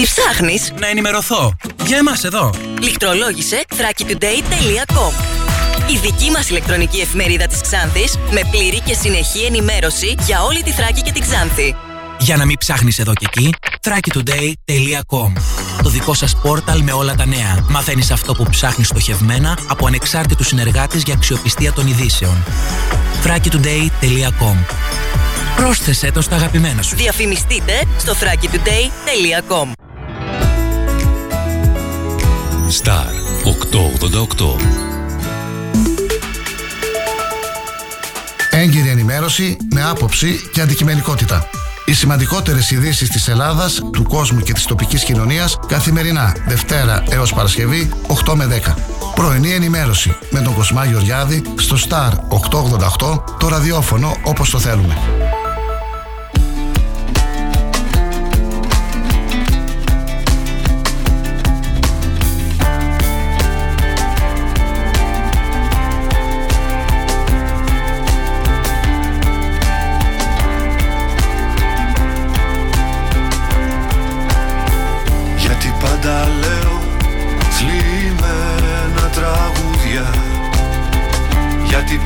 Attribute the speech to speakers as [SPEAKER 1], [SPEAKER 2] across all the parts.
[SPEAKER 1] Τι ψάχνεις;
[SPEAKER 2] Να ενημερωθώ. Για εμάς εδώ.
[SPEAKER 1] Λιχτρολόγησε thrakitoday.com Η δική μας ηλεκτρονική εφημερίδα της Ξάνθης με πλήρη και συνεχή ενημέρωση για όλη τη Θράκη και την Ξάνθη.
[SPEAKER 2] Για να μην ψάχνεις εδώ και εκεί, thrakitoday.com Το δικό σας πόρταλ με όλα τα νέα. Μαθαίνεις αυτό που ψάχνεις στοχευμένα από ανεξάρτητους συνεργάτες για αξιοπιστία των ειδήσεων. thrakitoday.com Πρόσθεσέ το στα αγαπημένα σου.
[SPEAKER 1] Διαφημιστείτε στο thrakitoday.com
[SPEAKER 3] Star 888
[SPEAKER 4] Έγκυρη ενημέρωση με άποψη και αντικειμενικότητα. Οι σημαντικότερες ειδήσεις της Ελλάδας, του κόσμου και της τοπικής κοινωνίας καθημερινά Δευτέρα έως Παρασκευή 8 με 10. Πρωινή ενημέρωση με τον Κοσμά Γεωργιάδη στο Star 888 το ραδιόφωνο όπως το θέλουμε.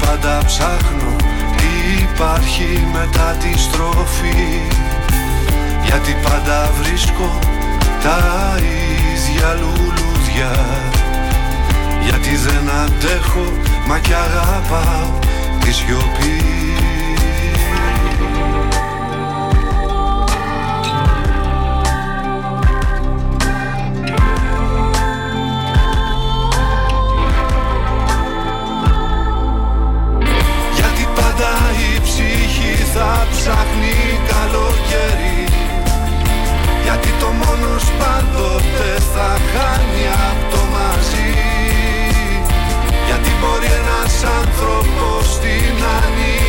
[SPEAKER 5] πάντα ψάχνω τι υπάρχει μετά τη στροφή. Γιατί πάντα βρίσκω τα ίδια λουλούδια. Γιατί δεν αντέχω μα κι αγαπάω τη σιωπή. ψάχνει καλοκαίρι. Γιατί το μόνος πάντοτε θα χάνει από το μαζί. Γιατί μπορεί ένας άνθρωπος την ανήκει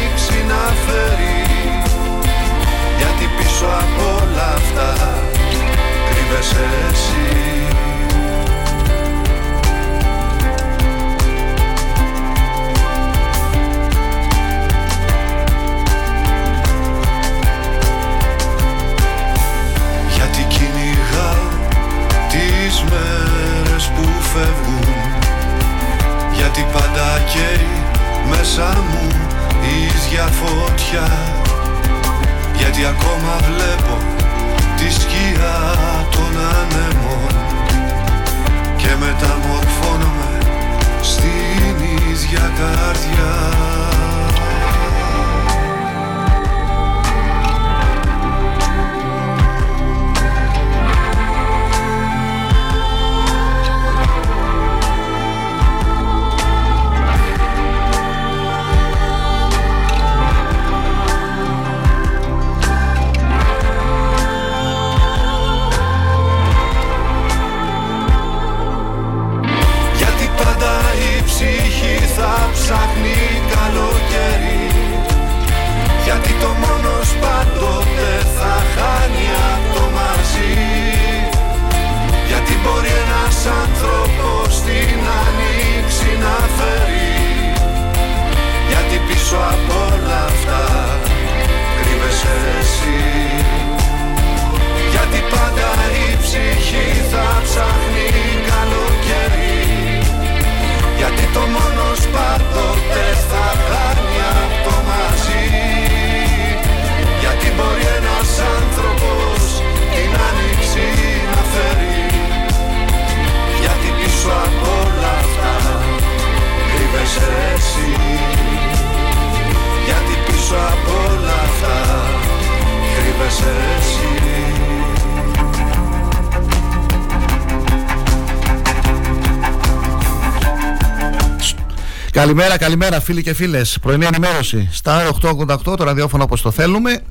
[SPEAKER 4] Καλημέρα, καλημέρα φίλοι και φίλες. Πρωινή ενημέρωση. Στα 888 το ραδιόφωνο όπως το θέλουμε.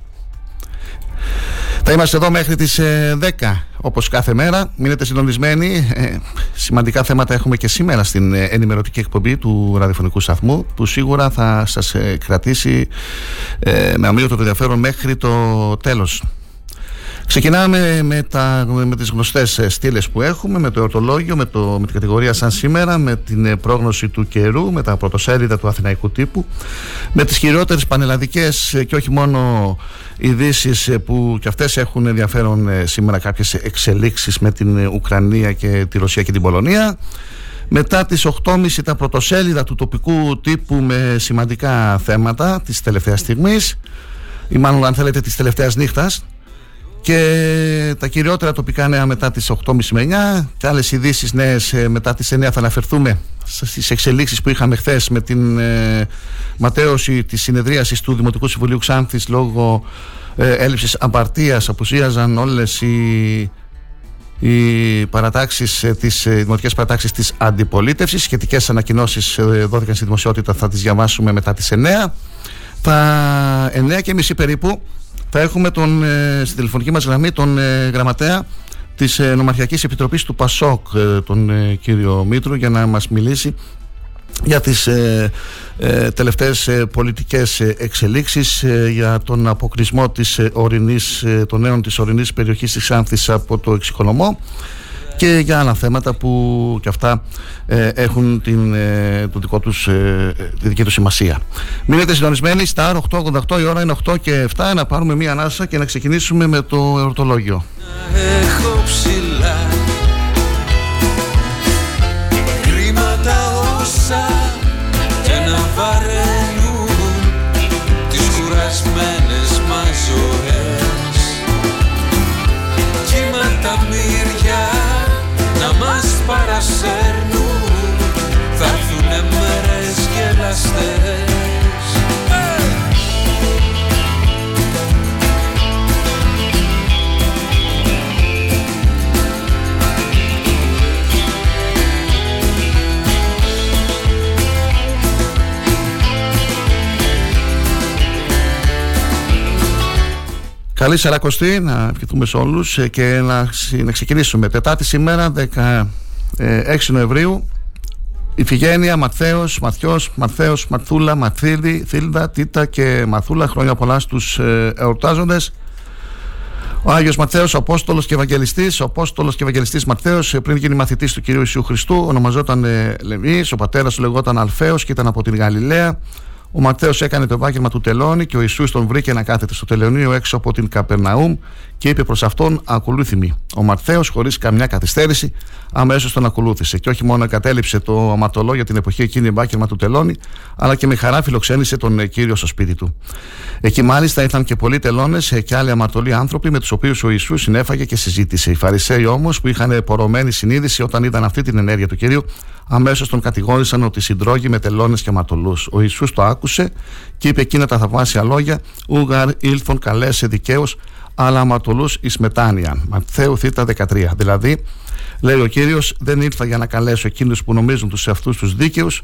[SPEAKER 4] Θα είμαστε εδώ μέχρι τις 10 ε, όπως κάθε μέρα. Μείνετε συντονισμένοι. Ε, Σημαντικά θέματα έχουμε και σήμερα Στην ε, ενημερωτική εκπομπή του ραδιοφωνικού σταθμού Που σίγουρα θα σας κρατήσει Με αμύωτο το ενδιαφέρον μέχρι το τέλος Ξεκινάμε με, τα, με τις γνωστές ε, στήλες που έχουμε, με το εορτολόγιο, με, το, με την κατηγορία σαν σήμερα, με την ε, πρόγνωση του καιρού, με τα πρωτοσέλιδα του αθηναϊκού τύπου, με τις χειρότερες πανελλαδικές ε, και όχι μόνο ειδήσεις που και αυτές έχουν ενδιαφέρον σήμερα κάποιες εξελίξεις με την Ουκρανία και τη Ρωσία και την Πολωνία. Μετά τις 8.30 τα πρωτοσέλιδα του τοπικού τύπου με σημαντικά θέματα της τελευταίας στιγμής ή μάλλον αν θέλετε της τελευταίας νύχτας και τα κυριότερα τοπικά νέα μετά τις 8.30 με 9 και άλλες ειδήσεις νέες ε, μετά τις 9 θα αναφερθούμε στις εξελίξεις που είχαμε χθες με την ε, ματέωση της συνεδρίασης του Δημοτικού Συμβουλίου Ξάνθης λόγω ε, έλλειψης απαρτίας. Απουσίαζαν όλες οι, οι παρατάξεις ε, τις ε, δημοτικές παρατάξεις της αντιπολίτευσης. Σχετικές ανακοινώσεις δόθηκαν στη δημοσιότητα θα τις διαβάσουμε μετά τις 9 τα 9 και μισή περίπου θα έχουμε τον, ε, στην τηλεφωνική μας γραμμή τον ε, γραμματέα της ε, Νομαρχιακής Επιτροπής του ΠΑΣΟΚ τον κύριο Μήτρου για να μας μιλήσει για τις ε, ε, τελευταίες πολιτικές εξελίξεις για τον αποκρισμό της ορεινής, των νέων της ορεινής περιοχής της Άνθης από το Εξοικονομό και για άλλα θέματα που και αυτά ε, έχουν την, ε, το δικό τους, ε, τη δική τους σημασία. Μείνετε συντονισμένοι στα 888 η ώρα είναι 8 και 7 να πάρουμε μία ανάσα και να ξεκινήσουμε με το ερωτολόγιο. Έχω να σέρνουν Θα έρθουνε μέρες γελαστές! Καλή Σαρακοστή, να ευχηθούμε σε όλους και να, να ξεκινήσουμε. τετάρτη σήμερα, 10... Ε, 6 Νοεμβρίου Ιφηγένεια, Μαρθέο, Μαθιός, Μαρθέο, Μαρθούλα, Μαθίδη, Θήλδα, Τίτα και Μαθούλα. Χρόνια πολλά στους ε, εορτάζοντες. Ο Άγιος Μαρθέο, Απόστολος και Ευαγγελιστής. Ο Απόστολος και Ευαγγελιστής Μαρθέο, ε, πριν γίνει μαθητής του κυρίου Ισού Χριστού, ονομαζόταν ε, Ο πατέρας του λεγόταν Αλφαίος και ήταν από την Γαλιλαία. Ο Ματθαίο έκανε το επάγγελμα του τελώνη και ο Ιησούς τον βρήκε να κάθεται στο τελωνίο έξω από την Καπερναούμ και είπε προς αυτόν: Ακολούθημη. Ο Ματθαίο, χωρίς καμιά καθυστέρηση, αμέσως τον ακολούθησε. Και όχι μόνο κατέληψε το αματολό για την εποχή εκείνη επάγγελμα του τελώνη, αλλά και με χαρά φιλοξένησε τον κύριο στο σπίτι του. Εκεί μάλιστα ήρθαν και πολλοί τελώνες και άλλοι αμαρτωλοί άνθρωποι με τους οποίους ο Ιησούς συνέφαγε και συζήτησε. Οι Φαρισαίοι όμως που είχαν πορωμένη συνείδηση όταν είδαν αυτή την ενέργεια του κυρίου, αμέσως τον κατηγόρησαν ότι συντρώγει με τελώνες και αματολού. Ο Ιησούς το άκουσε και είπε εκείνα τα θαυμάσια λόγια: Ούγαρ ήλθον καλέσε δικαίους, αλλά αματολού εις μετάνοια. Ματθαίου θήτα 13. Δηλαδή, λέει ο κύριος, δεν ήρθα για να καλέσω εκείνους που νομίζουν τους εαυτούς τους δίκαιους,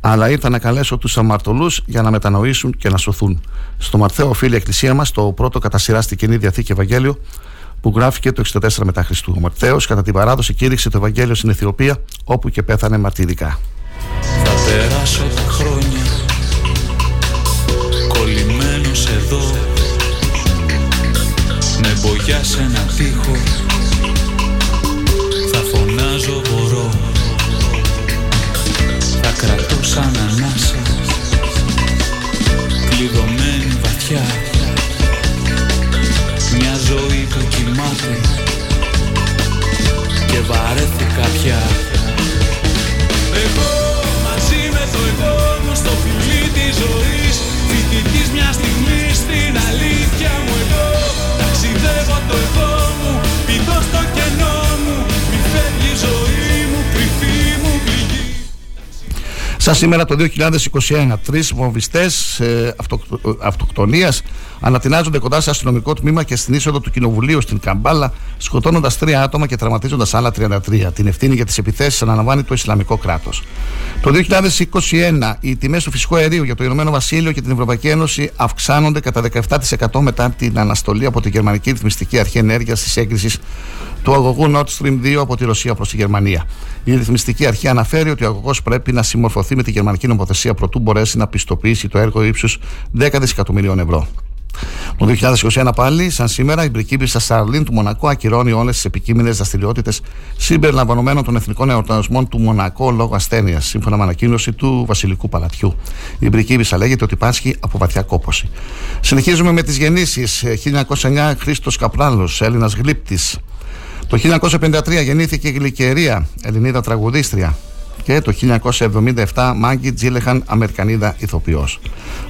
[SPEAKER 4] αλλά ήρθα να καλέσω τους αμαρτωλούς για να μετανοήσουν και να σωθούν. Στο Ματθαίο οφείλει η Εκκλησία μας το πρώτο κατά σειρά στην κοινή διαθήκη Ευαγγέλιο που γράφηκε το 64 μετά Χριστού. Ο Ματθαίο κατά την παράδοση κήρυξε το Ευαγγέλιο στην Αιθιοπία όπου και πέθανε μαρτυρικά. Θα περάσω τα χρόνια κολλημένος εδώ με μπογιά σε ένα τείχο θα φωνάζω μπορώ θα κρατώ σαν ανάσα κλειδωμένη βαθιά που κοιμάται και βαρέθηκα πια. Εγώ μαζί με το εγώ μου στο φιλί της ζωής Φοιτητής μια στιγμή στην αλήθεια μου εγώ Ταξιδεύω το εγώ μου, πηδώ στο κενό μου Μη φεύγει η ζωή μου, κρυφή μου πληγή. Σαν σήμερα το 2021, τρεις βομβιστές ε, αυτοκτονίας ανατινάζονται κοντά σε αστυνομικό τμήμα και στην είσοδο του Κοινοβουλίου στην Καμπάλα, σκοτώνοντας τρία άτομα και τραυματίζοντας άλλα 33. Την ευθύνη για τις επιθέσεις αναλαμβάνει το Ισλαμικό κράτος. Το 2021, οι τιμές του φυσικού αερίου για το Ηνωμένο Βασίλειο και την Ευρωπαϊκή Ένωση αυξάνονται κατά 17% μετά την αναστολή από τη Γερμανική Ρυθμιστική Αρχή Ενέργειας της έγκρισης του αγωγού Nord Stream 2 από τη Ρωσία προς τη Γερμανία. Η ρυθμιστική αρχή αναφέρει ότι ο αγωγός πρέπει να συμμορφωθεί με τη γερμανική νομοθεσία προτού μπορέσει να πιστοποιήσει το έργο ύψους 10 δισεκατομμυρίων ευρώ. Το 2021 πάλι, σαν σήμερα, η Πρικίπισσα Σαρλίν του Μονακό ακυρώνει όλες τις επικείμενες δραστηριότητες συμπεριλαμβανομένων των εθνικών εορτασμών του Μονακό λόγω ασθένειας, σύμφωνα με ανακοίνωση του Βασιλικού Παλατιού. Η Πρικίπισσα λέγεται ότι πάσχει από βαθιά κόποση. Συνεχίζουμε με τις γεννήσεις. 1909 Χρήστος Καπράλο, Έλληνας γλύπτης. Το 1953 γεννήθηκε η Γλυκερία, Ελληνίδα τραγουδίστρια. Και το 1977 Μάγκι Τζίλενχαλ, Αμερικανίδα ηθοποιός.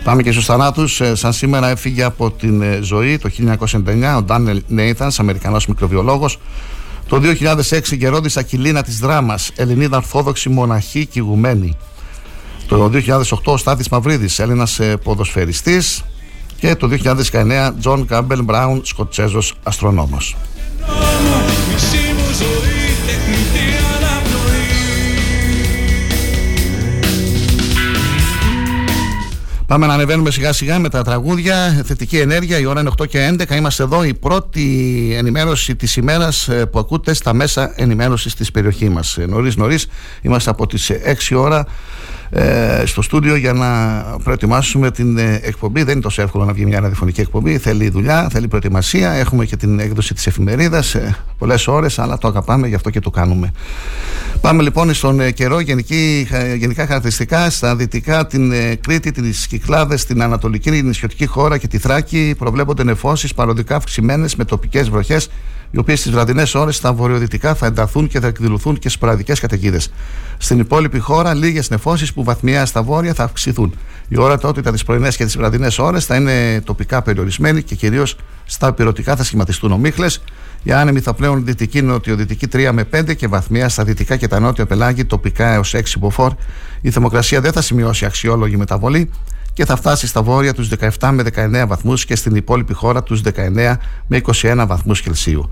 [SPEAKER 4] Πάμε και στους θανάτους. Ε, σαν σήμερα έφυγε από την ε, ζωή το 1999 ο Ντάνιελ Νέιθανς, Αμερικανός μικροβιολόγος. Το 2006 Γερόντισσα Ακυλίνα της Δράμας, Ελληνίδα Ορθόδοξη Μοναχή και Ηγουμένη. Το 2008 ο Στάθης Μαυρίδης, Έλληνας ε, ποδοσφαιριστής. Και το 2019 Τζον Κάμπελ Μπράουν, Σκοτσέζος αστρονόμος. Πάμε να ανεβαίνουμε σιγά σιγά με τα τραγούδια. Θετική ενέργεια, η ώρα είναι 8 και 11. Είμαστε εδώ. Η πρώτη ενημέρωση της ημέρας ε, που ακούτε στα μέσα ενημέρωσης της περιοχής μας. Νωρίς νωρίς, είμαστε από τις 6 ώρα ε, στο στούντιο για να προετοιμάσουμε την ε, εκπομπή. Δεν είναι τόσο εύκολο να βγει μια ραδιοφωνική εκπομπή. Θέλει δουλειά, θέλει προετοιμασία. Έχουμε και την έκδοση της εφημερίδας. Ε, Πολλές ώρες, αλλά το αγαπάμε, γι' αυτό και το κάνουμε. Πάμε λοιπόν στον ε, καιρό. Γενική, γενικά χαρακτηριστικά στα δυτικά, την ε, Κρήτη, τις Κυκλάδες, την Ανατολική νησιωτική χώρα και τη Θράκη προβλέπονται νεφώσεις παροδικά αυξημένες με τοπικές βροχές οι οποίες στις βραδινές ώρες στα βορειοδυτικά θα ενταθούν και θα εκδηλωθούν και σποραδικέ καταιγίδες. Στην υπόλοιπη χώρα, λίγες νεφώσεις που βαθμιά στα βόρεια θα αυξηθούν. Η ορατότητα τι πρωινέ και τι βραδινέ ώρες θα είναι τοπικά περιορισμένη και κυρίως στα πυρωτικά θα σχηματιστούν ομίχλες. Οι άνεμοι θα πλέουν δυτική νοτιοδυτική 3 με 5 και βαθμία στα δυτικά και τα νότια πελάγη τοπικά έως 6 μποφόρ. Η θερμοκρασία δεν θα σημειώσει αξιόλογη μεταβολή και θα φτάσει στα βόρεια τους 17 με 19 βαθμούς και στην υπόλοιπη χώρα τους 19 με 21 βαθμούς Κελσίου.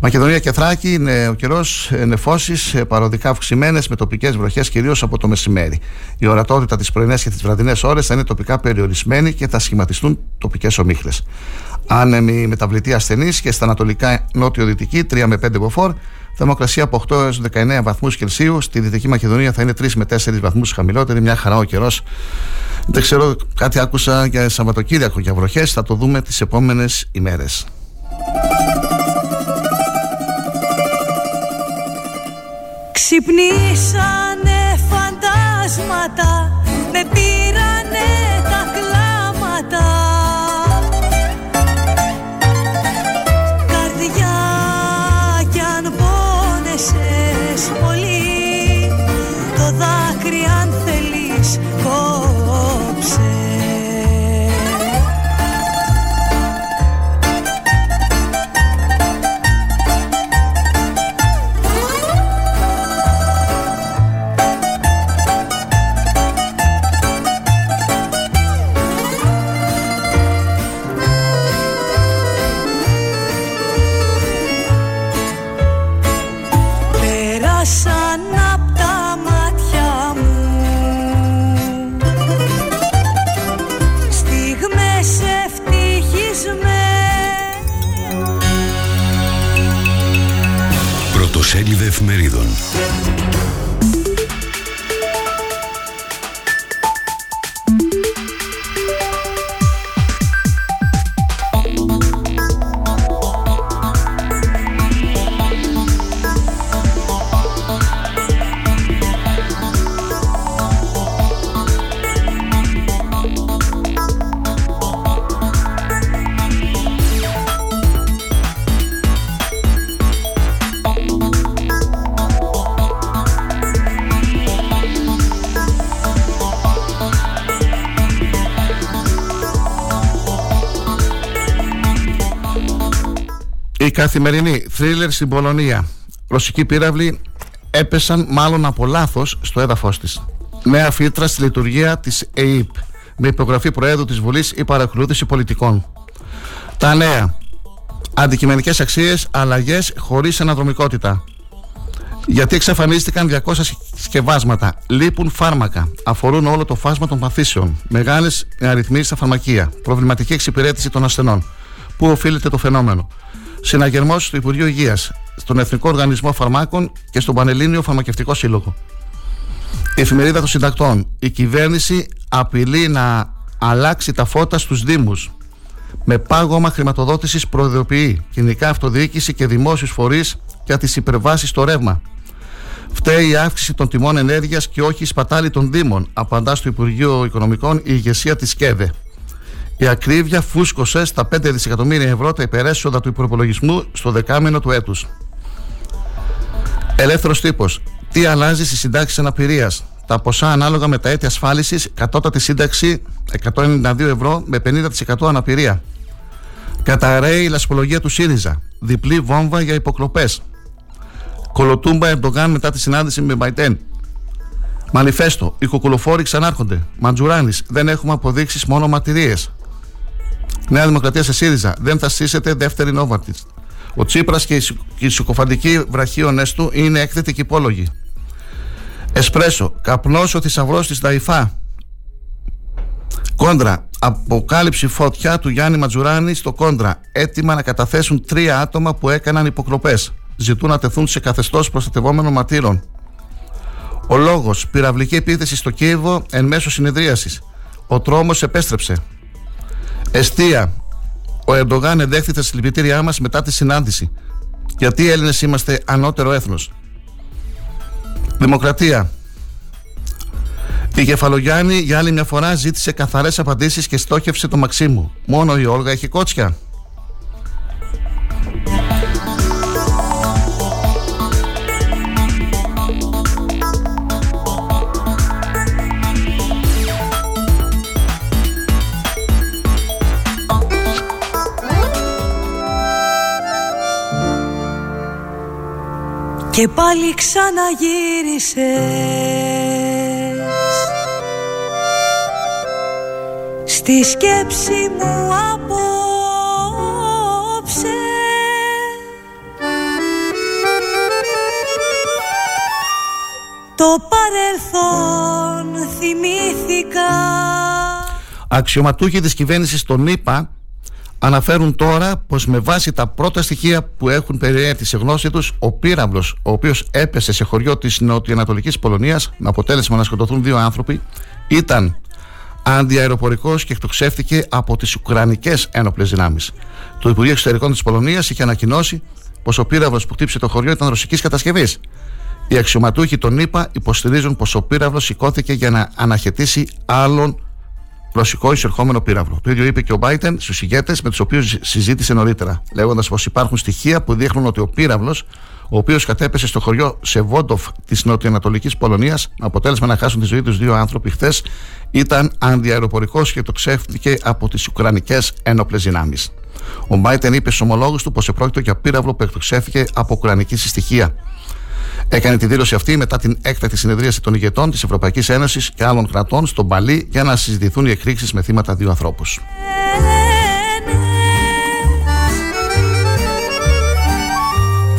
[SPEAKER 4] Μακεδονία και Θράκη είναι ο καιρός νεφώσεις ε, παροδικά αυξημένες με τοπικές βροχές κυρίως από το μεσημέρι. Η ορατότητα τι πρωινές και τις βραδινές ώρες θα είναι τοπικά περιορισμένη και θα σχηματιστούν τοπικές ομίχλες. Άνεμη μεταβλητή ασθενή και στα ανατολικά νότιο-δυτική 3 με 5 μποφόρ. Θερμοκρασία από 8 έως 19 βαθμούς Κελσίου. Στη Δυτική Μακεδονία θα είναι 3 με 4 βαθμούς χαμηλότερη. Μια χαρά ο καιρός. Δεν ξέρω, κάτι άκουσα για Σαββατοκύριακο για βροχές. Θα το δούμε τις επόμενες ημέρες.
[SPEAKER 6] Ξυπνήσανε φαντάσματα
[SPEAKER 4] Καθημερινή θρίλερ στην Πολωνία. Ρωσικοί πύραυλοι έπεσαν μάλλον από λάθος στο έδαφος της. Νέα φύτρα στη λειτουργία της ΕΕΠ με υπογραφή Προέδρου της Βουλής ή παρακολούθηση πολιτικών. Τα νέα. Αντικειμενικές αξίες, αλλαγές χωρίς αναδρομικότητα. Γιατί εξαφανίστηκαν 200 συσκευάσματα. Λείπουν φάρμακα. Αφορούν όλο το φάσμα των παθήσεων. Μεγάλες αριθμοί στα φαρμακεία. Προβληματική εξυπηρέτηση των ασθενών. Πού οφείλεται το φαινόμενο; Συναγερμός στο Υπουργείο Υγείας, στον Εθνικό Οργανισμό Φαρμάκων και στον Πανελλήνιο Φαρμακευτικό Σύλλογο. Η εφημερίδα των συντακτών. Η κυβέρνηση απειλεί να αλλάξει τα φώτα στους Δήμους με πάγωμα χρηματοδότησης προειδοποιεί κοινικά αυτοδιοίκηση και δημόσιους φορείς για τις υπερβάσεις στο ρεύμα. Φταίει η αύξηση των τιμών ενέργειας και όχι η σπατάλη των Δήμων, απαντά στο Υπουργείο Οικονομικών η ηγεσία της ΚΕΔΕ. Η ακρίβεια φούσκωσε στα 5 δισεκατομμύρια ευρώ τα υπερέσοδα του υπολογισμού στο δεκάμενο του έτους. Ελεύθερος τύπος. Τι αλλάζει στις συντάξεις αναπηρίας; Τα ποσά ανάλογα με τα έτη ασφάλισης, κατώτατη σύνταξη 192 ευρώ με 50% αναπηρία. Καταραίει η λασπολογία του ΣΥΡΙΖΑ. Διπλή βόμβα για υποκλοπές. Κολοτούμπα Ερντογάν μετά τη συνάντηση με Μπαϊτέν. Μανιφέστο. Οι κουκουλοφόροι ξανάρχονται. Μαντζουράνης. Δεν έχουμε αποδείξεις μόνο μαρτυρίες. Νέα Δημοκρατία σε ΣΥΡΙΖΑ. Δεν θα στήσετε δεύτερη Νόβαρτη. Ο Τσίπρας και οι συκοφαντικοί βραχίονε του είναι έκθετοι και υπόλογοι. Εσπρέσο. Καπνός ο θησαυρός της Ταϊφά. Κόντρα. Αποκάλυψη φωτιά του Γιάννη Ματζουράνη στο κόντρα. Έτοιμα να καταθέσουν τρία άτομα που έκαναν υποκλοπέ. Ζητούν να τεθούν σε καθεστώς προστατευόμενων ματήρων. Ο λόγος. Πυραυλική επίθεση στο Κίεβο εν μέσω συνεδρίασης. Ο τρόμος επέστρεψε. Εστία. Ο Ερντογάν ενδέχθη τα συλληπιτήριά μας μετά τη συνάντηση. Γιατί οι Έλληνες είμαστε ανώτερο έθνος. Δημοκρατία. Η Κεφαλογιάννη για άλλη μια φορά ζήτησε καθαρές απαντήσεις και στόχευσε το Μαξίμου. Μόνο η Όλγα έχει κότσια.
[SPEAKER 6] Και πάλι ξαναγύρισες. Στη σκέψη μου απόψε. Το παρελθόν θυμήθηκα.
[SPEAKER 4] Αξιωματούχοι της κυβέρνησης των ΗΠΑ αναφέρουν τώρα πως με βάση τα πρώτα στοιχεία που έχουν περιέλθει σε γνώση τους, ο πύραυλος, ο οποίος έπεσε σε χωριό της νοτιοανατολικής Πολωνίας με αποτέλεσμα να σκοτωθούν δύο άνθρωποι, ήταν αντιαεροπορικός και εκτοξεύτηκε από τις Ουκρανικές ένοπλες δυνάμεις. Το Υπουργείο Εξωτερικών της Πολωνίας είχε ανακοινώσει πως ο πύραυλος που χτύπησε το χωριό ήταν ρωσικής κατασκευής. Οι αξιωματούχοι των ΗΠΑ υποστηρίζουν πως ο πύραυλος σηκώθηκε για να αναχαιτήσει άλλον ρωσικό εισερχόμενο πύραυλο. Το ίδιο είπε και ο Μπάιτεν στους ηγέτες με τους οποίους συζήτησε νωρίτερα, λέγοντας πως υπάρχουν στοιχεία που δείχνουν ότι ο πύραυλος, ο οποίος κατέπεσε στο χωριό Σεβόντοφ της νοτιοανατολικής Πολωνίας, με αποτέλεσμα να χάσουν τη ζωή τους δύο άνθρωποι χθες, ήταν αντιαεροπορικό και το ξέφτηκε από τις Ουκρανικές ένοπλες δυνάμεις. Ο Μπάιτεν είπε στους ομολόγους του πως επρόκειτο για πύραυλο που εκτοξεύθηκε από Ουκρανική συστοιχεία. Έκανε τη δήλωση αυτή μετά την έκτακτη συνεδρίαση των ηγετών της Ευρωπαϊκής Ένωσης και άλλων κρατών στον Παλί για να συζητηθούν οι εκρήξεις με θύματα δύο ανθρώπους.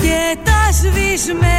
[SPEAKER 6] Και τα σβησμένα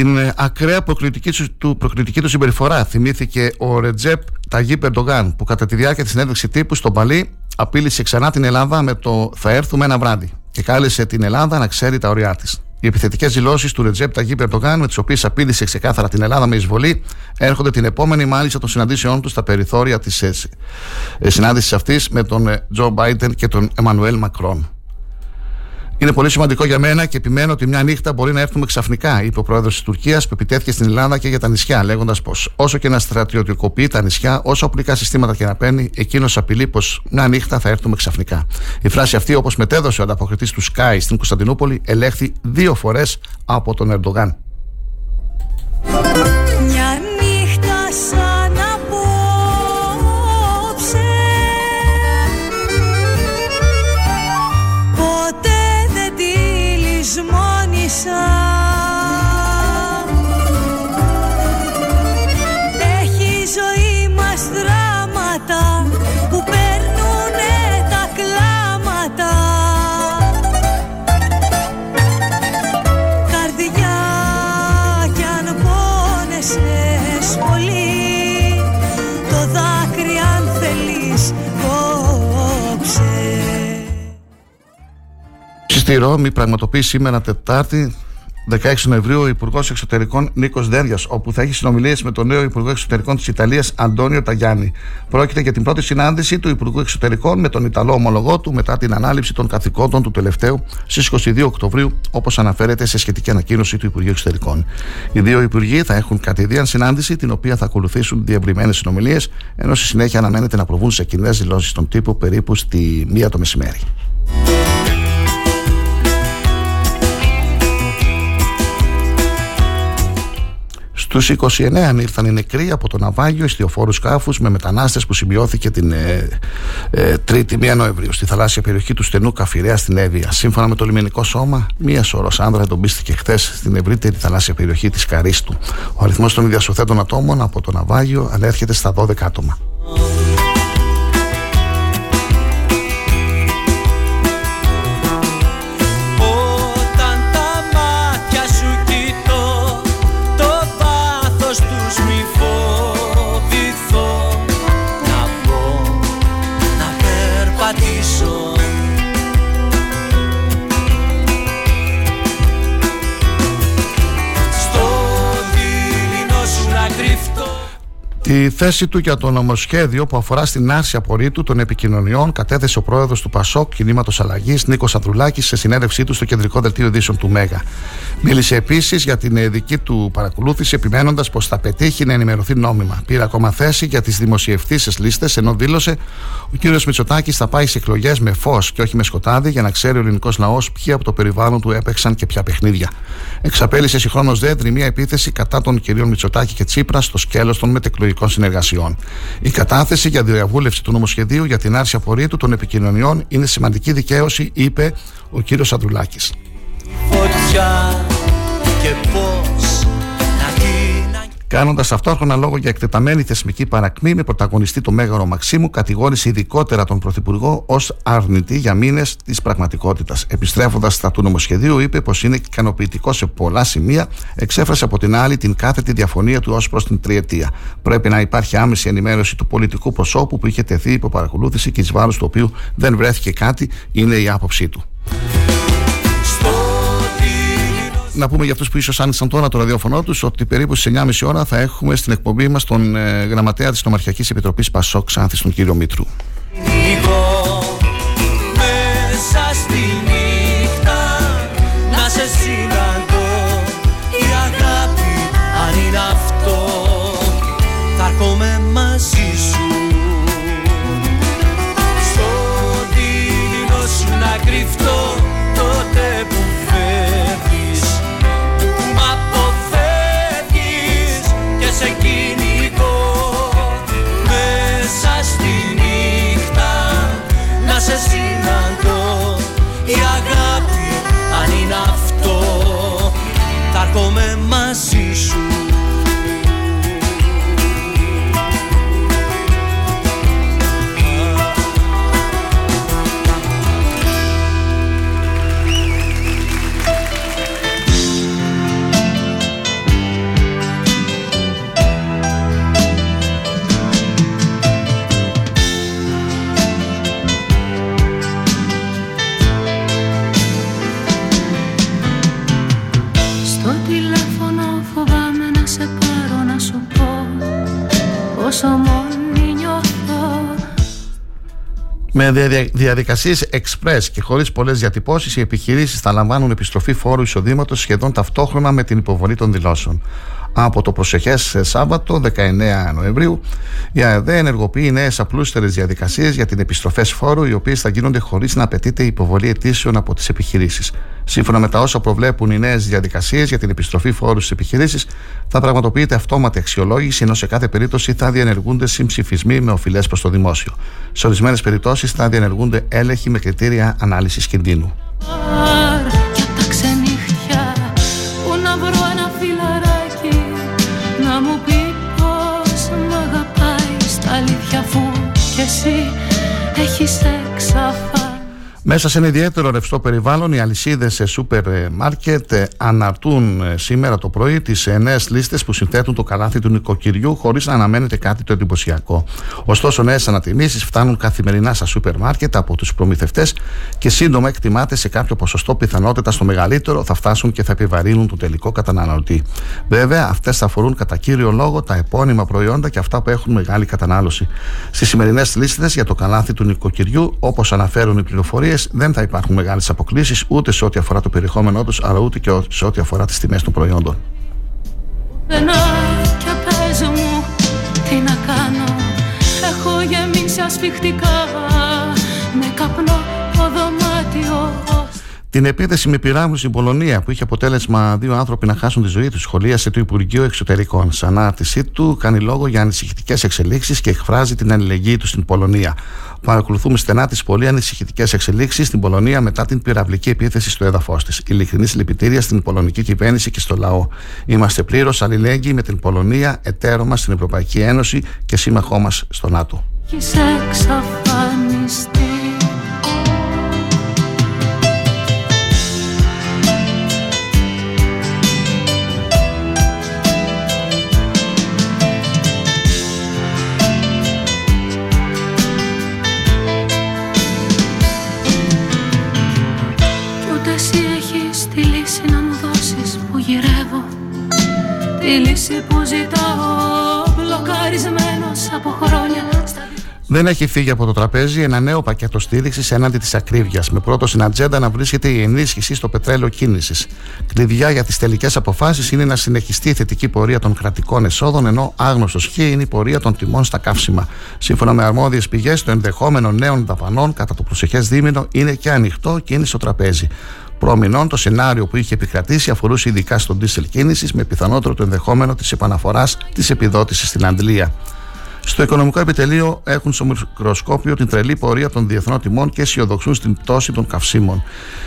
[SPEAKER 4] Την ε, ακραία προκλητική του, προκλητική του συμπεριφορά θυμήθηκε ο Ρετζέπ Ταγί Περντογάν που κατά τη διάρκεια της συνέντευξης τύπου στον Παλί απείλησε ξανά την Ελλάδα με το Θα έρθουμε ένα βράδυ και κάλεσε την Ελλάδα να ξέρει τα ωριά της. Οι επιθετικές δηλώσεις του Ρετζέπ Ταγί Περντογάν, με τις οποίες απείλησε ξεκάθαρα την Ελλάδα με εισβολή, έρχονται την επόμενη μάλιστα των συναντήσεών τους στα περιθώρια της ε, ε, συνάντησης αυτής με τον Τζο Μπάιντεν και τον Εμμανουέλ Μακρόν. Είναι πολύ σημαντικό για μένα και επιμένω ότι μια νύχτα μπορεί να έρθουμε ξαφνικά, είπε ο πρόεδρος της Τουρκίας που επιτέθηκε στην Ελλάδα και για τα νησιά, λέγοντας πως όσο και να στρατιωτικοποιεί τα νησιά, όσο οπλικά συστήματα και να παίρνει, εκείνος απειλεί πως μια νύχτα θα έρθουμε ξαφνικά. Η φράση αυτή, όπως μετέδωσε ο ανταποκριτής του Sky στην Κωνσταντινούπολη, ελέγχθη δύο φορές από τον Ερντογάν. Στη Ρώμη πραγματοποιείς σήμερα Τετάρτη 16 Νοεμβρίου ο Υπουργός Εξωτερικών Νίκος Δέρια, όπου θα έχει συνομιλίες με τον νέο Υπουργό Εξωτερικών της Ιταλίας Αντώνιο Ταγιάννη. Πρόκειται για την πρώτη συνάντηση του Υπουργού Εξωτερικών με τον Ιταλό ομολογό του μετά την ανάληψη των καθηκόντων του τελευταίου στις 22 Οκτωβρίου, όπως αναφέρεται σε σχετική ανακοίνωση του Υπουργείου Εξωτερικών. Οι δύο Υπουργοί θα έχουν κατηδίαν συνάντηση, την οποία θα ακολουθήσουν διευρυμένες συνομιλίες, ενώ στη συνέχεια αναμένεται να προβούν σε κοινές δηλώσεις των τύπου περίπου στη μία το μεσημέρι. Στους 29 ήρθαν οι νεκροί από το ναυάγιο ιστιοφόρου σκάφους με μετανάστες που σημειώθηκε την ε, ε, 3η 1 Νοεμβρίου στη θαλάσσια περιοχή του στενού Καφυρέα στην Εύβοια. Σύμφωνα με το λιμενικό σώμα, μία σωρός άνδρα εντοπίστηκε χθες στην ευρύτερη θαλάσσια περιοχή της Καρίστου. Ο αριθμός των διασωθέντων ατόμων από το ναυάγιο ανέρχεται στα 12 άτομα. Τη θέση του για το νομοσχέδιο που αφορά στην άρση απορρίτου των επικοινωνιών κατέθεσε ο πρόεδρος του ΠΑΣΟΚ Κινήματος Αλλαγής Νίκος Ανδρουλάκης σε συνέντευξή του στο κεντρικό δελτίο ειδήσεων του ΜΕΓΑ. Μίλησε επίσης για την ε, δική του παρακολούθηση, επιμένοντας πως θα πετύχει να ενημερωθεί νόμιμα. Πήρε ακόμα θέση για τις δημοσιευτήσει λίστες, ενώ δήλωσε ο κ. Μητσοτάκης θα πάει σε εκλογές με φως και όχι με σκοτάδι για να ξέρει ο ελληνικός λαός ποιοι από το περιβάλλον του έπαιξαν και ποια παιχνίδια. Εξαπέλυσε συγχρόνως δέντρη μια επίθεση κατά των κ. Μητσοτάκη και Τσίπρα στο σκέλος των μετεκλογικών συνεργασιών. Η κατάθεση για διαβούλευση του νομοσχεδίου για την άρση απορρίτου των επικοινωνιών είναι σημαντική δικαίωση, είπε ο κ. Ανδρουλάκη.
[SPEAKER 7] φωτιά και πώς να την αγγίξω
[SPEAKER 4] Κάνοντας ταυτόχρονα λόγο για εκτεταμένη θεσμική παρακμή με πρωταγωνιστή το Μέγαρο Μαξίμου, κατηγόρησε ειδικότερα τον Πρωθυπουργό ως αρνητή για μήνες της πραγματικότητας. Επιστρέφοντας στα του νομοσχεδίου, είπε πως είναι ικανοποιητικό σε πολλά σημεία, εξέφρασε από την άλλη την κάθετη διαφωνία του ως προς την τριετία. Πρέπει να υπάρχει άμεση ενημέρωση του πολιτικού προσώπου που είχε τεθεί υπό παρακολούθηση και εις βάρος του οποίου δεν βρέθηκε κάτι, είναι η άποψή του.
[SPEAKER 7] Στο δειλινό
[SPEAKER 4] Να πούμε για αυτούς που ίσως άνοιξαν τώρα το ραδιόφωνο τους ότι περίπου στις 9.30 ώρα θα έχουμε στην εκπομπή μας τον ε, γραμματέα της Νομαρχιακής Επιτροπής Πασόκ Ξάνθη, τον κύριο Μήτρου. Με διαδικασίες express και χωρίς πολλές διατυπώσεις, οι επιχειρήσεις θα λαμβάνουν επιστροφή φόρου εισοδήματος σχεδόν ταυτόχρονα με την υποβολή των δηλώσεων. Από το προσεχές Σάββατο, 19 Νοεμβρίου, η ΑΕΔ ενεργοποιεί νέες απλούστερες διαδικασίες για την επιστροφές φόρου, οι οποίες θα γίνονται χωρίς να απαιτείται η υποβολή αιτήσεων από τις επιχειρήσεις. Σύμφωνα με τα όσα προβλέπουν οι νέες διαδικασίες για την επιστροφή φόρου στις επιχειρήσεις, θα πραγματοποιείται αυτόματη αξιολόγηση, ενώ σε κάθε περίπτωση θα διενεργούνται συμψηφισμοί με οφειλές προς το δημόσιο. Σε ορισμένες περιπτώσεις θα διενεργούνται έλεγχοι με κριτήρια ανάλυσης κινδύνου.
[SPEAKER 8] Αγαπάει Στα αλήθεια αφού κι εσύ έχεις εξαφανίσει
[SPEAKER 4] Μέσα σε ένα ιδιαίτερο ρευστό περιβάλλον, οι αλυσίδες σε σούπερ μάρκετ ε, αναρτούν ε, σήμερα το πρωί τις νέες λίστες που συνθέτουν το καλάθι του νοικοκυριού, χωρίς να αναμένεται κάτι το εντυπωσιακό. Ωστόσο, νέες ανατιμήσεις φτάνουν καθημερινά στα σούπερ μάρκετ από τους προμηθευτές και σύντομα εκτιμάται σε κάποιο ποσοστό πιθανότητα στο μεγαλύτερο θα φτάσουν και θα επιβαρύνουν τον τελικό καταναλωτή. Βέβαια, αυτές θα αφορούν κατά κύριο λόγο τα επώνυμα προϊόντα και αυτά που έχουν μεγάλη κατανάλωση. Στις σημερινές λίστες για το καλάθι του νοικοκυριού, όπως αναφέρουν οι πληροφορίες, δεν θα υπάρχουν μεγάλες αποκλήσεις ούτε σε ό,τι αφορά το περιεχόμενό τους, αλλά ούτε και σε ό,τι αφορά τις τιμές των προϊόντων.
[SPEAKER 8] Έχω γεμίσει ασφιχτικά με καπνό το δωμάτιο
[SPEAKER 4] την επίθεση με πυράβλους στην Πολωνία, που είχε αποτέλεσμα δύο άνθρωποι να χάσουν τη ζωή τους, σχολίασε το Υπουργείο Εξωτερικών. Σαν ανάρτησή του, κάνει λόγο για ανησυχητικές εξελίξεις και εκφράζει την αλληλεγγύη του στην Πολωνία. Παρακολουθούμε στενά τις πολύ ανησυχητικές εξελίξεις στην Πολωνία μετά την πυραυλική επίθεση στο έδαφος της. Ειλικρινής συλληπιτήρια στην πολωνική κυβέρνηση και στο λαό. Είμαστε πλήρως αλληλέγγυοι με την Πολωνία, εταίρο μας στην Ευρωπαϊκή Ένωση και σύμμαχό μας στο ΝΑΤΟ.
[SPEAKER 8] Που ζητάω μπλοκαρισμένος από χρόνια
[SPEAKER 4] δεν έχει φύγει από το τραπέζι ένα νέο πακέτο στήριξης έναντι της ακρίβειας, με πρώτο στην ατζέντα να βρίσκεται η ενίσχυση στο πετρέλαιο κίνησης. Κλειδιά για τις τελικές αποφάσεις είναι να συνεχιστεί η θετική πορεία των κρατικών εσόδων, ενώ άγνωστος χ είναι η πορεία των τιμών στα καύσιμα. Σύμφωνα με αρμόδιες πηγές, το ενδεχόμενο νέων δαπανών κατά το προσεχές δίμηνο είναι και ανοιχτό και είναι στο τραπέζι. Προμηνών, το σενάριο που είχε επικρατήσει αφορούσε ειδικά στον ντίσελ κίνησης, με πιθανότερο το ενδεχόμενο της επαναφοράς της επιδότησης στην Αντλία. Στο οικονομικό επιτελείο έχουν στο μικροσκόπιο την τρελή πορεία των διεθνών τιμών και αισιοδοξούν στην πτώση των καυσίμων.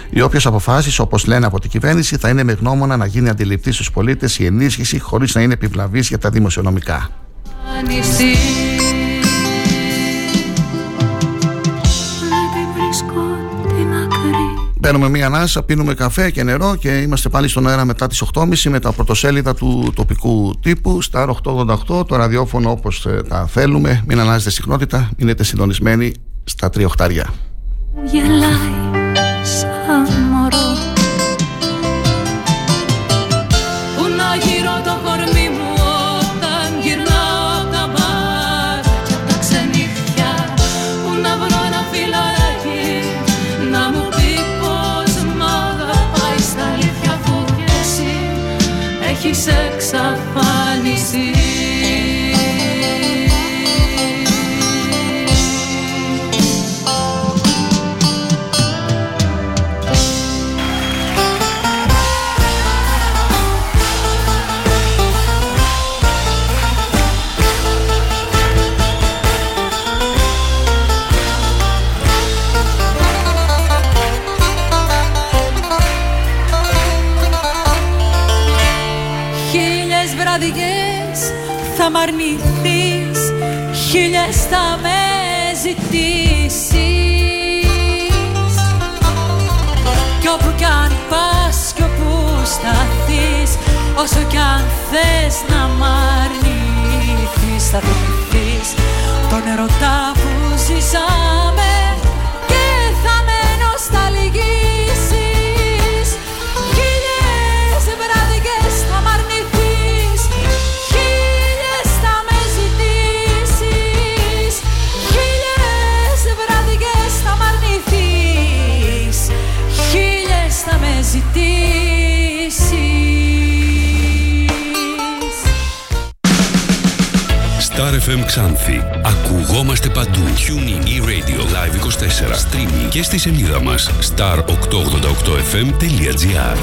[SPEAKER 4] Οι όποιες αποφάσεις, όπως λένε από την κυβέρνηση, θα είναι με γνώμονα να γίνει αντιληπτή στους πολίτες η ενίσχυση χωρίς να είναι επιβλαβής για τα δημοσιονομικά. Παίρνουμε μία ανάσα, πίνουμε καφέ και νερό και είμαστε πάλι στον αέρα μετά τις 8.30 με τα πρωτοσέλιδα του τοπικού τύπου στα 888, το ραδιόφωνο όπως ε, τα θέλουμε. Μην αλλάζετε συχνότητα, μείνετε συντονισμένοι στα τριοχτάρια.
[SPEAKER 6] θα Όσο κι αν θες να μ' αρνηθείς Θα θυμηθείς τον ερωτά που ζήσαμε
[SPEAKER 3] Star FM Ξάνθη. Ακουγόμαστε παντού. Tuning e-radio live 24. Streaming και στη σελίδα μας star888fm.gr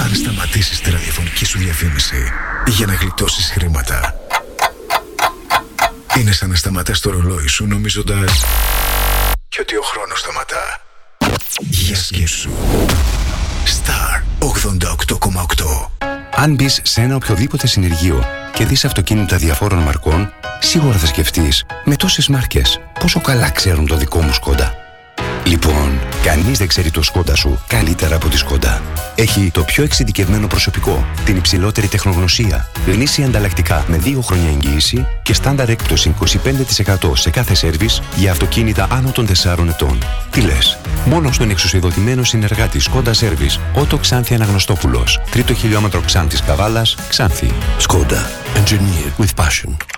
[SPEAKER 9] Αν σταματήσεις τη ραδιοφωνική σου διαφήμιση για να γλιτώσεις χρήματα είναι σαν να σταματάς το ρολόι σου νομίζοντας και ότι ο χρόνος σταματά. Για σκέψου. Star 88,8
[SPEAKER 10] Αν μπεις σε ένα οποιοδήποτε συνεργείο και δεις αυτοκίνητα διαφόρων μαρκών, σίγουρα θα σκεφτείς με τόσες μάρκες πόσο καλά ξέρουν το δικό μου Σκόντα. Λοιπόν, κανείς δεν ξέρει το σκόντα σου καλύτερα από τη σκόντα. Έχει το πιο εξειδικευμένο προσωπικό, την υψηλότερη τεχνογνωσία, γνήσια ανταλλακτικά με 2 χρόνια εγγύηση και στάνταρ έκπτωση 25% σε κάθε σερβις για αυτοκίνητα άνω των 4 ετών. Τι λες, μόνο στον εξουσιοδοτημένο συνεργάτη Σκόντα Σέρβις, Ότο Ξάνθη Αναγνωστόπουλος, τρίτο χιλιόμετρο Ξάνθη Καβάλα, Ξάνθη.
[SPEAKER 3] Σκόντα. Engineered with passion.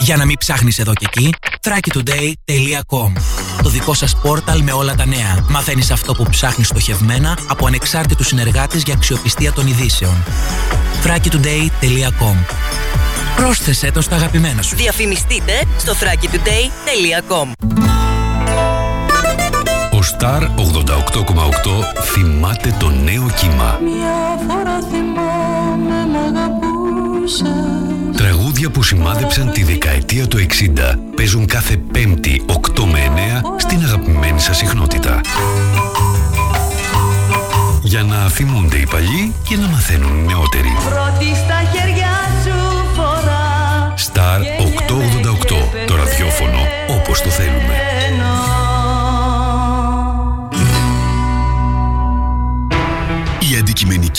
[SPEAKER 2] Για να μην ψάχνεις εδώ και εκεί, thrakitoday.com Το δικό σας πόρταλ με όλα τα νέα. Μαθαίνεις αυτό που ψάχνεις στοχευμένα από ανεξάρτητους συνεργάτες για αξιοπιστία των ειδήσεων. thrakitoday.com Πρόσθεσέ το στα αγαπημένα σου.
[SPEAKER 1] Διαφημιστείτε στο thrakitoday.com
[SPEAKER 3] Ο Star 88,8 θυμάται το νέο κύμα.
[SPEAKER 6] Μια φορά θυμάμαι μ' αγαπούσες
[SPEAKER 3] Τραγούδια που σημάδεψαν τη δεκαετία του 60 παίζουν κάθε Πέμπτη 8 με 9 στην αγαπημένη σας συχνότητα. Για να θυμούνται οι παλιοί και να μαθαίνουν οι νεότεροι.
[SPEAKER 6] Πρώτη στα χέρια σου φορά
[SPEAKER 3] Star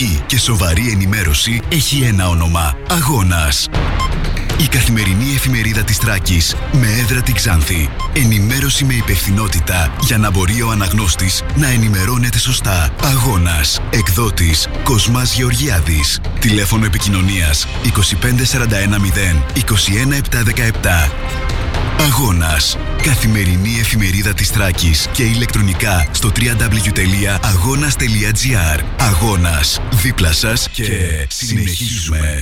[SPEAKER 11] αντικειμενική και σοβαρή ενημέρωση έχει ένα όνομα. Αγώνας. Η καθημερινή εφημερίδα της Τράκης με έδρα την Ξάνθη. Ενημέρωση με υπευθυνότητα για να μπορεί ο αναγνώστης να ενημερώνεται σωστά. Αγώνας. Εκδότης Κοσμάς Γεωργιάδης. Τηλέφωνο επικοινωνίας 25410 21717. Αγώνας. Καθημερινή εφημερίδα της Τράκης και ηλεκτρονικά στο www.agonas.gr Αγώνας. Δίπλα σας και συνεχίζουμε.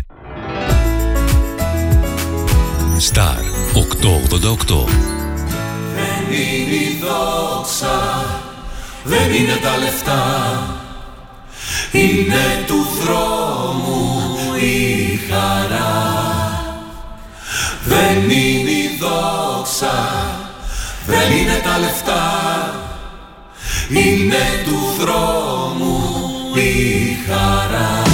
[SPEAKER 3] Star 888.
[SPEAKER 12] Δεν είναι η δόξα, δεν είναι τα λεφτά Είναι του δρόμου η χαρά Δεν είναι η δόξα, δεν είναι τα λεφτά Είναι του δρόμου η χαρά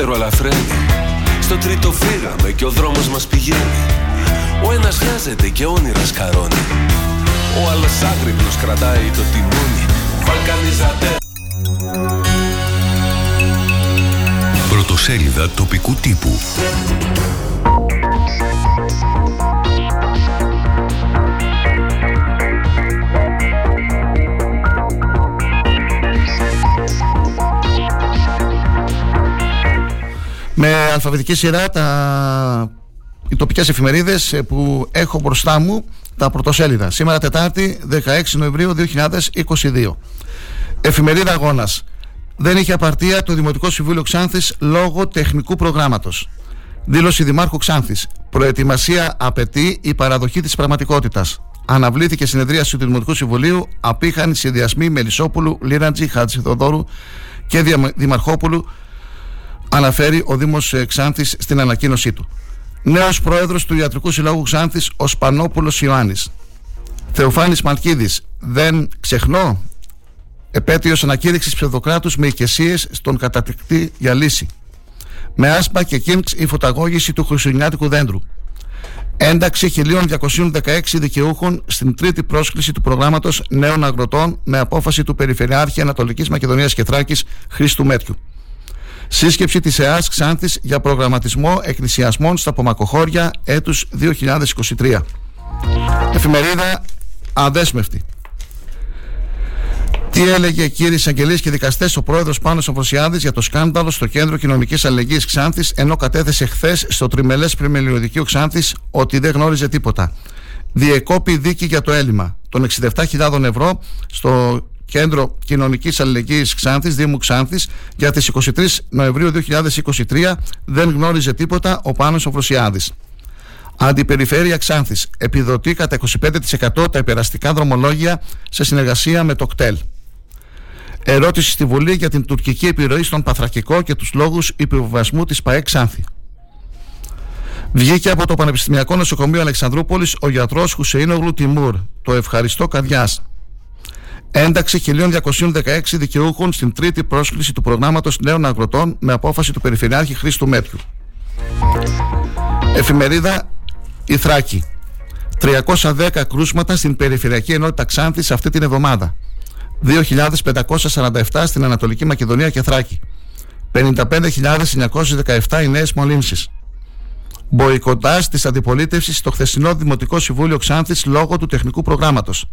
[SPEAKER 13] το δεύτερο αλαφραίνει Στο τρίτο φύγαμε και ο δρόμος μας πηγαίνει. Ο ένας χάζεται και όνειρας σκαρώνει Ο άλλος άγρυπνος κρατάει το τιμόνι. Βαλκανιζατέ
[SPEAKER 3] Πρωτοσέλιδα τοπικού τύπου.
[SPEAKER 4] Με αλφαβητική σειρά τα... οι τοπικές εφημερίδες ε, που έχω μπροστά μου τα πρωτοσέλιδα. Σήμερα Τετάρτη 16 Νοεμβρίου 2022. Εφημερίδα Αγώνας. Δεν είχε απαρτία το Δημοτικό Συμβούλιο Ξάνθης λόγω τεχνικού προγράμματος. Δήλωση Δημάρχου Ξάνθης. Προετοιμασία απαιτεί η παραδοχή της πραγματικότητας. Αναβλήθηκε συνεδρίαση του Δημοτικού Συμβουλίου, απήχαν συνδυασμοί Μελισσόπουλου, Λίραντζη, Χατζηθοδόρου και Δια- Δημαρχόπουλου αναφέρει ο Δήμος ε, Ξάνθης στην ανακοίνωσή του. Νέος πρόεδρος του Ιατρικού Συλλόγου Ξάνθης, ο Σπανόπουλος Ιωάννης. Θεοφάνης Μαλκίδης, δεν ξεχνώ; Επέτειος ανακήρυξης ψευδοκράτους με οικεσίες στον κατατεκτή για λύση. Με άσπα και κίνξ η φωταγώγηση του χριστουγεννιάτικου δέντρου. Ένταξη 1216 δικαιούχων στην τρίτη πρόσκληση του προγράμματος νέων αγροτών με απόφαση του Περιφερειάρχη Ανατολικής Μακεδονίας και Θράκης Χρήστου Μέτριου. Σύσκεψη της ΕΑΣ Ξάνθης για προγραμματισμό εκκλησιασμών στα Πομακοχώρια έτους 2023. Εφημερίδα αδέσμευτη. Τι Τι έλεγε κύριε εισαγγελίες και δικαστές ο πρόεδρος Πάνος Αμφροσιάδη για το σκάνδαλο στο Κέντρο Κοινωνικής Αλληλεγγύης Ξάνθης, ενώ κατέθεσε χθες στο τριμελές Πριμελιωδικείο Ξάνθης ότι δεν γνώριζε τίποτα. Διεκόπη δίκη για το έλλειμμα των 67.000 ευρώ στο Κέντρο Κοινωνικής Αλληλεγγύης Ξάνθης, Δήμου Ξάνθης για τις 23 Νοεμβρίου 2023 δεν γνώριζε τίποτα ο Πάνος Οφροσιάδης. Αντιπεριφέρεια Ξάνθης επιδοτεί κατά 25% τα υπεραστικά δρομολόγια σε συνεργασία με το ΚΤΕΛ. Ερώτηση στη Βουλή για την τουρκική επιρροή στον Παθρακικό και τους λόγους υποβασμού της ΠαΕ Ξάνθη. Βγήκε από το Πανεπιστημιακό Νοσοκομείο Αλεξανδρούπολης ο γιατρός Χουσεϊνογλου Τιμούρ, το ευχαριστώ Καδιάς. Ένταξη 1216 δικαιούχων στην τρίτη πρόσκληση του προγράμματος νέων αγροτών με απόφαση του Περιφερειάρχη Χρήστου Μέτριου. Εφημερίδα Η Θράκη. 310 κρούσματα στην Περιφερειακή Ενότητα Ξάνθης αυτή την εβδομάδα. 2.547 στην Ανατολική Μακεδονία και Θράκη. 55.917 οι νέες μολύνσεις. Μποϊκοτάζ της αντιπολίτευσης στο χθεσινό Δημοτικό Συμβούλιο Ξάνθης λόγω του τεχνικού προγράμματος.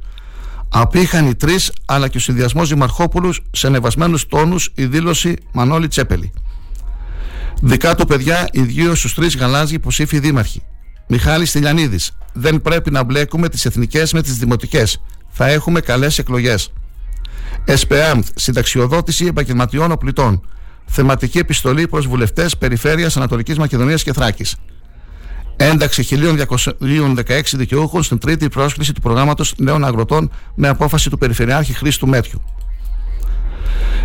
[SPEAKER 4] Απήχαν οι τρεις, αλλά και ο συνδυασμός Δημαρχόπουλου σε ανεβασμένους τόνους η δήλωση Μανώλη Τσέπελη. Δικά του παιδιά, ιδίω στους τρεις γαλάζιοι υποψήφοι δήμαρχοι. Μιχάλη Τηλιανίδη. Δεν πρέπει να μπλέκουμε τις εθνικές με τις δημοτικές. Θα έχουμε καλές εκλογές. ΕΣΠΕΑΜΤ, συνταξιοδότηση επαγγελματιών οπλιτών. Θεματική επιστολή προς βουλευτές Περιφέρειας Ανατολικής Μακεδονίας και Θράκης. Ένταξη 1.216 δικαιούχων στην τρίτη πρόσκληση του προγράμματος νέων αγροτών με απόφαση του Περιφερειάρχη Χρήστου Μέτριου.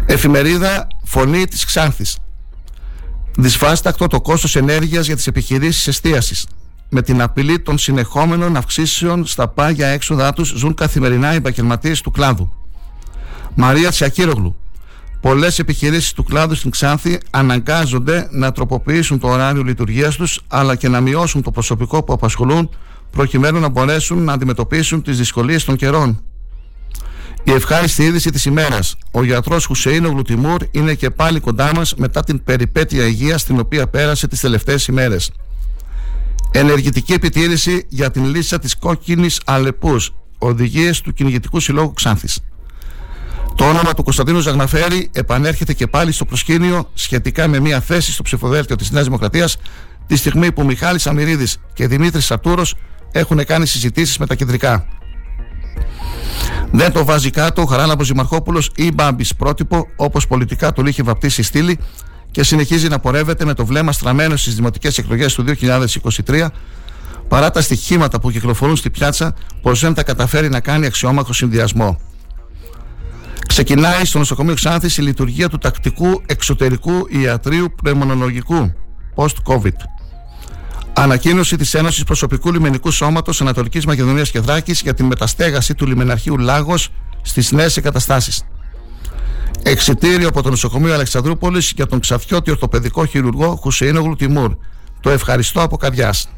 [SPEAKER 4] Εφημερίδα Φωνή της Ξάνθης. Δυσφάστακτο το κόστος ενέργειας για τις επιχειρήσεις εστίασης. Με την απειλή των συνεχόμενων αυξήσεων στα πάγια έξοδά τους ζουν καθημερινά οι επαγγελματίες του κλάδου. Μαρία Τσιακύρογλου. Πολλές επιχειρήσεις του κλάδου στην Ξάνθη αναγκάζονται να τροποποιήσουν το ωράριο λειτουργίας τους αλλά και να μειώσουν το προσωπικό που απασχολούν προκειμένου να μπορέσουν να αντιμετωπίσουν τις δυσκολίες των καιρών. Η ευχάριστη είδηση της ημέρας. Ο γιατρός Χουσέινο Τιμούρ είναι και πάλι κοντά μας μετά την περιπέτεια υγείας στην οποία πέρασε τις τελευταίες ημέρες. Ενεργητική επιτήρηση για την λύσα της κόκκινης Αλεπούς. Οδηγίες του Κυνηγητικού Συλλόγου Ξάνθης. Το όνομα του Κωνσταντίνου Ζαγναφέρη επανέρχεται και πάλι στο προσκήνιο σχετικά με μια θέση στο ψηφοδέλτιο της Νέας Δημοκρατίας τη στιγμή που Μιχάλης Αμυρίδης και Δημήτρης Σατούρο έχουν κάνει συζητήσεις με τα κεντρικά. Δεν το βάζει κάτω ο Χαράλαμπος Δημαρχόπουλο ή Μπάμπης πρότυπο, όπως πολιτικά του είχε βαπτίσει η στήλη και συνεχίζει να πορεύεται με το βλέμμα στραμμένο στις δημοτικές εκλογές του 2023, παρά τα στοιχήματα που κυκλοφορούν στη πιάτσα πως δεν τα καταφέρει να κάνει αξιόμαχο συνδυασμό. Ξεκινάει στο νοσοκομείο Ξάνθης η λειτουργία του τακτικού εξωτερικού ιατρίου πνευμονολογικού post-COVID. Ανακοίνωση της Ένωσης Προσωπικού Λιμενικού Σώματος Ανατολικής Μακεδονίας και Θράκη για την μεταστέγαση του λιμεναρχείου Λάγος στις νέες εγκαταστάσεις. Εξιτήριο από το νοσοκομείο Αλεξανδρούπολης για τον ξαφιώτη ορθοπαιδικό χειρουργό Χουσεϊνογλου Τιμούρ. Το ευχαριστώ από
[SPEAKER 13] καρδιάς.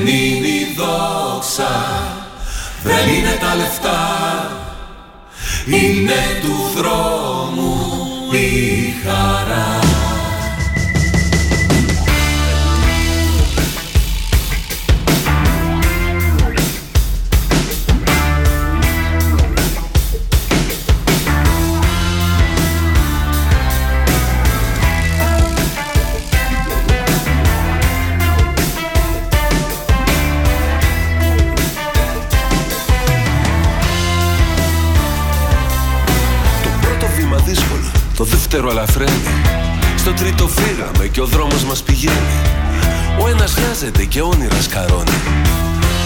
[SPEAKER 13] Είναι η δόξα, δεν είναι τα λεφτά. Είναι του δρόμου η χαρά Το δεύτερο αλαφραίνει Στο τρίτο φύγαμε και ο δρόμος μας πηγαίνει. Ο ένας χρειάζεται και όνειρα σκαρώνει.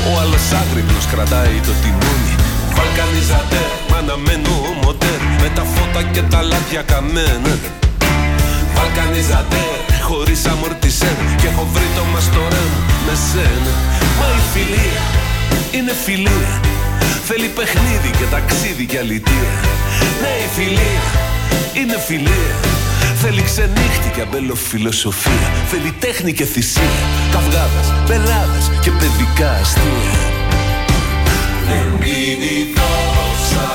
[SPEAKER 13] Ο άλλος άγρυπνος κρατάει το τιμόνι. Βαλκανιζατέ, αναμένω μοντέρ Με τα φώτα και τα λάδια καμένα. Βαλκανιζατέ, χωρίς αμορτισέρ Και έχω βρει το μαστορέ μου με σένα. Μα η φιλία είναι φιλία. Θέλει παιχνίδι και ταξίδι και αλητία. Ναι η φιλία είναι φιλία. Θέλει ξενύχτη και αμπελοφιλοσοφία. Θέλει τέχνη και θυσία. Καυγάδες, πελάδες και παιδικά αστεία. Δεν είναι η δόξα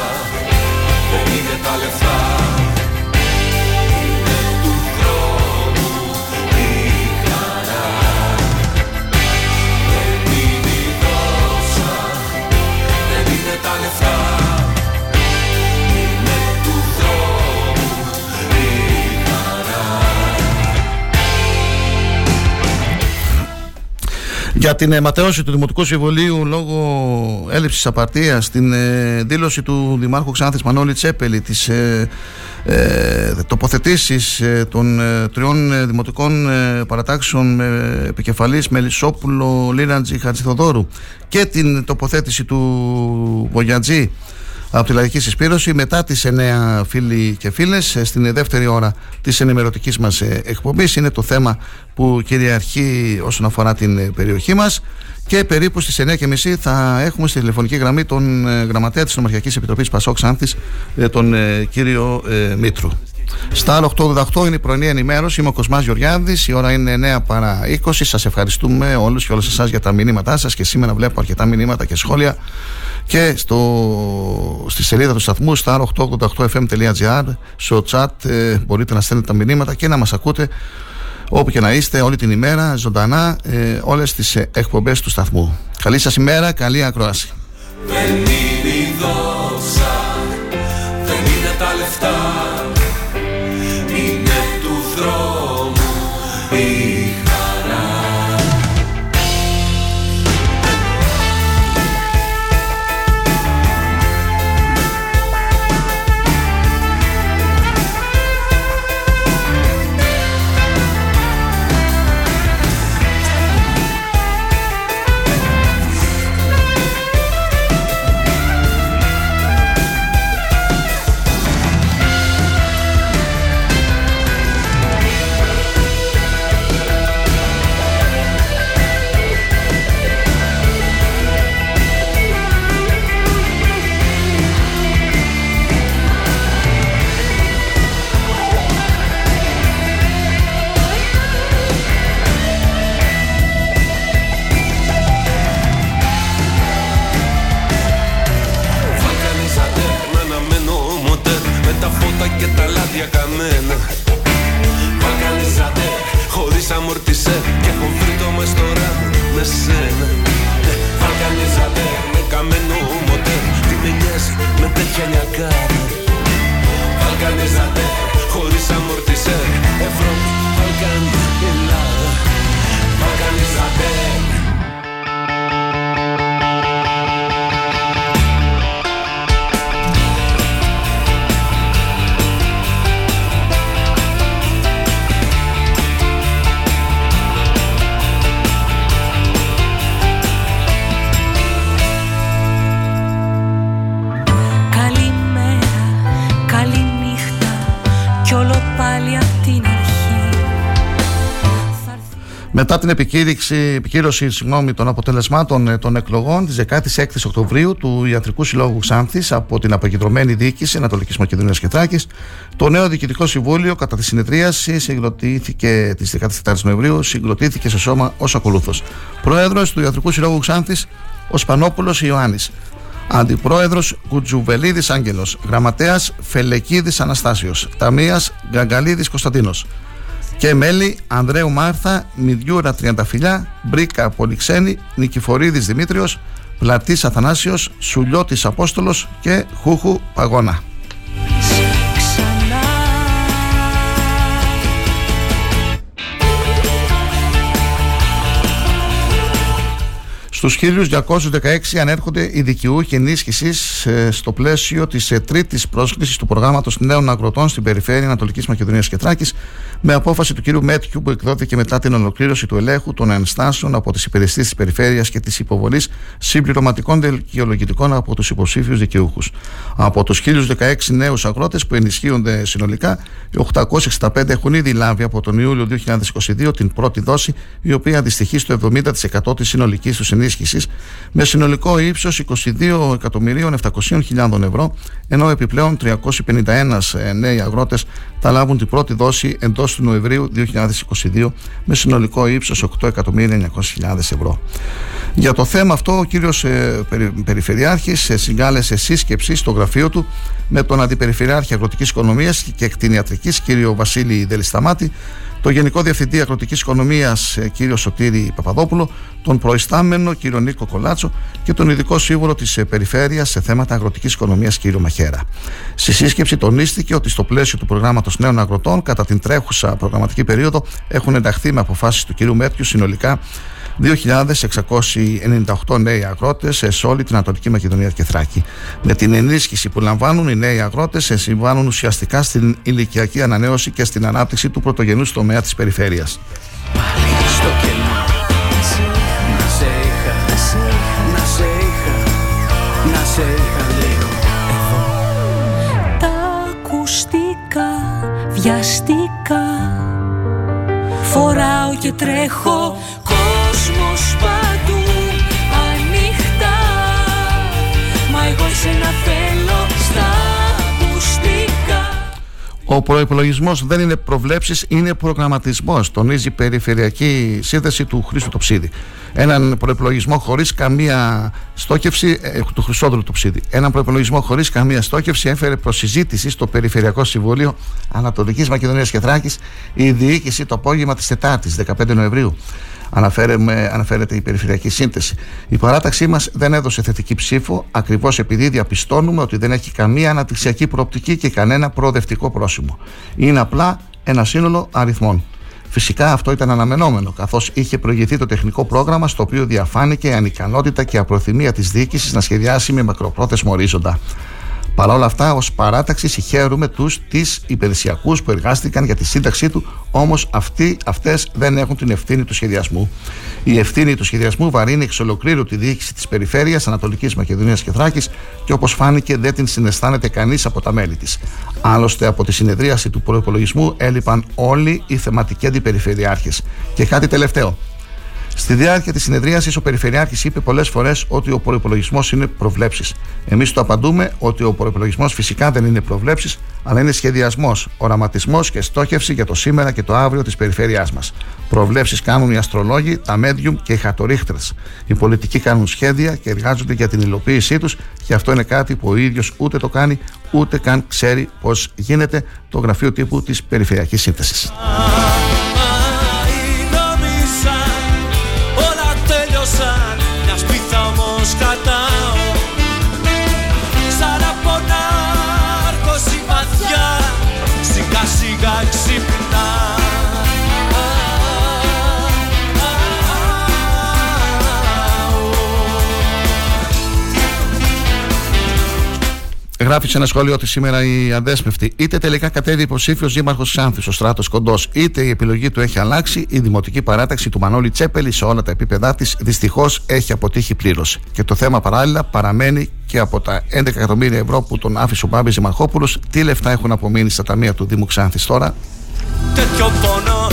[SPEAKER 13] Δεν είναι τα λεφτά
[SPEAKER 4] Για την ματέωση του Δημοτικού Συμβουλίου λόγω έλλειψης απαρτίας, την ε, δήλωση του Δημάρχου Ξάνθης Μανώλη Τσέπελη, τις ε, ε, τοποθετήσεις ε, των ε, τριών δημοτικών παρατάξεων με επικεφαλής Μελισσόπουλο, Λίραντζη, Χατζηθοδόρου και την τοποθέτηση του Βογιατζή από τη Λαϊκή Συσπήρωση μετά τις 9 φίλοι και φίλες στην δεύτερη ώρα της ενημερωτικής μας εκπομπής. Είναι το θέμα που κυριαρχεί όσον αφορά την περιοχή μας. Και περίπου στις 9.30 θα έχουμε στη τηλεφωνική γραμμή τον γραμματέα της Νομαρχιακής Επιτροπής Πασόκ Σάνθης τον κύριο Μήτρου στα άλλο 888 είναι η πρωινή ενημέρωση. Είμαι ο Κοσμάς Γεωργιάδης. Η ώρα είναι 9 παρά 20. Σας ευχαριστούμε όλους και όλες εσάς για τα μηνύματά σας. Και σήμερα βλέπω αρκετά μηνύματα και σχόλια και στο, στη σελίδα του σταθμού star888fm.gr στο chat ε, μπορείτε να στέλνετε τα μηνύματα και να μας ακούτε όπου και να είστε όλη την ημέρα ζωντανά ε, όλες τις ε, εκπομπές του σταθμού καλή σας ημέρα, καλή ακρόαση
[SPEAKER 7] Δεν είναι η δόξα Δεν είναι τα λεφτά
[SPEAKER 4] την επικύρωση, επικύρωση συγγνώμη, των αποτελεσμάτων ε, των εκλογών της 16η Οκτωβρίου του Ιατρικού Συλλόγου Ξάνθης από την αποκεντρωμένη διοίκηση Ανατολικής Μακεδονίας και Τράκη, το νέο Διοικητικό Συμβούλιο κατά τη συνεδρίαση συγκροτήθηκε της 14η Νοεμβρίου συγκροτήθηκε σε σώμα ως ακολούθω. Πρόεδρος του Ιατρικού Συλλόγου Ξάνθης, ο Σπανόπουλος Ιωάννης. Αντιπρόεδρος Κουτζουβελίδης Άγγελος. Γραμματέας Φελεκίδης Αναστάσιος. Ταμείας Γκαγκαλίδης Κωνσταντίνος και μέλη Ανδρέου Μάρθα, Μιδιούρα Τριανταφυλιά, Μπρίκα Πολυξένη, Νικηφορίδης Δημήτριος, Πλατής Αθανάσιος, Σουλιώτης Απόστολος και Χούχου Παγώνα. Στους 1216 ανέρχονται οι δικαιούχοι ενίσχυσης ε, στο πλαίσιο της ε, τρίτης πρόσκλησης του προγράμματος νέων αγροτών στην περιφέρεια Ανατολικής Μακεδονίας και Τράκης, με απόφαση του κ. Μέτιου που εκδόθηκε μετά την ολοκλήρωση του ελέγχου των ενστάσεων από τις υπηρεσίες της περιφέρειας και της υποβολής συμπληρωματικών δικαιολογητικών από τους υποψήφιους δικαιούχους. Από τους 1016 νέους αγρότες που ενισχύονται συνολικά, οι 865 έχουν ήδη λάβει από τον Ιούλιο 2022 την πρώτη δόση, η οποία αντιστοιχεί στο 70% της συνολικής τους ενίσχυσης με συνολικό ύψος 22.700.000 ευρώ, ενώ επιπλέον 351 ε, νέοι αγρότες θα λάβουν την πρώτη δόση εντός του Νοεμβρίου 2022 με συνολικό ύψος 8.900.000 ευρώ. Για το θέμα αυτό, ο κύριος ε, Περιφερειάρχης ε, συγκάλεσε σύσκεψη στο γραφείο του με τον Αντιπεριφερειάρχη Αγροτικής Οικονομίας και Κτηνιατρικής, κύριο Βασίλη Δελισταμάτη, τον Γενικό Διευθυντή Αγροτικής Οικονομίας, ε, κύριο Σωτήρη Παπαδόπουλο, τον προϊστάμενο κύριο Νίκο Κολάτσο και τον ειδικό σύμβολο της ε, Περιφέρειας σε θέματα αγροτικής οικονομίας, κύριο Μαχέρα. Στη σύσκεψη τονίστηκε ότι στο πλαίσιο του προγράμματος νέων αγροτών, κατά την τρέχουσα προγραμματική περίοδο, έχουν ενταχθεί με αποφάσεις του κύριου Μέτιου συνολικά 2.698 νέοι αγρότες σε όλη την Ανατολική Μακεδονία και Θράκη. Με την ενίσχυση που λαμβάνουν, οι νέοι αγρότες συμβάλλουν ουσιαστικά στην ηλικιακή ανανέωση και στην ανάπτυξη του πρωτογενούς τομέα της περιφέρειας.
[SPEAKER 6] Τα ακουστικά βιαστικά Φοράω και τρέχω Μα εγώ να θέλω στα ακουστικά
[SPEAKER 4] Ο προπολογισμό δεν είναι προβλέψεις, είναι προγραμματισμός. Τονίζει η περιφερειακή σύνδεση του Χρήστου Τοψίδη. Έναν προπολογισμό χωρίς καμία στόχευση ε, του Χρυσόδουλου Τοψίδη. Έναν προπολογισμό χωρίς καμία στόχευση έφερε προς συζήτηση στο Περιφερειακό Συμβούλιο Ανατολικής Μακεδονίας και Θράκης η διοίκηση το απόγευμα της Τετάρτης, 15 Νοεμβρίου. Αναφέρεται η περιφερειακή σύνθεση. Η παράταξή μας δεν έδωσε θετική ψήφο ακριβώς επειδή διαπιστώνουμε ότι δεν έχει καμία αναπτυξιακή προοπτική και κανένα προοδευτικό πρόσημο. Είναι απλά ένα σύνολο αριθμών. Φυσικά αυτό ήταν αναμενόμενο, καθώς είχε προηγηθεί το τεχνικό πρόγραμμα στο οποίο διαφάνηκε η ανικανότητα και απροθυμία της διοίκησης να σχεδιάσει με μακροπρόθεσμο ορίζοντα. Παρ' όλα αυτά, ως παράταξη, συγχαίρουμε τους τη υπηρεσιακούς που εργάστηκαν για τη σύνταξή του, όμως αυτές δεν έχουν την ευθύνη του σχεδιασμού. Η ευθύνη του σχεδιασμού βαρύνει εξ ολοκλήρου τη διοίκηση της περιφέρειας Ανατολικής Μακεδονίας και Θράκης και όπως φάνηκε δεν την συναισθάνεται κανείς από τα μέλη της. Άλλωστε, από τη συνεδρίαση του προπολογισμού έλειπαν όλοι οι θεματικοί αντιπεριφερειάρχες. Και κάτι τελευταίο. Στη διάρκεια της συνεδρίασης, ο Περιφερειάρχης είπε πολλές φορές ότι ο προπολογισμό είναι προβλέψεις. Εμείς το απαντούμε ότι ο προπολογισμό φυσικά δεν είναι προβλέψεις, αλλά είναι σχεδιασμός, οραματισμός και στόχευση για το σήμερα και το αύριο της περιφέρειάς μας. Προβλέψεις κάνουν οι αστρολόγοι, τα medium και οι χατορίχτρες. Οι πολιτικοί κάνουν σχέδια και εργάζονται για την υλοποίησή τους και αυτό είναι κάτι που ο ίδιος ούτε το κάνει, ούτε καν ξέρει πώς γίνεται το γραφείο τύπου της Περιφερειακής Σύνθεσης. Γράφεις σε ένα σχόλιο ότι σήμερα η αδέσμευτη είτε τελικά κατέβει υποψήφιος δήμαρχος Ξάνθη, ο Στράτος Κοντός, είτε η επιλογή του έχει αλλάξει, η δημοτική παράταξη του Μανώλη Τσέπελη σε όλα τα επίπεδά της δυστυχώς έχει αποτύχει πλήρως. Και το θέμα παράλληλα παραμένει και από τα 11 εκατομμύρια ευρώ που τον άφησε ο Μπάμπης Δημαρχόπουλο, τι λεφτά έχουν απομείνει στα ταμεία του Δήμου Ξάνθης τώρα; Τέτοιο πόνο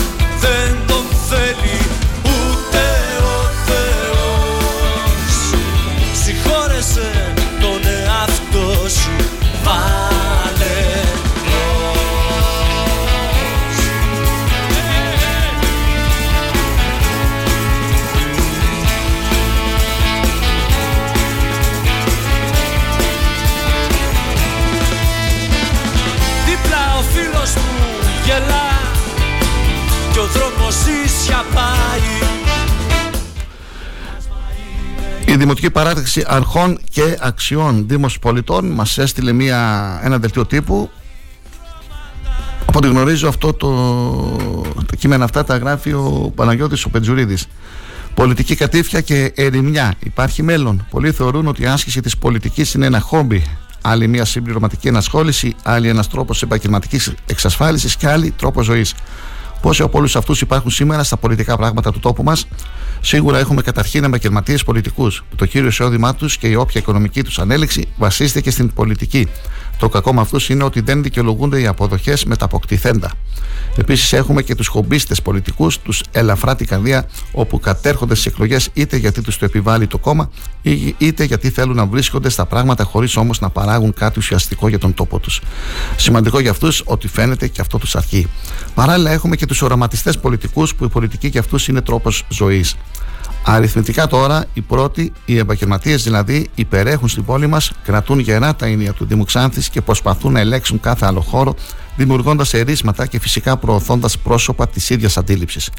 [SPEAKER 4] Δημοτική Παράταξη Αρχών και Αξιών Δήμος Πολιτών μας έστειλε μια, ένα δελτίο τύπου από ό,τι γνωρίζω αυτό το, το κείμενα αυτά τα γράφει ο Παναγιώτης ο Πεντζουρίδης Πολιτική κατήφια και ερημιά. Υπάρχει μέλλον. Πολλοί θεωρούν ότι η άσκηση της πολιτικής είναι ένα χόμπι. Άλλη μια συμπληρωματική ενασχόληση, άλλη ένας τρόπος επαγγελματικής εξασφάλισης και άλλη τρόπος ζωής. Πόσοι από όλους αυτούς υπάρχουν σήμερα στα πολιτικά πράγματα του τόπου μας, σίγουρα έχουμε καταρχήν επαγγελματίες πολιτικούς, που το κύριο εισόδημά τους και η όποια οικονομική τους ανέλυξη βασίζεται και στην πολιτική. Το κακό με αυτούς είναι ότι δεν δικαιολογούνται οι αποδοχές με τα αποκτηθέντα. Επίσης, έχουμε και τους χομπίστες πολιτικούς, τους ελαφρά την καρδία, όπου κατέρχονται στις εκλογές είτε γιατί τους το επιβάλλει το κόμμα, είτε γιατί θέλουν να βρίσκονται στα πράγματα χωρίς όμως να παράγουν κάτι ουσιαστικό για τον τόπο τους. Σημαντικό για αυτούς ότι φαίνεται και αυτό τους αρκεί. Παράλληλα, έχουμε και τους οραματιστές πολιτικούς, που η πολιτική για αυτούς είναι τρόπος ζωής. Αριθμητικά τώρα, οι πρώτοι, οι επαγγελματίες δηλαδή, υπερέχουν στην πόλη μας, κρατούν γερά τα ίνια του Δήμου Ξάνθης και προσπαθούν να ελέγξουν κάθε άλλο χώρο, δημιουργώντας ερίσματα και φυσικά προωθώντας πρόσωπα της ίδιας αντίληψης.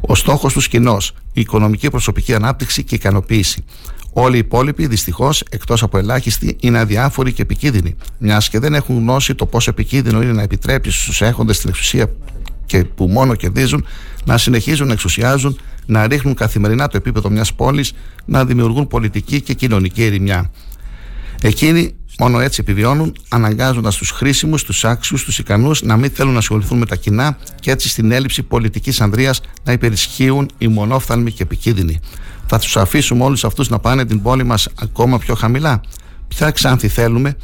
[SPEAKER 4] Ο στόχος τους κοινός, η οικονομική προσωπική ανάπτυξη και ικανοποίηση. Όλοι οι υπόλοιποι, δυστυχώς, εκτός από ελάχιστοι, είναι αδιάφοροι και επικίνδυνοι, μιας και δεν έχουν γνώση το πόσο επικίνδυνο είναι να επιτρέψει στους έχοντες την εξουσία και που μόνο κερδίζουν να συνεχίζουν να εξουσιάζουν, να ρίχνουν καθημερινά το επίπεδο μιας πόλης, να δημιουργούν πολιτική και κοινωνική ερημιά. Εκείνοι μόνο έτσι επιβιώνουν, αναγκάζοντας τους χρήσιμους, τους άξιους, τους ικανούς να μην θέλουν να ασχοληθούν με τα κοινά και έτσι στην έλλειψη πολιτικής ανδρείας να υπερισχύουν οι μονόφθαλμοι και επικίνδυνοι. Θα τους αφήσουμε όλους αυτούς να πάνε την πόλη μας ακόμα πιο χαμηλά. Ποια ξάνθη θέλουμε,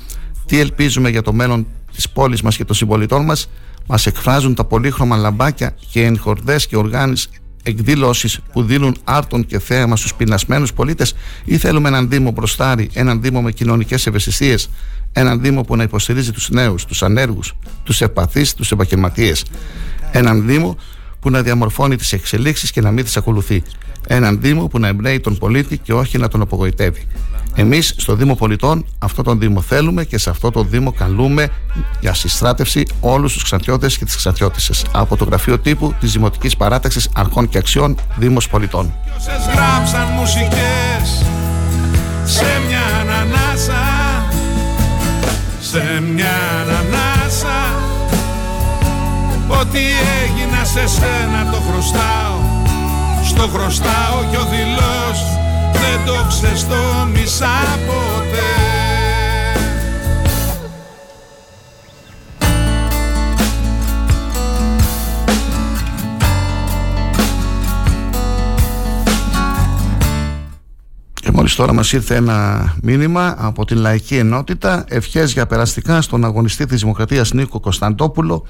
[SPEAKER 4] τι ελπίζουμε για το μέλλον της πόλης μας και των συμπολιτών μας, μας εκφράζουν τα πολύχρωμα λαμπάκια και εγχορδέ και οργάνες εκδηλώσεις που δίνουν άρτον και θέαμα στους πεινασμένους πολίτες, ή θέλουμε έναν Δήμο μπροστάρι, έναν Δήμο με κοινωνικές ευαισθησίες, έναν Δήμο που να υποστηρίζει τους νέους, τους ανέργους, τους ευπαθείς, τους επαγγελματίες. Έναν Δήμο που να διαμορφώνει τις εξελίξεις και να μην τις ακολουθεί. Έναν Δήμο που να εμπνέει τον πολίτη και όχι να τον απογοητεύει. Εμείς στο Δήμο Πολιτών αυτό τον Δήμο θέλουμε και σε αυτό τον Δήμο καλούμε για συστράτευση όλους τους Ξαντιώτε και τις Ξαντιώτησε από το γραφείο τύπου της Δημοτικής Παράταξης Αρχών και Αξιών Δήμος Πολιτών.
[SPEAKER 14] γράψαν μουσικές σε μια ανανάσα σε μια ανανάσα Ό,τι έγινα σε σένα το χρωστάω. Στο χρωστάω κι ο δηλός δεν το ξεστόμισα ποτέ.
[SPEAKER 4] Και μόλις τώρα μας ήρθε ένα μήνυμα από την Λαϊκή Ενότητα. Ευχές για περαστικά στον αγωνιστή της Δημοκρατίας Νίκο Κωνσταντόπουλο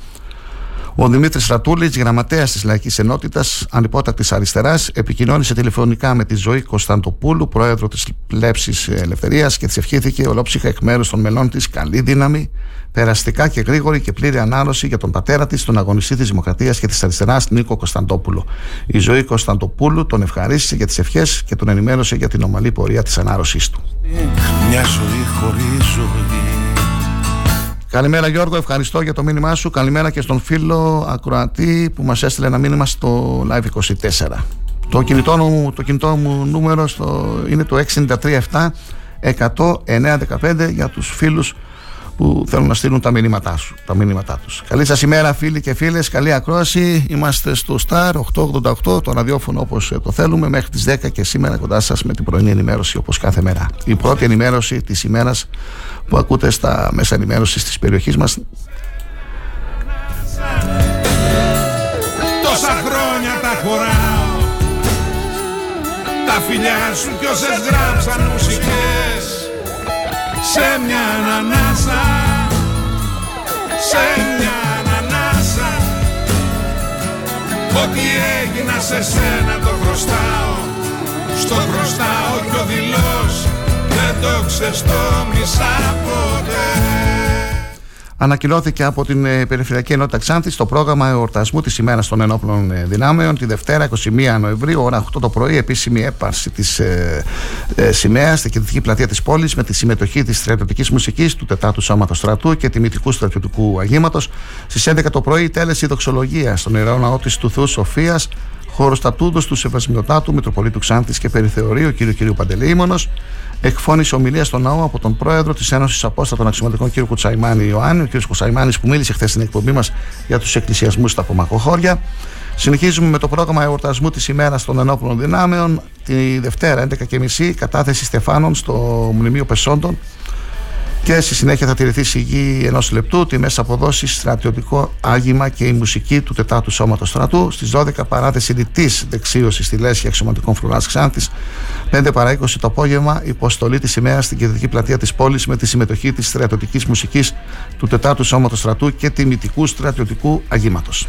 [SPEAKER 4] ο Δημήτρης Ρατούλης, γραμματέας της Λαϊκής Ενότητας Ανυπότακτη Αριστεράς, επικοινώνησε τηλεφωνικά με τη Ζωή Κωνσταντοπούλου, πρόεδρο της Πλέψη Ελευθερίας, και τη ευχήθηκε ολόψυχα εκ μέρους των μελών της καλή δύναμη, περαστικά και γρήγορη και πλήρη ανάρρωση για τον πατέρα της, τον αγωνιστή της Δημοκρατίας και της Αριστεράς, Νίκο Κωνσταντόπουλο. Η Ζωή Κωνσταντοπούλου τον ευχαρίστησε για τις ευχές και τον ενημέρωσε για την ομαλή πορεία της ανάρρωσής του.
[SPEAKER 14] Μια ζωή χωρίς ζωή
[SPEAKER 4] Καλημέρα Γιώργο, ευχαριστώ για το μήνυμά σου. Καλημέρα και στον φίλο Ακροατή που μας έστειλε ένα μήνυμα στο Live24. Το κινητό μου, το κινητό μου νούμερο στο, είναι το 637 100 για τους φίλους που θέλουν να στείλουν τα μηνύματά, σου, τα μηνύματά τους. Καλή σας ημέρα φίλοι και φίλες, καλή ακρόαση. Είμαστε στο Star 888, το ραδιόφωνο όπως το θέλουμε, μέχρι τις 10 και σήμερα κοντά σας με την πρωινή ενημέρωση όπως κάθε μέρα. Η πρώτη ενημέρωση της ημέρας που ακούτε στα μέσα ενημέρωσης της περιοχής μας.
[SPEAKER 14] Τόσα χρόνια τα χωράω Τα φιλιά σου κι όσες γράψαν μουσικές Σε μια ανανάσα Σε μια ανανάσα. Ό,τι έγινα σε σένα το χρωστάω. Στο χρωστάω κι ο δηλός δεν το ξεστόμισα ποτέ
[SPEAKER 4] Ανακοινώθηκε από την ε, Περιφερειακή Ενότητα Ξάνθης το πρόγραμμα εορτασμού της ημέρα των ενόπλων ε, δυνάμεων τη Δευτέρα 21 Νοεμβρίου, ώρα 8 το πρωί, επίσημη έπαρση της ε, ε, σημαίας στην κεντρική πλατεία της πόλης με τη συμμετοχή της στρατιωτικής μουσικής, του Τετάτου Σώματος Στρατού και τιμητικού στρατιωτικού αγήματος. Στις 11 το πρωί, τέλεση δοξολογία στον ιερό ναό της του Θεού Σοφίας, χώρος τατούντος του Σεβασμιωτάτου Μητροπολίτου Ξάνθης και Περιθεωρίου κ. κ. Παντελεήμονος εκφώνησε ομιλία στον ναό από τον πρόεδρο της Ένωσης Απόστατων Αξιωματικών κ. Κουτσαϊμάνη Ιωάννη, ο κ. Κουτσαϊμάνης που μίλησε χθες στην εκπομπή μας για τους εκκλησιασμούς στα Κομακοχώρια. Συνεχίζουμε με το πρόγραμμα εορτασμού της ημέρας των ενόπλων δυνάμεων. Τη Δευτέρα, 11.30, κατάθεση Στεφάνων στο Μνημείο Πεσόντων και στη συνέχεια θα τηρηθεί σιγή ενός λεπτού, τη μέσα αποδόση, στρατιωτικό άγημα και η μουσική του Τετάτου Σώματος Στρατού. Στις 12 παράθεση διτής δεξίωση στη Λέσχη Αξιωματικών Φρουράς Ξάνθης. 5 παρά 20 το απόγευμα, υποστολή της ημέρα στην κεντρική πλατεία της πόλης με τη συμμετοχή της στρατιωτικής μουσικής του Τετάτου Σώματος Στρατού και τιμητικού στρατιωτικού
[SPEAKER 15] αγήματος.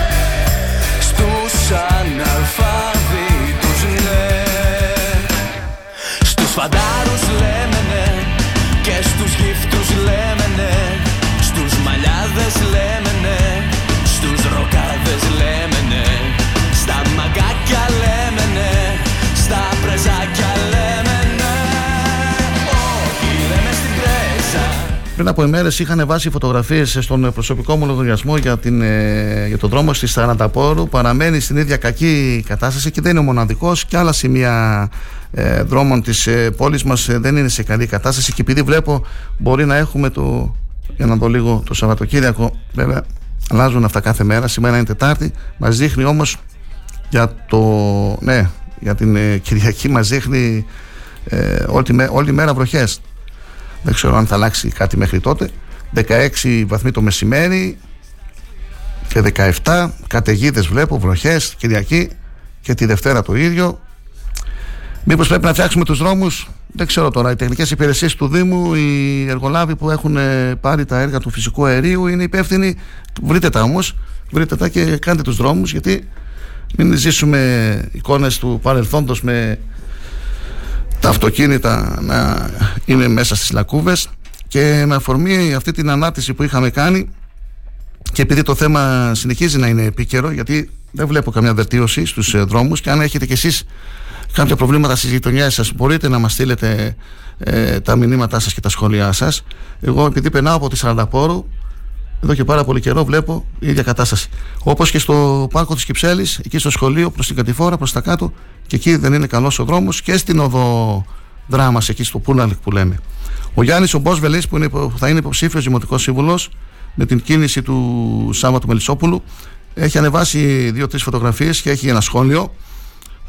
[SPEAKER 4] πριν από ημέρες είχαν βάσει φωτογραφίες στον προσωπικό μου λογαριασμό για, την, ε, για τον δρόμο στη Σταραταπόρου. Παραμένει στην ίδια κακή κατάσταση και δεν είναι ο μοναδικός. Και άλλα σημεία ε, δρόμων της ε, πόλης μας ε, δεν είναι σε καλή κατάσταση. Και επειδή βλέπω, μπορεί να έχουμε το. Για να δω λίγο το Σαββατοκύριακο, βέβαια αλλάζουν αυτά κάθε μέρα. Σήμερα είναι Τετάρτη. Μας δείχνει όμως για το. Ναι, για την ε, Κυριακή μας δείχνει ε, όλη, όλη μέρα βροχές δεν ξέρω αν θα αλλάξει κάτι μέχρι τότε. 16 βαθμοί το μεσημέρι και 17 καταιγίδες βλέπω, βροχές Κυριακή και τη Δευτέρα το ίδιο. Μήπως πρέπει να φτιάξουμε τους δρόμους; Δεν ξέρω τώρα, οι τεχνικές υπηρεσίες του Δήμου οι εργολάβοι που έχουν ε, πάρει τα έργα του φυσικού αερίου είναι υπεύθυνοι. Βρείτε τα όμως, βρείτε τα και κάντε τους δρόμους γιατί μην ζήσουμε εικόνες του παρελθόντος με τα αυτοκίνητα να είναι μέσα στις λακκούβες και με αφορμή αυτή την ανάρτηση που είχαμε κάνει και επειδή το θέμα συνεχίζει να είναι επίκαιρο γιατί δεν βλέπω καμιά βελτίωση στους ε, δρόμους και αν έχετε κι εσείς κάποια προβλήματα στις γειτονιές σας μπορείτε να μας στείλετε ε, τα μηνύματά σας και τα σχόλιά σας. Εγώ επειδή περνάω από τη Σαρανταπόρου εδώ και πάρα πολύ καιρό βλέπω η ίδια κατάσταση. Όπως και στο πάρκο της Κυψέλης, εκεί στο σχολείο, προς την κατηφόρα, προς τα κάτω, και εκεί δεν είναι καλός ο δρόμος, και στην οδό δράμα, εκεί στο Πούλαλικ που λέμε. Ο Γιάννης ο Μπόσβελη, που, είναι, θα είναι υποψήφιος δημοτικός σύμβουλος, με την κίνηση του Σάββατου Μελισσόπουλου, έχει ανεβάσει δύο-τρεις φωτογραφίες και έχει ένα σχόλιο.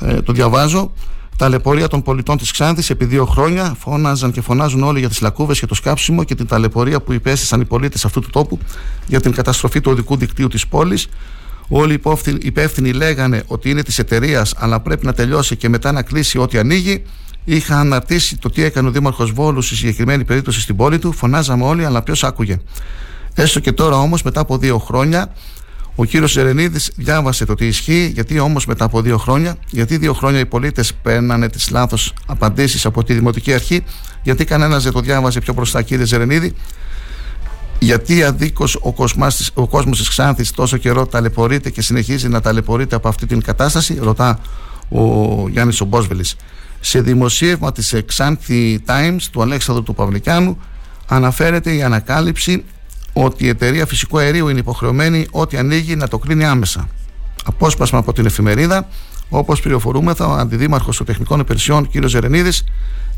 [SPEAKER 4] Ε, το διαβάζω ταλαιπωρία των πολιτών της Ξάνθης επί δύο χρόνια. Φώναζαν και φωνάζουν όλοι για τις λακκούβες και το σκάψιμο και την ταλαιπωρία που υπέστησαν οι πολίτες αυτού του τόπου για την καταστροφή του οδικού δικτύου της πόλης. Όλοι οι υπεύθυνοι λέγανε ότι είναι της εταιρείας, αλλά πρέπει να τελειώσει και μετά να κλείσει ό,τι ανοίγει. Είχα αναρτήσει το τι έκανε ο Δήμαρχος Βόλου στη συγκεκριμένη περίπτωση στην πόλη του. Φωνάζαμε όλοι, αλλά ποιος άκουγε. Έστω και τώρα όμως, μετά από δύο χρόνια, ο κύριος Ζερενίδη διάβασε το τι ισχύει, γιατί όμως μετά από δύο χρόνια, γιατί δύο χρόνια οι πολίτες παίρνανε τις λάθος απαντήσεις από τη Δημοτική Αρχή, γιατί κανένας δεν το διάβασε πιο μπροστά, κύριε Ζερενίδη, γιατί αδίκως ο, ο κόσμος της Ξάνθης τόσο καιρό ταλαιπωρείται και συνεχίζει να ταλαιπωρείται από αυτή την κατάσταση, ρωτά ο Γιάννης Ομπόσβελη. Σε δημοσίευμα της Ξάνθη Times του Αλέξανδρου του Παυλικιάνου αναφέρεται η ανακάλυψη ότι η εταιρεία φυσικού αερίου είναι υποχρεωμένη ό,τι ανοίγει να το κρίνει άμεσα. Απόσπασμα από την εφημερίδα, όπως πληροφορούμεθα, ο Αντιδήμαρχος των Τεχνικών Υπηρεσιών, κ. Ζερενίδης,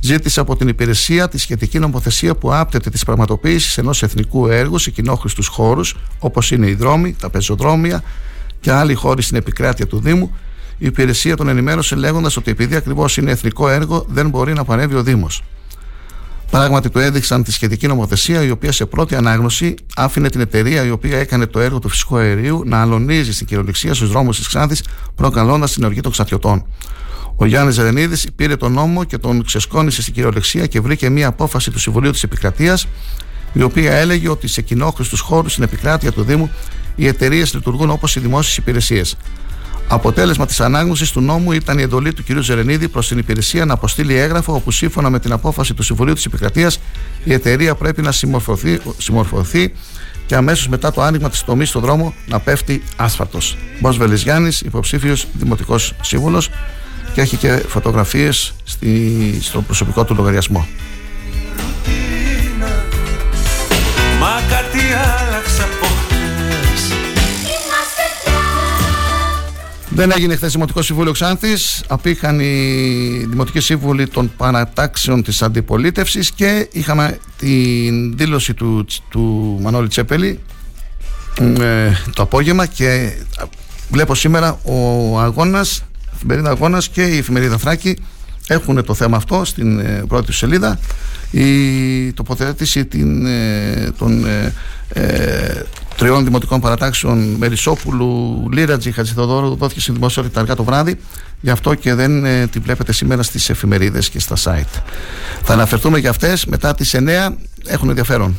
[SPEAKER 4] ζήτησε από την υπηρεσία τη σχετική νομοθεσία που άπτεται της πραγματοποίησης ενός εθνικού έργου σε κοινόχρηστους χώρους, όπως είναι οι δρόμοι, τα πεζοδρόμια και άλλοι χώροι στην επικράτεια του Δήμου. Η υπηρεσία τον ενημέρωσε λέγοντας ότι επειδή ακριβώς είναι εθνικό έργο, δεν μπορεί να παρέμβει ο Δήμος. Πράγματι το έδειξαν τη σχετική νομοθεσία, η οποία σε πρώτη ανάγνωση άφηνε την εταιρεία η οποία έκανε το έργο του φυσικού αερίου να αλωνίζει στην κυριολεξία στους δρόμους της Ξάνθης, προκαλώντας την οργή των ξατιωτών. Ο Γιάννης Ζερενίδη πήρε τον νόμο και τον ξεσκόνησε στην κυριολεξία και βρήκε μια απόφαση του Συμβουλίου της Επικρατείας, η οποία έλεγε ότι σε κοινόχρηστους χώρους στην επικράτεια του Δήμου οι εταιρείες λειτουργούν όπως οι δημόσιες υπηρεσίες. Αποτέλεσμα της ανάγνωσης του νόμου ήταν η εντολή του κ. Ζερενίδη προς την υπηρεσία να αποστείλει έγγραφο όπου σύμφωνα με την απόφαση του Συμβουλίου της Επικρατείας η εταιρεία πρέπει να συμμορφωθεί, συμμορφωθεί και αμέσως μετά το άνοιγμα της τομής στον δρόμο να πέφτει άσφαλτος. Μπόσβελη Γιάννη, υποψήφιος δημοτικός σύμβουλος και έχει και φωτογραφίες στο προσωπικό του λογαριασμό. Μα κάτι Δεν έγινε χθες Δημοτικό Συμβούλιο Ξάνθης. Απήχαν οι Δημοτικοί Σύμβουλοι των παρατάξεων της αντιπολίτευσης και είχαμε την δήλωση του, του Μανώλη Τσέπελη ε, το απόγευμα. Και βλέπω σήμερα ο αγώνας, η εφημερίδα Αγώνας και η εφημερίδα Θράκη έχουν το θέμα αυτό στην ε, πρώτη του σελίδα. Η τοποθέτηση την, ε, των ε, τριών δημοτικών παρατάξεων Μερισόπουλου, Λίρατζη, Χατζηθοδόρου δόθηκε στην δημοσιότητα αργά το βράδυ. Γι' αυτό και δεν ε, την βλέπετε σήμερα στις εφημερίδες και στα site. Θα αναφερθούμε για αυτές μετά τις 9. Έχουν ενδιαφέρον.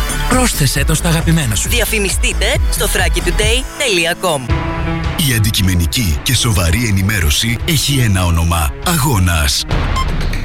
[SPEAKER 2] Πρόσθεσέ το στα αγαπημένα σου.
[SPEAKER 1] Διαφημιστείτε στο thrakitoday.com
[SPEAKER 11] Η αντικειμενική και σοβαρή ενημέρωση έχει ένα όνομα. Αγώνας.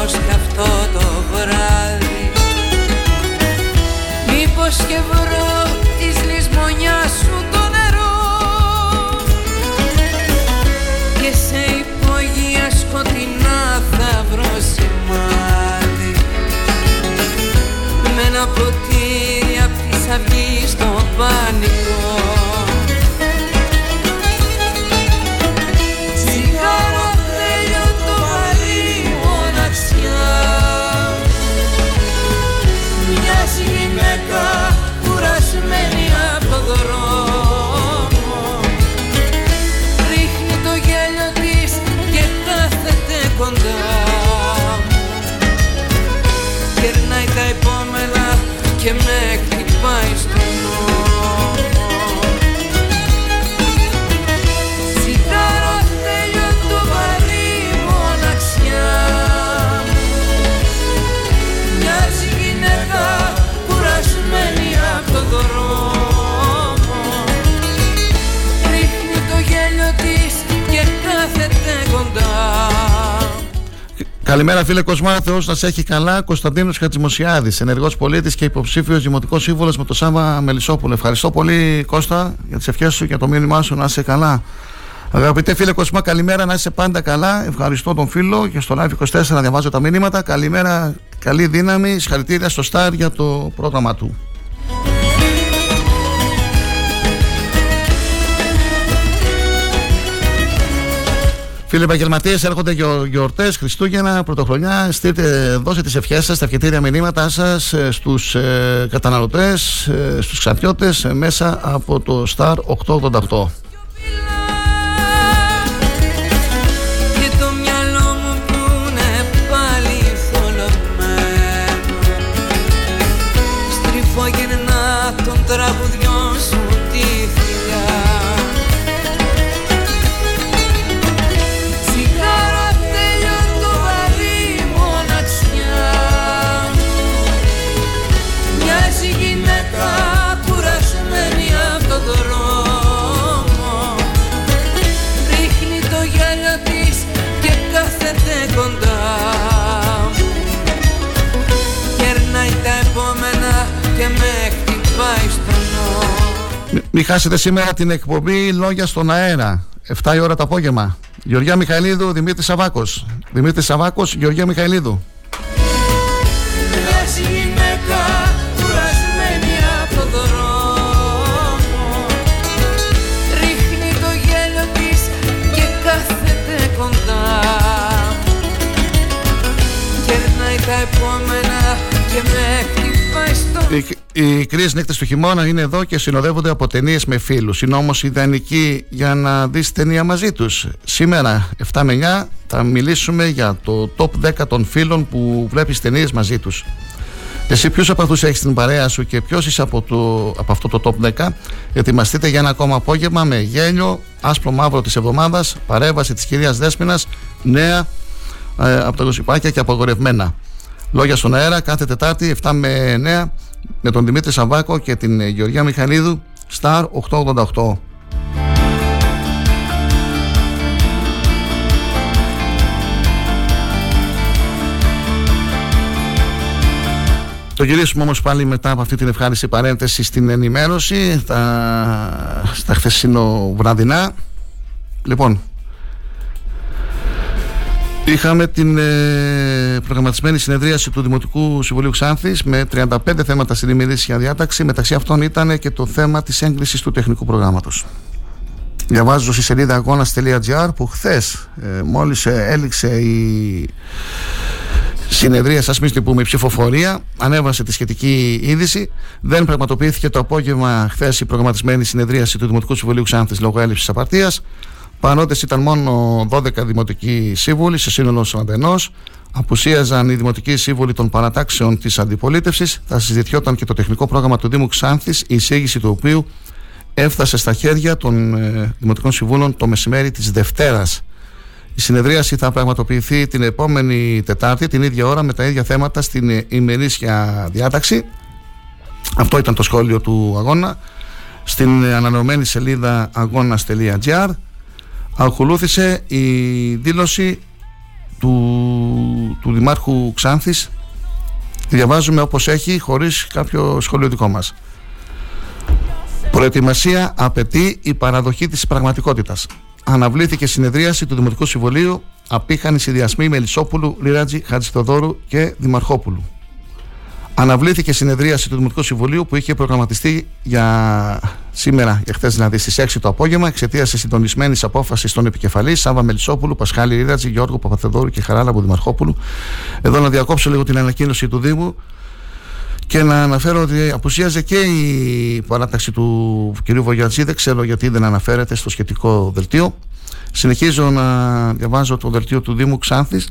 [SPEAKER 16] Μοναχός κι αυτό το βράδυ. Μήπως και βρω της λησμονιάς σου το νερό. Και σε υπόγεια σκοτεινά θα βρω σημάδι. Με ένα ποτήρι απ' της αυγής στο πανικό
[SPEAKER 4] Καλημέρα φίλε Κοσμά, Θεός να σε έχει καλά. Κωνσταντίνος Χατζημοσιάδης, ενεργός πολίτης και υποψήφιος δημοτικός σύμβουλος με το Σάβα Μελισσόπουλο. Ευχαριστώ πολύ Κώστα για τις ευχές σου και το μήνυμά σου να είσαι καλά. Αγαπητέ φίλε Κοσμά, καλημέρα να είσαι πάντα καλά. Ευχαριστώ τον φίλο και στο Live 24 να διαβάζω τα μηνύματα. Καλημέρα, καλή δύναμη. Συγχαρητήρια στο Σταρ για το πρόγραμμα του. Φίλοι επαγγελματίες, έρχονται γιορτές, Χριστούγεννα, Πρωτοχρονιά. Στείλτε, δώστε τις ευχές σας, τα ευχετήρια μηνύματά σας στους ε, καταναλωτές, ε, στους ξαπιώτες μέσα από το Star 888. Μην χάσετε σήμερα την εκπομπή Λόγια στον αέρα. 7 η ώρα το απόγευμα. Γεωργιά Μιχαηλίδου, Δημήτρης Σαβάκο. Δημήτρης Σαβάκο, Γεωργιά Μιχαηλίδου. Οι, οι κρύες νύχτες του χειμώνα είναι εδώ και συνοδεύονται από ταινίες με φίλους. Είναι όμως ιδανική για να δεις ταινία μαζί τους. Σήμερα, 7 με 9, θα μιλήσουμε για το top 10 των φίλων που βλέπεις ταινίες μαζί τους. Εσύ ποιους από αυτούς έχεις την παρέα σου και ποιος είσαι από, το, από αυτό το top 10. Ετοιμαστείτε για ένα ακόμα απόγευμα με γέλιο, άσπρο μαύρο της εβδομάδας, παρέμβαση της κυρίας Δέσπινα, νέα ε, από τα γοσυπάκια και απαγορευμένα. Λόγια στον αέρα κάθε Τετάρτη 7 με 9 με τον Δημήτρη Σαββάκο και την Γεωργία Μιχαλίδου Star 888. Το γυρίσουμε όμως πάλι μετά από αυτή την ευχάριστη παρένθεση στην ενημέρωση στα, στα χθεσινό βραδινά. Λοιπόν, Είχαμε την ε, προγραμματισμένη συνεδρίαση του Δημοτικού Συμβουλίου Ξάνθης με 35 θέματα στην ημερήσια διάταξη. Μεταξύ αυτών ήταν και το θέμα της έγκρισης του τεχνικού προγράμματος. Διαβάζω στη σελίδα αγώνα.gr που χθες, ε, μόλις ε, έληξε η συνεδρία, σας μην την πούμε, η ψηφοφορία, ανέβασε τη σχετική είδηση. Δεν πραγματοποιήθηκε το απόγευμα χθες η προγραμματισμένη συνεδρίαση του Δημοτικού Συμβουλίου Ξάνθης λόγω έλλειψης απαρτίας. Παρόντε ήταν μόνο 12 δημοτικοί σύμβουλοι σε σύνολο 41. Απουσίαζαν οι δημοτικοί σύμβουλοι των παρατάξεων της αντιπολίτευσης. Θα συζητιόταν και το τεχνικό πρόγραμμα του Δήμου Ξάνθης, η εισήγηση του οποίου έφτασε στα χέρια των ε, δημοτικών συμβούλων το μεσημέρι της Δευτέρας. Η συνεδρίαση θα πραγματοποιηθεί την επόμενη Τετάρτη, την ίδια ώρα, με τα ίδια θέματα στην ημερήσια διάταξη. Αυτό ήταν το σχόλιο του αγώνα. Στην ανανεωμένη σελίδα αγώνα.gr ακολούθησε η δήλωση του, του Δημάρχου Ξάνθης. Διαβάζουμε όπως έχει χωρίς κάποιο σχόλιο δικό μας. Προετοιμασία απαιτεί η παραδοχή της πραγματικότητας. Αναβλήθηκε συνεδρίαση του Δημοτικού Συμβολίου απήχαν οι συνδυασμοί Μελισσόπουλου, Λιράτζη, Χατζηθοδόρου και Δημαρχόπουλου. Αναβλήθηκε συνεδρίαση του Δημοτικού Συμβουλίου που είχε προγραμματιστεί για σήμερα, για χθε δηλαδή στις 6 το απόγευμα, εξαιτίας της συντονισμένης απόφασης των επικεφαλής Σάβα Μελισσόπουλου, Πασχάλη Ρίδατζη, Γιώργο Παπαθεδόρου και Χαράλαμπου Δημαρχόπουλου. Εδώ να διακόψω λίγο την ανακοίνωση του Δήμου και να αναφέρω ότι απουσίαζε και η παράταξη του κ. Βογιατζή. Δεν ξέρω γιατί δεν αναφέρεται στο σχετικό δελτίο. Συνεχίζω να διαβάζω το δελτίο του Δήμου Ξάνθης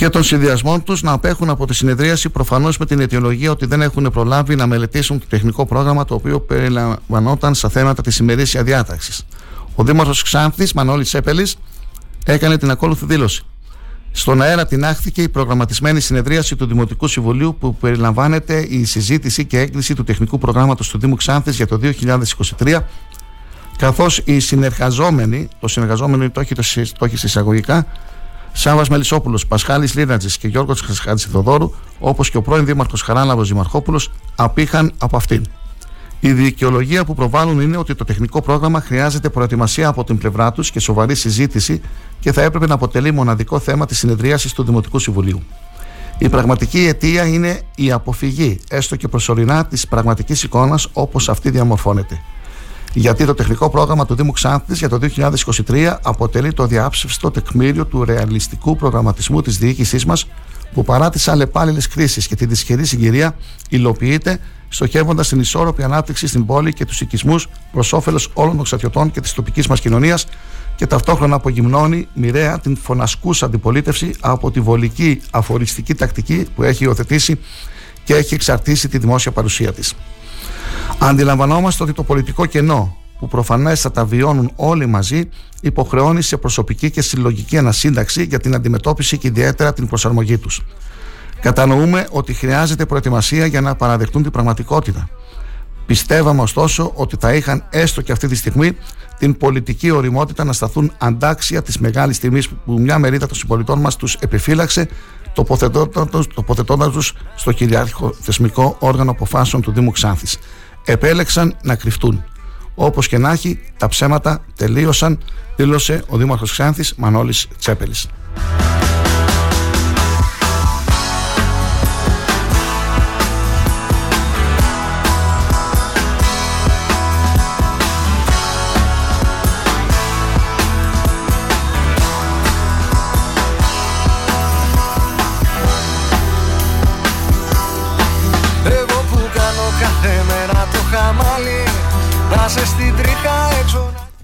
[SPEAKER 4] και των συνδυασμών τους να απέχουν από τη συνεδρίαση προφανώς με την αιτιολογία ότι δεν έχουν προλάβει να μελετήσουν το τεχνικό πρόγραμμα το οποίο περιλαμβανόταν στα θέματα της ημερήσιας διάταξης. Ο Δήμαρχος Ξάνθης, Μανώλης Τσέπελη, έκανε την ακόλουθη δήλωση. Στον αέρα τεινάχθηκε η προγραμματισμένη συνεδρίαση του Δημοτικού Συμβουλίου που περιλαμβάνεται η συζήτηση και έγκριση του τεχνικού προγράμματος του Δήμου Ξάνθης για το 2023 καθώς οι συνεργαζόμενοι, το συνεργαζόμενο το έχει, το έχει εισαγωγικά, Σάβα Μελισσόπουλος, Πασχάλης Λίνατζη και Γιώργος Χατζηθοδόρου, όπως και ο πρώην Δήμαρχος Χαράλαβος Δημαρχόπουλος, απήχαν από αυτήν. Η δικαιολογία που προβάλλουν είναι ότι το τεχνικό πρόγραμμα χρειάζεται προετοιμασία από την πλευρά τους και σοβαρή συζήτηση και θα έπρεπε να αποτελεί μοναδικό θέμα της συνεδρίασης του Δημοτικού Συμβουλίου. Η πραγματική αιτία είναι η αποφυγή, έστω και προσωρινά, της πραγματικής εικόνας όπως αυτή διαμορφώνεται γιατί το τεχνικό πρόγραμμα του Δήμου Ξάνθης για το 2023 αποτελεί το διάψευστο τεκμήριο του ρεαλιστικού προγραμματισμού της διοίκησής μας που παρά τις αλλεπάλληλες κρίσεις και τη δυσχερή συγκυρία υλοποιείται στοχεύοντας την ισόρροπη ανάπτυξη στην πόλη και τους οικισμούς προς όφελος όλων των ξατιωτών και της τοπικής μας κοινωνίας και ταυτόχρονα απογυμνώνει μοιραία την φωνασκούσα αντιπολίτευση από τη βολική αφοριστική τακτική που έχει υιοθετήσει και έχει εξαρτήσει τη δημόσια παρουσία της. Αντιλαμβανόμαστε ότι το πολιτικό κενό που προφανέστατα βιώνουν όλοι μαζί υποχρεώνει σε προσωπική και συλλογική ανασύνταξη για την αντιμετώπιση και ιδιαίτερα την προσαρμογή τους. Κατανοούμε ότι χρειάζεται προετοιμασία για να παραδεχτούν την πραγματικότητα. Πιστεύαμε ωστόσο ότι θα είχαν έστω και αυτή τη στιγμή την πολιτική οριμότητα να σταθούν αντάξια της μεγάλης τιμής που μια μερίδα των συμπολιτών μας τους επιφύλαξε τοποθετώντας τους στο κυριάρχο θεσμικό όργανο αποφάσεων του Δήμου Ξάνθης επέλεξαν να κρυφτούν. Όπως και να έχει, τα ψέματα τελείωσαν, δήλωσε ο Δήμαρχος Ξάνθης Μανώλης Τσέπελης.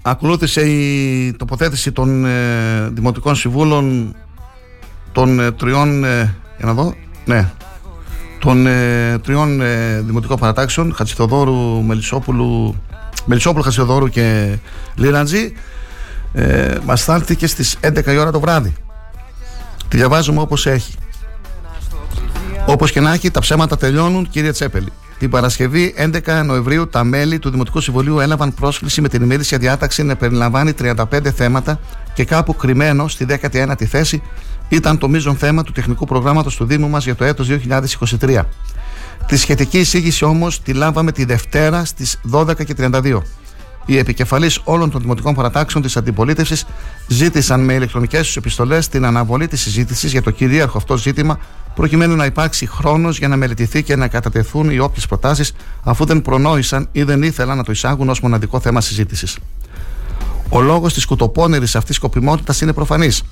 [SPEAKER 4] Ακολούθησε η τοποθέτηση των ε, Δημοτικών Συμβούλων των ε, τριών, ε, για να δω, ναι, των ε, τριών ε, Δημοτικών Παρατάξεων, Χατσιθοδόρου, Μελισσόπουλου, Μελισσόπουλου, Χατσιθοδόρου και Λίραντζη, ε, μας στάλθηκε στις 11 η ώρα το βράδυ. Τη διαβάζουμε όπως έχει. Όπως και να έχει, τα ψέματα τελειώνουν, κύριε Τσέπελη. Την Παρασκευή 11 Νοεμβρίου τα μέλη του Δημοτικού Συμβουλίου έλαβαν πρόσκληση με την ημερήσια διάταξη να περιλαμβάνει 35 θέματα και κάπου κρυμμένο στη 19η θέση ήταν το μείζον θέμα του τεχνικού προγράμματος του Δήμου μας για το έτος 2023. Τη σχετική εισήγηση όμως τη λάβαμε τη Δευτέρα στις 12.32. Οι επικεφαλείς όλων των δημοτικών παρατάξεων της αντιπολίτευσης ζήτησαν με ηλεκτρονικές τους επιστολές την αναβολή της συζήτησης για το κυρίαρχο αυτό ζήτημα, προκειμένου να υπάρξει χρόνος για να μελετηθεί και να κατατεθούν οι όποιες προτάσεις, αφού δεν προνόησαν ή δεν ήθελαν να το εισάγουν ως μοναδικό θέμα συζήτησης. Ο λόγος της κουτοπώνερη αυτής σκοπιμότητας είναι προφανής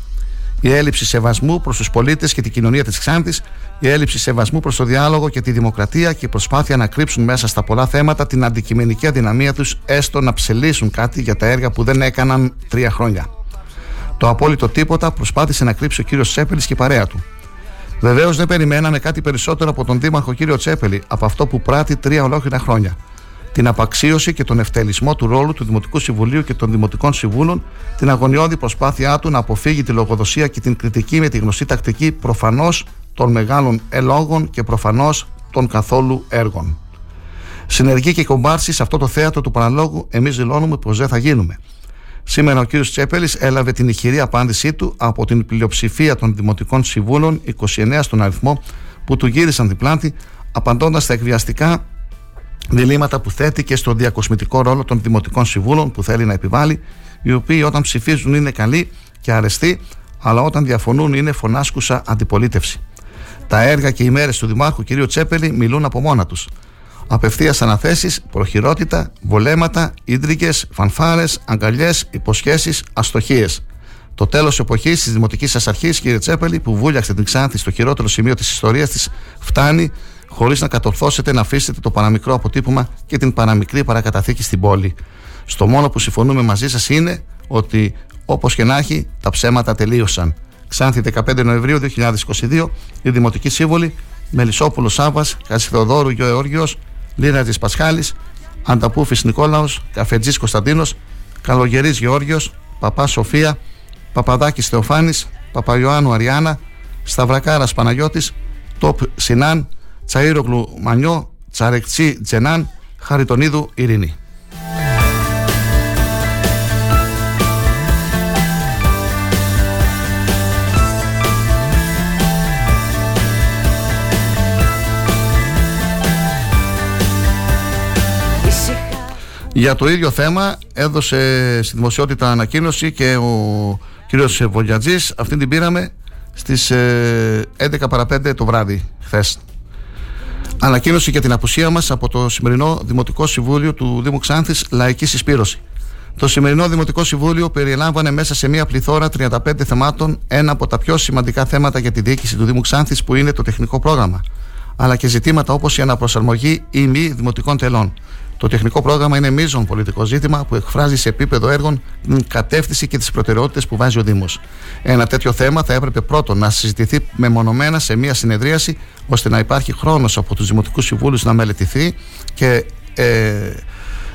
[SPEAKER 4] η έλλειψη σεβασμού προς τους πολίτες και την κοινωνία της Ξάνθης, η έλλειψη σεβασμού προς το διάλογο και τη δημοκρατία και η προσπάθεια να κρύψουν μέσα στα πολλά θέματα την αντικειμενική αδυναμία τους, έστω να ψελίσουν κάτι για τα έργα που δεν έκαναν τρία χρόνια. Το απόλυτο τίποτα προσπάθησε να κρύψει ο κύριος Τσέπελης και η παρέα του. Βεβαίως δεν περιμέναμε κάτι περισσότερο από τον Δήμαρχο κύριο Τσέπελη από αυτό που πράττει τρία ολόκληρα χρόνια την απαξίωση και τον ευτελισμό του ρόλου του Δημοτικού Συμβουλίου και των Δημοτικών Συμβούλων, την αγωνιώδη προσπάθειά του να αποφύγει τη λογοδοσία και την κριτική με τη γνωστή τακτική προφανώς των μεγάλων ελόγων και προφανώς των καθόλου έργων. Συνεργή και κομπάρση σε αυτό το θέατρο του παραλόγου, εμείς δηλώνουμε πως δεν θα γίνουμε. Σήμερα ο κ. Τσέπελης έλαβε την ηχηρή απάντησή του από την πλειοψηφία των Δημοτικών Συμβούλων, 29 στον αριθμό, που του γύρισαν την πλάτη, απαντώντας στα εκβιαστικά διλήμματα που θέτει και στο διακοσμητικό ρόλο των δημοτικών συμβούλων που θέλει να επιβάλλει, οι οποίοι όταν ψηφίζουν είναι καλοί και αρεστοί, αλλά όταν διαφωνούν είναι φωνάσκουσα αντιπολίτευση. Τα έργα και οι μέρες του Δημάρχου κ. Τσέπελη μιλούν από μόνα τους. Απευθείας αναθέσεις, προχειρότητα, βολέματα, ίντρικε, φανφάρες, αγκαλιές, υποσχέσεις, αστοχίες. Το τέλος εποχής της δημοτικής σας αρχής, κ. Τσέπελη, που βούλιαξε την Ξάνθη στο χειρότερο σημείο της ιστορίας της, φτάνει χωρίς να κατορθώσετε να αφήσετε το παραμικρό αποτύπωμα και την παραμικρή παρακαταθήκη στην πόλη. Στο μόνο που συμφωνούμε μαζί σας είναι ότι όπως και να έχει, τα ψέματα τελείωσαν. Ξάνθη 15 Νοεμβρίου 2022, η Δημοτική Σύμβολη, Μελισσόπουλος Σάβα, Κασιθεοδόρου Γεωργίος, Λίνα τη Πασχάλης, Ανταπούφη Νικόλαος, Καφετζής Κωνσταντίνος, Καλογερής Γεώργιος, Παπά Σοφία, Παπαδάκης Θεοφάνης, Παπαϊωάννου Αριάννα, Σταυρακάρας Παναγιώτης, Τοπ Σινάν, Τσαΐρογλου Μανιό, Τσαρεκτσί Τζενάν, Χαριτονίδου Ειρήνη. Για το ίδιο θέμα έδωσε στη δημοσιότητα ανακοίνωση και ο κύριος Βολιατζής. Αυτή την πήραμε στις 11 ε, παρα 5 το βράδυ χθες. Ανακοίνωση για την απουσία μας από το σημερινό Δημοτικό Συμβούλιο του Δήμου Ξάνθης Λαϊκής Συσπήρωση. Το σημερινό Δημοτικό Συμβούλιο περιλάμβανε μέσα σε μία πληθώρα 35 θεμάτων ένα από τα πιο σημαντικά θέματα για τη διοίκηση του Δήμου Ξάνθης που είναι το τεχνικό πρόγραμμα, αλλά και ζητήματα όπως η αναπροσαρμογή ή μη δημοτικών τελών. Το τεχνικό πρόγραμμα είναι μείζον πολιτικό ζήτημα που εκφράζει σε επίπεδο έργων την κατεύθυνση και τις προτεραιότητες που βάζει ο Δήμος. Ένα τέτοιο θέμα θα έπρεπε πρώτον να συζητηθεί μεμονωμένα σε μια συνεδρίαση, ώστε να υπάρχει χρόνος από τους Δημοτικούς Συμβούλους να μελετηθεί και ε,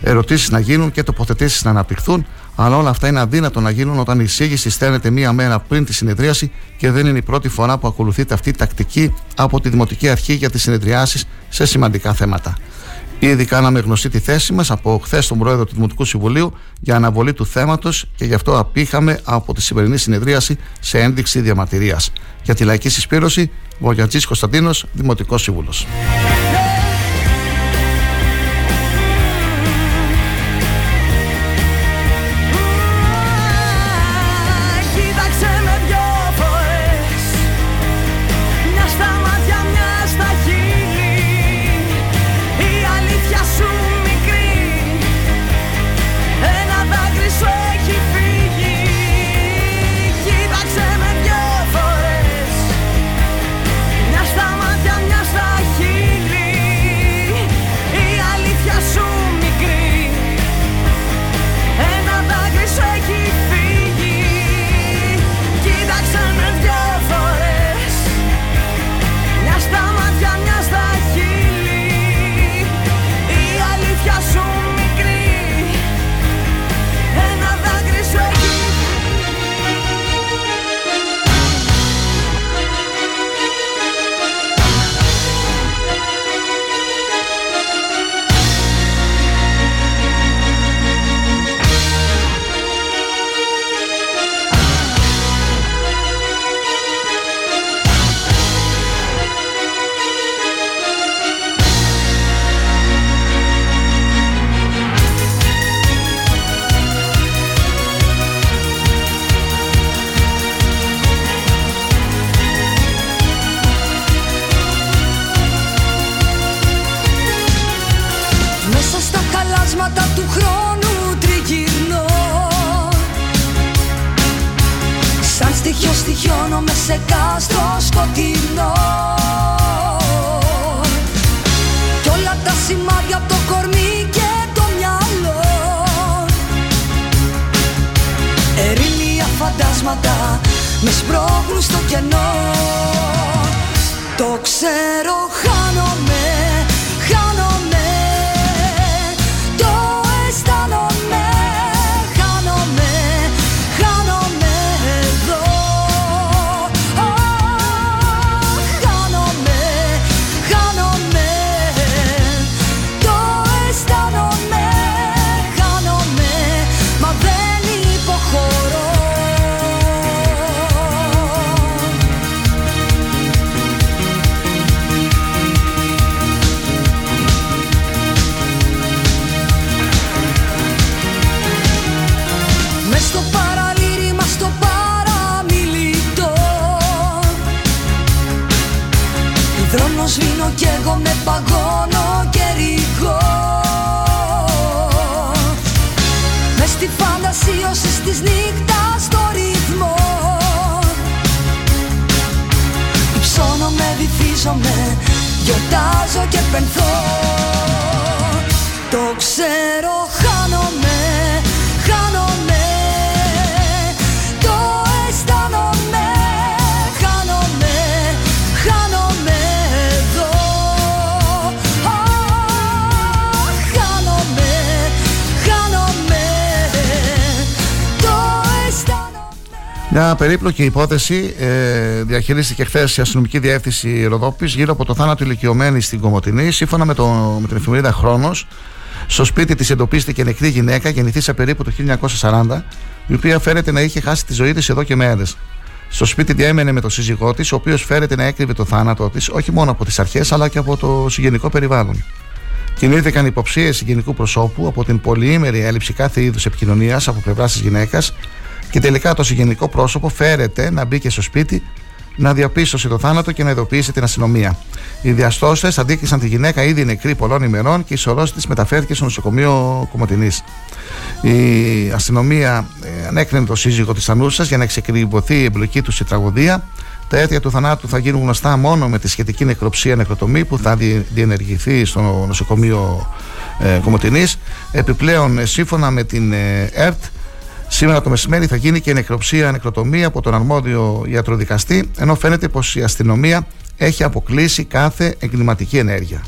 [SPEAKER 4] ερωτήσεις να γίνουν και τοποθετήσεις να αναπτυχθούν. Αλλά όλα αυτά είναι αδύνατο να γίνουν όταν η εισήγηση στέλνεται μία μέρα πριν τη συνεδρίαση και δεν είναι η πρώτη φορά που ακολουθείται αυτή η τακτική από τη Δημοτική Αρχή για τις συνεδριάσεις σε σημαντικά θέματα. Ήδη κάναμε γνωστή τη θέση μας από χθες τον Πρόεδρο του Δημοτικού Συμβουλίου για αναβολή του θέματος και γι' αυτό απήχαμε από τη σημερινή συνεδρίαση σε ένδειξη διαμαρτυρίας. Για τη λαϊκή συσπήρωση, Βογιατζή
[SPEAKER 15] Κωνσταντίνος, Δημοτικός
[SPEAKER 4] Σύμβουλος. Περίπλοκη υπόθεση ε, διαχειρίστηκε χθες η αστυνομική διεύθυνση Ροδόπης γύρω από το θάνατο ηλικιωμένη στην Κομωτινή. Σύμφωνα με, το, με την εφημερίδα Χρόνος, στο σπίτι της εντοπίστηκε νεκρή γυναίκα γεννηθήσα περίπου το 1940, η οποία φέρεται να είχε χάσει τη ζωή της εδώ και μέρες. Στο σπίτι διέμενε με τον σύζυγό της, ο οποίος φέρεται να έκρυβε το θάνατό της όχι μόνο από τις αρχές αλλά και από το συγγενικό περιβάλλον. Κινήθηκαν υποψίες συγγενικού προσώπου από την πολυήμερη έλλειψη κάθε είδους επικοινωνίας από πλευράς της γυναίκας και τελικά το συγγενικό πρόσωπο φέρεται να μπει και στο σπίτι να διαπίστωσε το θάνατο και να ειδοποιήσει την αστυνομία. Οι διαστόστε αντίκρισαν τη γυναίκα ήδη νεκρή πολλών ημερών και η σωρός της μεταφέρθηκε στο νοσοκομείο Κομωτινής. Η αστυνομία ε, ανέκρινε το σύζυγο της Ανούσας για να εξεκριβωθεί η εμπλοκή του σε τραγωδία. Τα αίτια του θανάτου θα γίνουν γνωστά μόνο με τη σχετική νεκροψία νεκροτομή που θα διενεργηθεί στο νοσοκομείο ε, Κομωτινής. Επιπλέον, ε, σύμφωνα με την ε, ΕΡΤ, Σήμερα το μεσημέρι θα γίνει και νεκροψία νεκροτομία από τον αρμόδιο ιατροδικαστή, ενώ φαίνεται πως η αστυνομία έχει αποκλείσει κάθε εγκληματική ενέργεια.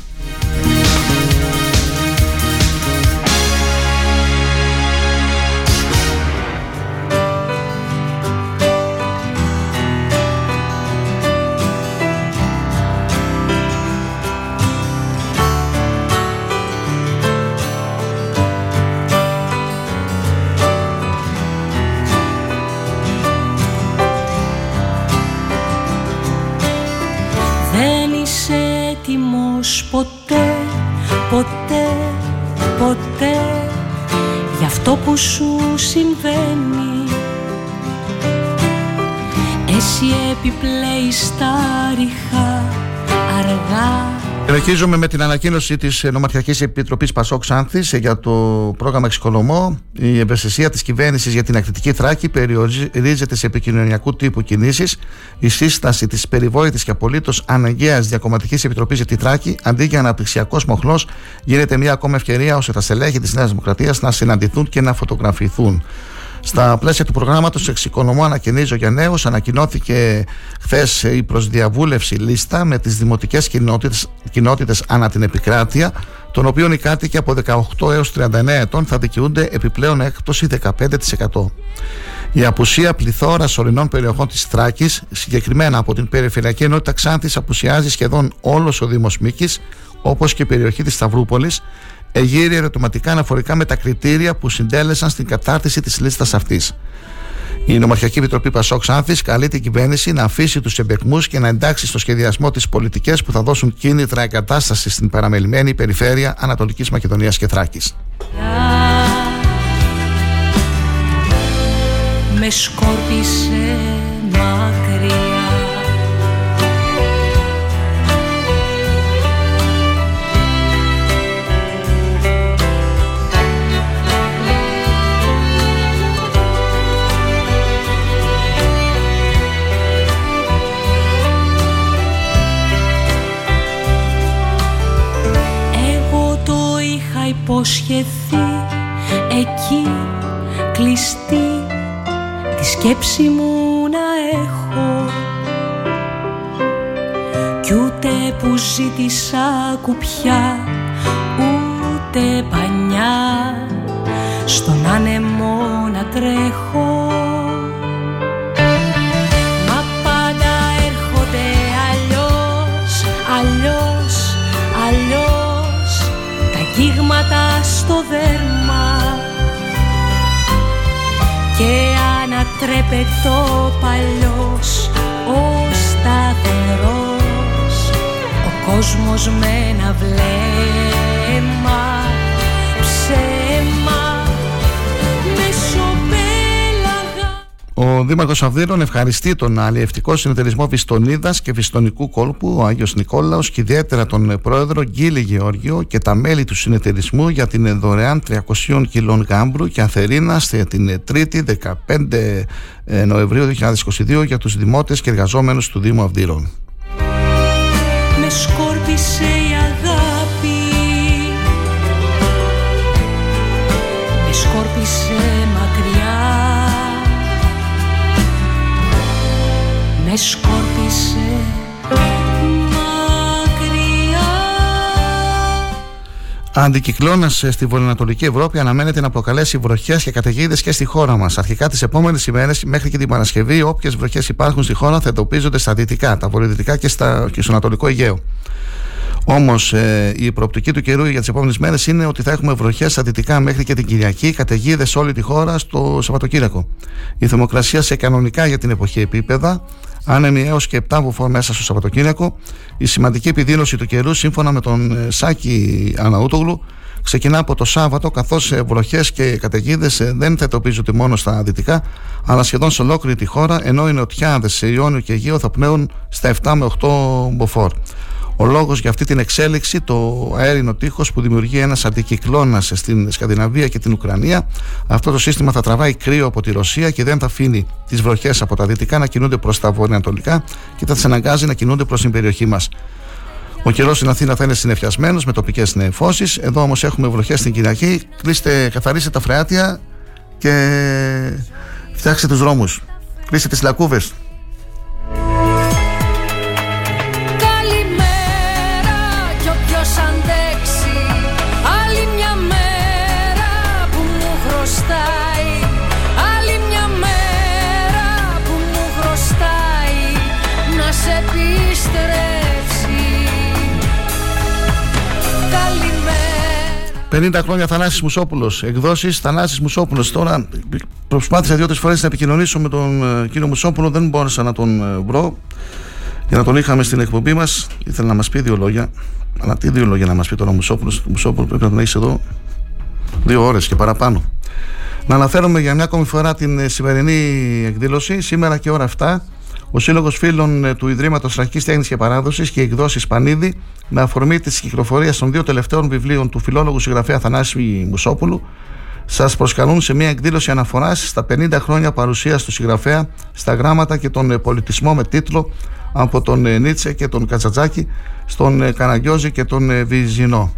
[SPEAKER 4] Συνεχίζουμε με την ανακοίνωση της Νομαρχιακής Επιτροπής Πασόκ Άνθη για το πρόγραμμα Εξοικονομώ. Η ευαισθησία της κυβέρνησης για την ακτιτική θράκη περιορίζεται σε επικοινωνιακού τύπου κινήσεις. Η σύσταση της περιβόητης και απολύτως αναγκαίας Διακομματικής Επιτροπής για τη Θράκη, αντί για αναπτυξιακός μοχλός, γίνεται μια ακόμα ευκαιρία ώστε τα στελέχη της Νέας Δημοκρατίας να συναντηθούν και να φωτογραφηθούν. Στα πλαίσια του προγράμματος Εξοικονομώ Ανακαινίζω για Νέους, ανακοινώθηκε χθες η προσδιαβούλευση λίστα με τις δημοτικές κοινότητες ανά την επικράτεια, των οποίων οι κάτοικοι από 18 έως 39 ετών θα δικαιούνται επιπλέον έκπτωση 15%. Η απουσία πληθώρας ορεινών περιοχών της Θράκης, συγκεκριμένα από την περιφερειακή ενότητα Ξάνθης, απουσιάζει σχεδόν όλος ο Δήμος Μίκη, όπως και η περιοχή της Σταυρούπολης, εγείρει ερωτηματικά αναφορικά με τα κριτήρια που συντέλεσαν στην κατάρτιση της λίστας αυτής. Η Νομαρχιακή Επιτροπή Πασόκ Άνθη καλεί την κυβέρνηση να αφήσει τους εμπεκμούς και να εντάξει στο σχεδιασμό τις πολιτικές που θα δώσουν κίνητρα εγκατάστασης στην παραμελημένη περιφέρεια Ανατολικής Μακεδονίας και Θράκης.
[SPEAKER 8] Με σκόρπισε μακριά
[SPEAKER 6] υποσχεθεί εκεί κλειστή τη σκέψη μου να έχω. Κι ούτε που ζήτησα κουπιά ούτε πανιά στον άνεμο να τρέχω τα αγγίγματα στο δέρμα. Και ανατρέπεται το παλιός ο σταθερός. Ο κόσμος με ένα βλέμμα
[SPEAKER 4] Ο Δήμαρχος Αυδείρων ευχαριστεί τον αλλιευτικό συνεταιρισμό Βιστονίδας και Βιστονικού Κόλπου, ο Άγιος Νικόλαος, και ιδιαίτερα τον πρόεδρο Γκίλη Γεώργιο και τα μέλη του συνεταιρισμού για την δωρεάν 300 κιλών γάμπρου και ανθερίνα την 3η 15 Νοεμβρίου 2022 για τους δημότες και εργαζόμενους του Δήμου Αυδείρων.
[SPEAKER 6] Με σκόρπισε η αγάπη Με σκόρπισε
[SPEAKER 4] Αντικυκλώνα στη βορειοανατολική Ευρώπη αναμένεται να προκαλέσει βροχές και καταιγίδες και στη χώρα μας. Αρχικά τις επόμενες ημέρες μέχρι και την Παρασκευή, όποιες βροχές υπάρχουν στη χώρα θα εντοπίζονται στα δυτικά, τα βορειοδυτικά και, στα, και στο Ανατολικό Αιγαίο. Όμως ε, η προοπτική του καιρού για τις επόμενες μέρες είναι ότι θα έχουμε βροχές στα δυτικά μέχρι και την Κυριακή, καταιγίδες σε όλη τη χώρα στο Σαββατοκύριακο. Η θερμοκρασία σε κανονικά για την εποχή επίπεδα, άνεμη έως και 7 βουφόρ μέσα στο Σαββατοκύριακο. Η σημαντική επιδείνωση του καιρού, σύμφωνα με τον ε, Σάκη Αναούτογλου, ξεκινά από το Σάββατο, καθώς βροχές και καταιγίδες δεν θα εντοπίζονται μόνο στα δυτικά, αλλά σχεδόν σε ολόκληρη τη χώρα, ενώ οι νοτιάδες σε Ιόνιο και Αιγαίο θα πνέουν στα 7 με 8 μποφόρ. Ο λόγος για αυτή την εξέλιξη, το αέρινο τείχος που δημιουργεί ένας αντικυκλώνας στην Σκανδιναβία και την Ουκρανία, αυτό το σύστημα θα τραβάει κρύο από τη Ρωσία και δεν θα αφήνει τις βροχές από τα δυτικά να κινούνται προς τα βορειοανατολικά και θα τις αναγκάζει να κινούνται προς την περιοχή μας. Ο καιρός στην Αθήνα θα είναι συνεφιασμένος με τοπικές νεφώσει. Εδώ όμως έχουμε βροχές στην Κυριακή. Κλείστε, καθαρίστε τα φρεάτια και φτιάξτε τους δρόμους. Κλείστε
[SPEAKER 6] τις λακκούβες.
[SPEAKER 4] 50 χρόνια Θανάσης Μουσόπουλος. Εκδόσεις Θανάσης Μουσόπουλος. Τώρα προσπάθησα δύο-τρεις φορές να επικοινωνήσω με τον ε, κύριο Μουσόπουλο. Δεν μπόρεσα να τον ε, βρω. Για να τον είχαμε στην εκπομπή μας Ήθελα να μας πει δύο λόγια. Αλλά τι δύο λόγια να μας πει τώρα ο Μουσόπουλος; Ο Μουσόπουλο πρέπει να τον έχεις εδώ Δύο ώρες και παραπάνω. Να αναφέρομαι για μια ακόμη φορά την ε, σημερινή εκδήλωση. Σήμερα και ώρα 7 ο Σύλλογος Φίλων ε, του Ιδρύματος Αρχική Τέχνης και Παράδοσης και εκδόσει Πανίδη, με αφορμή τη κυκλοφορία των δύο τελευταίων βιβλίων του φιλόλογου συγγραφέα Θανάση Μουσόπουλου, σας προσκαλούν σε μια εκδήλωση αναφοράς στα 50 χρόνια παρουσίας του συγγραφέα στα γράμματα και τον ε, πολιτισμό με τίτλο Από τον ε, Νίτσε και τον Κατσατζάκη στον Καναγκιόζη και τον Βυζινό.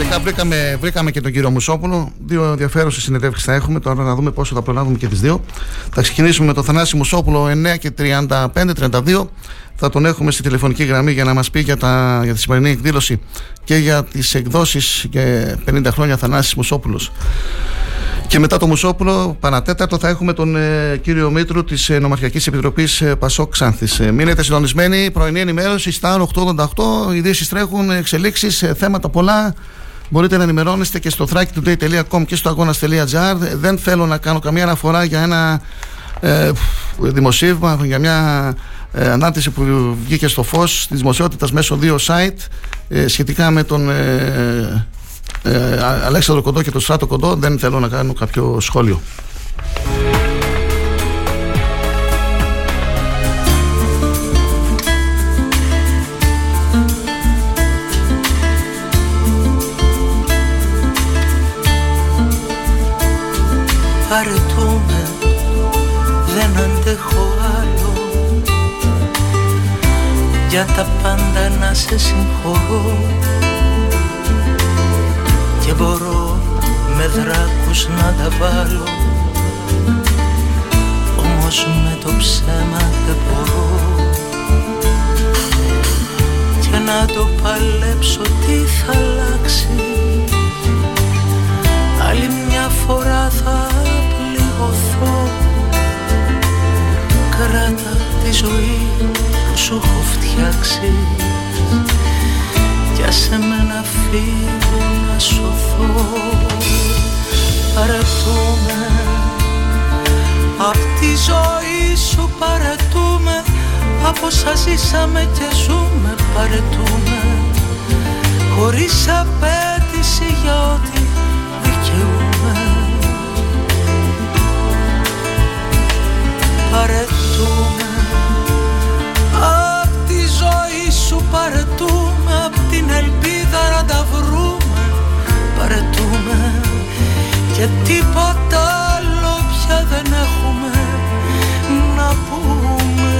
[SPEAKER 4] Τελικά βρήκαμε, βρήκαμε και τον κύριο Μουσόπουλο. Δύο ενδιαφέρουσες συνεντεύξεις θα έχουμε. Τώρα να δούμε πόσο θα προλάβουμε και τις δύο. Θα ξεκινήσουμε με τον Θανάση Μουσόπουλο 9 και 35-32. Θα τον έχουμε στη τηλεφωνική γραμμή για να μας πει για, τα, για τη σημερινή εκδήλωση και για τις εκδόσεις και 50 χρόνια Θανάσης Μουσόπουλος. Και μετά το Μουσόπουλο, παρατέταρτο, θα έχουμε τον ε, κύριο Μήτρου της ε, Νομαρχιακής Επιτροπής ε, Πασόκ Ξάνθης. Ε, μείνετε συντονισμένοι, πρωινή ενημέρωση στα 888. Ειδήσεις τρέχουν, εξελίξεις, ε, θέματα πολλά. Μπορείτε να ενημερώνεστε και στο thrakitoday.com και στο αγώνα.gr. Δεν θέλω να κάνω καμία αναφορά για ένα ε, δημοσίευμα, για μια ε, ανάρτηση που βγήκε στο φως της δημοσιότητας μέσω δύο site ε, σχετικά με τον ε, ε, Αλέξανδρο Κοντό και τον Στράτο Κοντό δεν θέλω να κάνω κάποιο σχόλιο.
[SPEAKER 17] Για τα πάντα να σε συγχωρώ. Και μπορώ με δράκους να τα βάλω Όμως με το ψέμα δεν μπορώ. Και να το παλέψω τι θα αλλάξει Άλλη μια φορά θα πληγωθώ. Κράτα τη ζωή που σου έχω φτιάξει. Κι άσε με να φύγω να σωθώ. Παρετούμε Απ' τη ζωή σου παρετούμε Από όσα ζήσαμε και ζούμε παρετούμε. Χωρίς απέτηση για ό,τι δικαιούμαι Παρετούμε σου παρετούμε Απ' την ελπίδα να τα βρούμε. Παρετούμε Και τίποτα άλλο πια δεν έχουμε να πούμε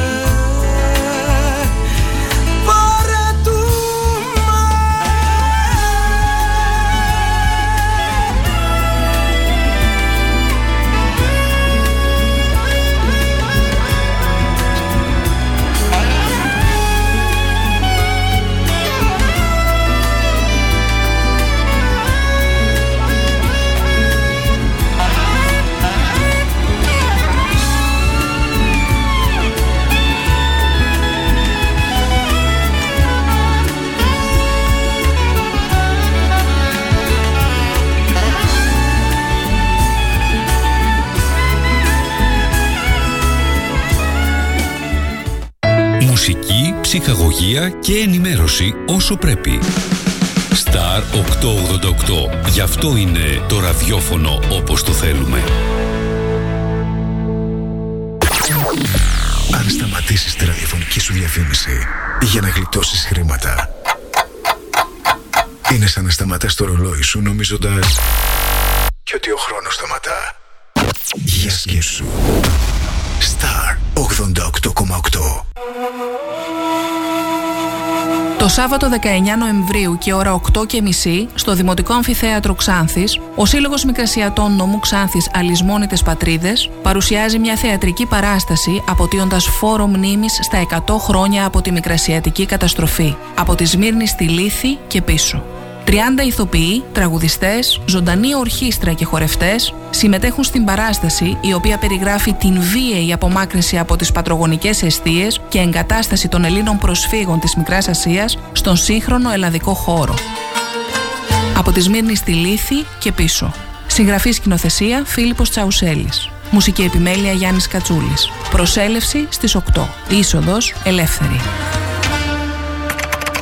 [SPEAKER 3] ψυχαγωγία και ενημέρωση όσο πρέπει. Star 888. Γι' αυτό είναι το ραδιόφωνο όπως το θέλουμε.
[SPEAKER 9] Αν σταματήσεις τη ραδιοφωνική σου διαφήμιση για να γλιτώσεις χρήματα, είναι σαν να σταματάς το ρολόι σου νομίζοντας και ότι ο χρόνος σταματά. Για σκέψου. Star 88,8
[SPEAKER 18] Το Σάββατο 19 Νοεμβρίου και ώρα 8.30 στο Δημοτικό Αμφιθέατρο Ξάνθης, ο Σύλλογος Μικρασιατών Νομού Ξάνθης Αλυσμόνητες Πατρίδες παρουσιάζει μια θεατρική παράσταση αποτείοντας φόρο μνήμης στα 100 χρόνια από τη Μικρασιατική καταστροφή, από τη Σμύρνη στη Λύθη και πίσω. 30 ηθοποιοί, τραγουδιστές, ζωντανή ορχήστρα και χορευτές συμμετέχουν στην παράσταση η οποία περιγράφει την βίαιη απομάκρυνση από τις πατρογονικές αιστείες και εγκατάσταση των Ελλήνων προσφύγων της Μικράς Ασίας στον σύγχρονο ελλαδικό χώρο. Από τη Σμύρνη στη Λύθη και πίσω. Συγγραφή σκηνοθεσία Φίλιππος Τσαουσέλης. Μουσική επιμέλεια Γιάννης Κατσούλης. Προσέλευση στις 8. Είσοδος ελεύθερη.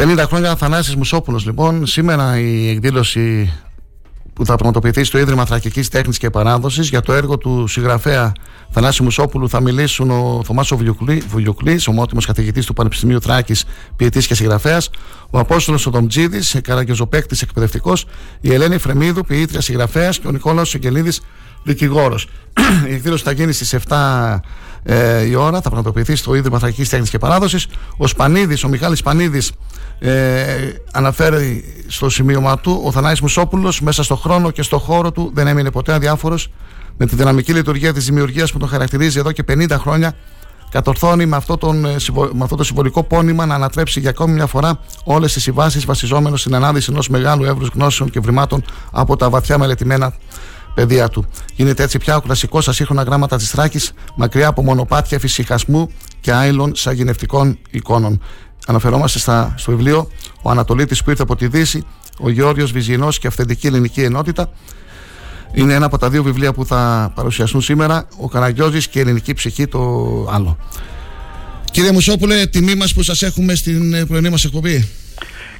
[SPEAKER 4] 50 χρόνια Θανάσης Μουσόπουλος λοιπόν. Σήμερα η εκδήλωση που θα πραγματοποιηθεί στο Ίδρυμα Θρακικής Τέχνης και Παράδοσης. Για το έργο του συγγραφέα Θανάση Μουσόπουλου θα μιλήσουν ο Θωμάσο Βουλιουκλή, ομότιμος καθηγητής του Πανεπιστημίου Θράκης, ποιητής και συγγραφέας, ο Απόστολος Οδομτζίδη, καραγκεζοπαίκτη εκπαιδευτικός, η Ελένη Φρεμίδου, ποιήτρια συγγραφέας και ο Νικόλαος Σεγγελίδη, δικηγόρος. η εκδήλωση θα γίνει στις 7 ε, η ώρα, θα πραγματοποιηθεί στο Ίδρυμα Θρακικής Τέχνης και Παράδοσης. Ο Σπανίδης, ο Μιχάλης Σπανίδης, ε, αναφέρει στο σημείωμα του ο Θανάης Μουσόπουλος μέσα στο χρόνο και στο χώρο του δεν έμεινε ποτέ αδιάφορος με τη δυναμική λειτουργία της δημιουργίας που τον χαρακτηρίζει εδώ και 50 χρόνια κατορθώνει με αυτό, τον, ε, με αυτό το συμβολικό πόνημα να ανατρέψει για ακόμη μια φορά όλες τις συμβάσεις βασιζόμενο στην ανάδυση ενός μεγάλου εύρους γνώσεων και βρημάτων από τα βαθιά μελετημένα παιδεία του. Γίνεται έτσι πια ο κλασικός ασύγχρονα γράμματα της Θράκης, μακριά από μονοπάτια φυσικασμού και άειλων σαγηνευτικών εικόνων. Αναφερόμαστε στα, στο βιβλίο Ο Ανατολίτης που ήρθε από τη Δύση, ο Γεώργιος Βυζινό και Αυθεντική Ελληνική Ενότητα. Είναι ένα από τα δύο βιβλία που θα παρουσιαστούν σήμερα. Ο Καραγκιόζης και η Ελληνική Ψυχή το άλλο. Κύριε Μουσόπουλε, τιμή μας που σας έχουμε στην ε, πρωινή μας εκπομπή.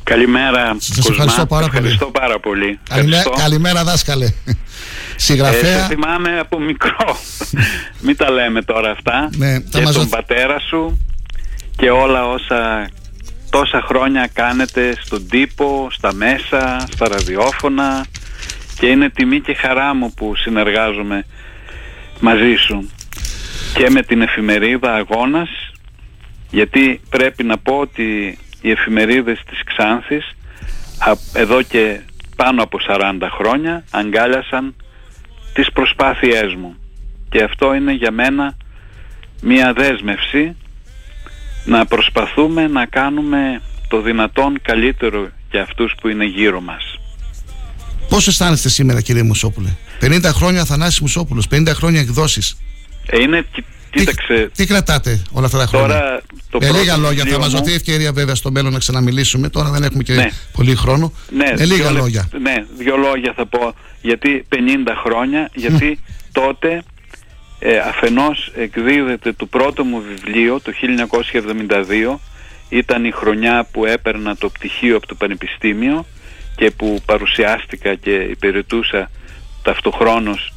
[SPEAKER 19] Καλημέρα.
[SPEAKER 4] Σας ευχαριστώ πάρα
[SPEAKER 19] ευχαριστώ πολύ. Πάρα πολύ.
[SPEAKER 4] Καλημέρα, καλημέρα δάσκαλε. Συγγραφέα.
[SPEAKER 19] Ε, θυμάμαι από μικρό. Μην τα λέμε τώρα αυτά.
[SPEAKER 4] Ναι,
[SPEAKER 19] και τον πατέρα σου και όλα όσα τόσα χρόνια κάνετε στον τύπο, στα μέσα, στα ραδιόφωνα και είναι τιμή και χαρά μου που συνεργάζομαι μαζί σου και με την εφημερίδα Αγώνας γιατί πρέπει να πω ότι οι εφημερίδες της Ξάνθης εδώ και πάνω από 40 χρόνια αγκάλιασαν τις προσπάθειές μου. Και αυτό είναι για μένα μια δέσμευση να προσπαθούμε να κάνουμε το δυνατόν καλύτερο για αυτούς που είναι γύρω μας.
[SPEAKER 4] Πώς αισθάνεστε σήμερα κύριε Μουσόπουλε; 50 χρόνια Θανάσης Μουσόπουλος 50 χρόνια εκδόσεις
[SPEAKER 19] ε, Είναι Κοίταξε.
[SPEAKER 4] Τι, κρατάτε όλα αυτά τα χρόνια;
[SPEAKER 19] Τώρα, το
[SPEAKER 4] με λίγα λόγια, θα μας δοθεί ευκαιρία βέβαια στο μέλλον να ξαναμιλήσουμε. Τώρα δεν έχουμε και ναι. πολύ χρόνο.
[SPEAKER 19] Ναι,
[SPEAKER 4] με λίγα λόγια.
[SPEAKER 19] Ναι, δύο λόγια θα πω. Γιατί 50 χρόνια, γιατί τότε ε, αφενός εκδίδεται το πρώτο μου βιβλίο το 1972 ήταν η χρονιά που έπαιρνα το πτυχίο από το Πανεπιστήμιο και που παρουσιάστηκα και υπηρετούσα ταυτοχρόνως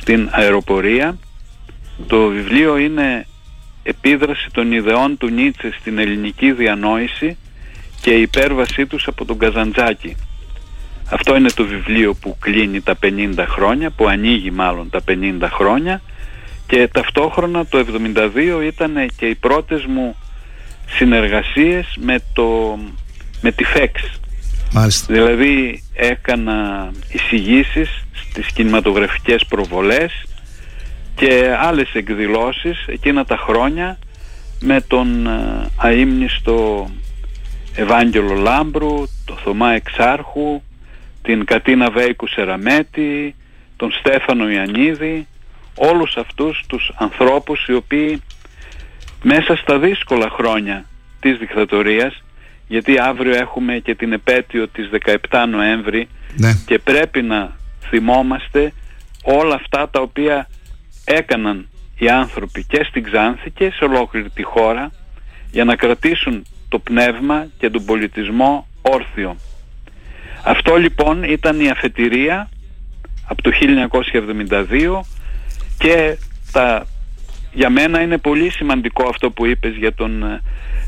[SPEAKER 19] στην αεροπορία. Το βιβλίο είναι επίδραση των ιδεών του Νίτσε στην ελληνική διανόηση και η υπέρβασή τους από τον Καζαντζάκη. Αυτό είναι το βιβλίο που κλείνει τα 50 χρόνια, που ανοίγει μάλλον τα 50 χρόνια και ταυτόχρονα το 72 ήταν και οι πρώτες μου συνεργασίες με, το, με τη ΦΕΞ.
[SPEAKER 4] Μάλιστα.
[SPEAKER 19] Δηλαδή έκανα εισηγήσεις στις κινηματογραφικές προβολές και άλλες εκδηλώσεις εκείνα τα χρόνια με τον ε, αείμνηστο Ευάγγελο Λάμπρου, τον Θωμά Εξάρχου, την Κατίνα Βέικου Σεραμέτη, τον Στέφανο Ιαννίδη, όλους αυτούς τους ανθρώπους οι οποίοι μέσα στα δύσκολα χρόνια της δικτατορίας γιατί αύριο έχουμε και την επέτειο της 17 Νοέμβρη
[SPEAKER 4] ναι.
[SPEAKER 19] και πρέπει να θυμόμαστε όλα αυτά τα οποία έκαναν οι άνθρωποι και στην Ξάνθη και σε ολόκληρη τη χώρα για να κρατήσουν το πνεύμα και τον πολιτισμό όρθιο. Αυτό λοιπόν ήταν η αφετηρία από το 1972 και τα, για μένα είναι πολύ σημαντικό αυτό που είπες για τον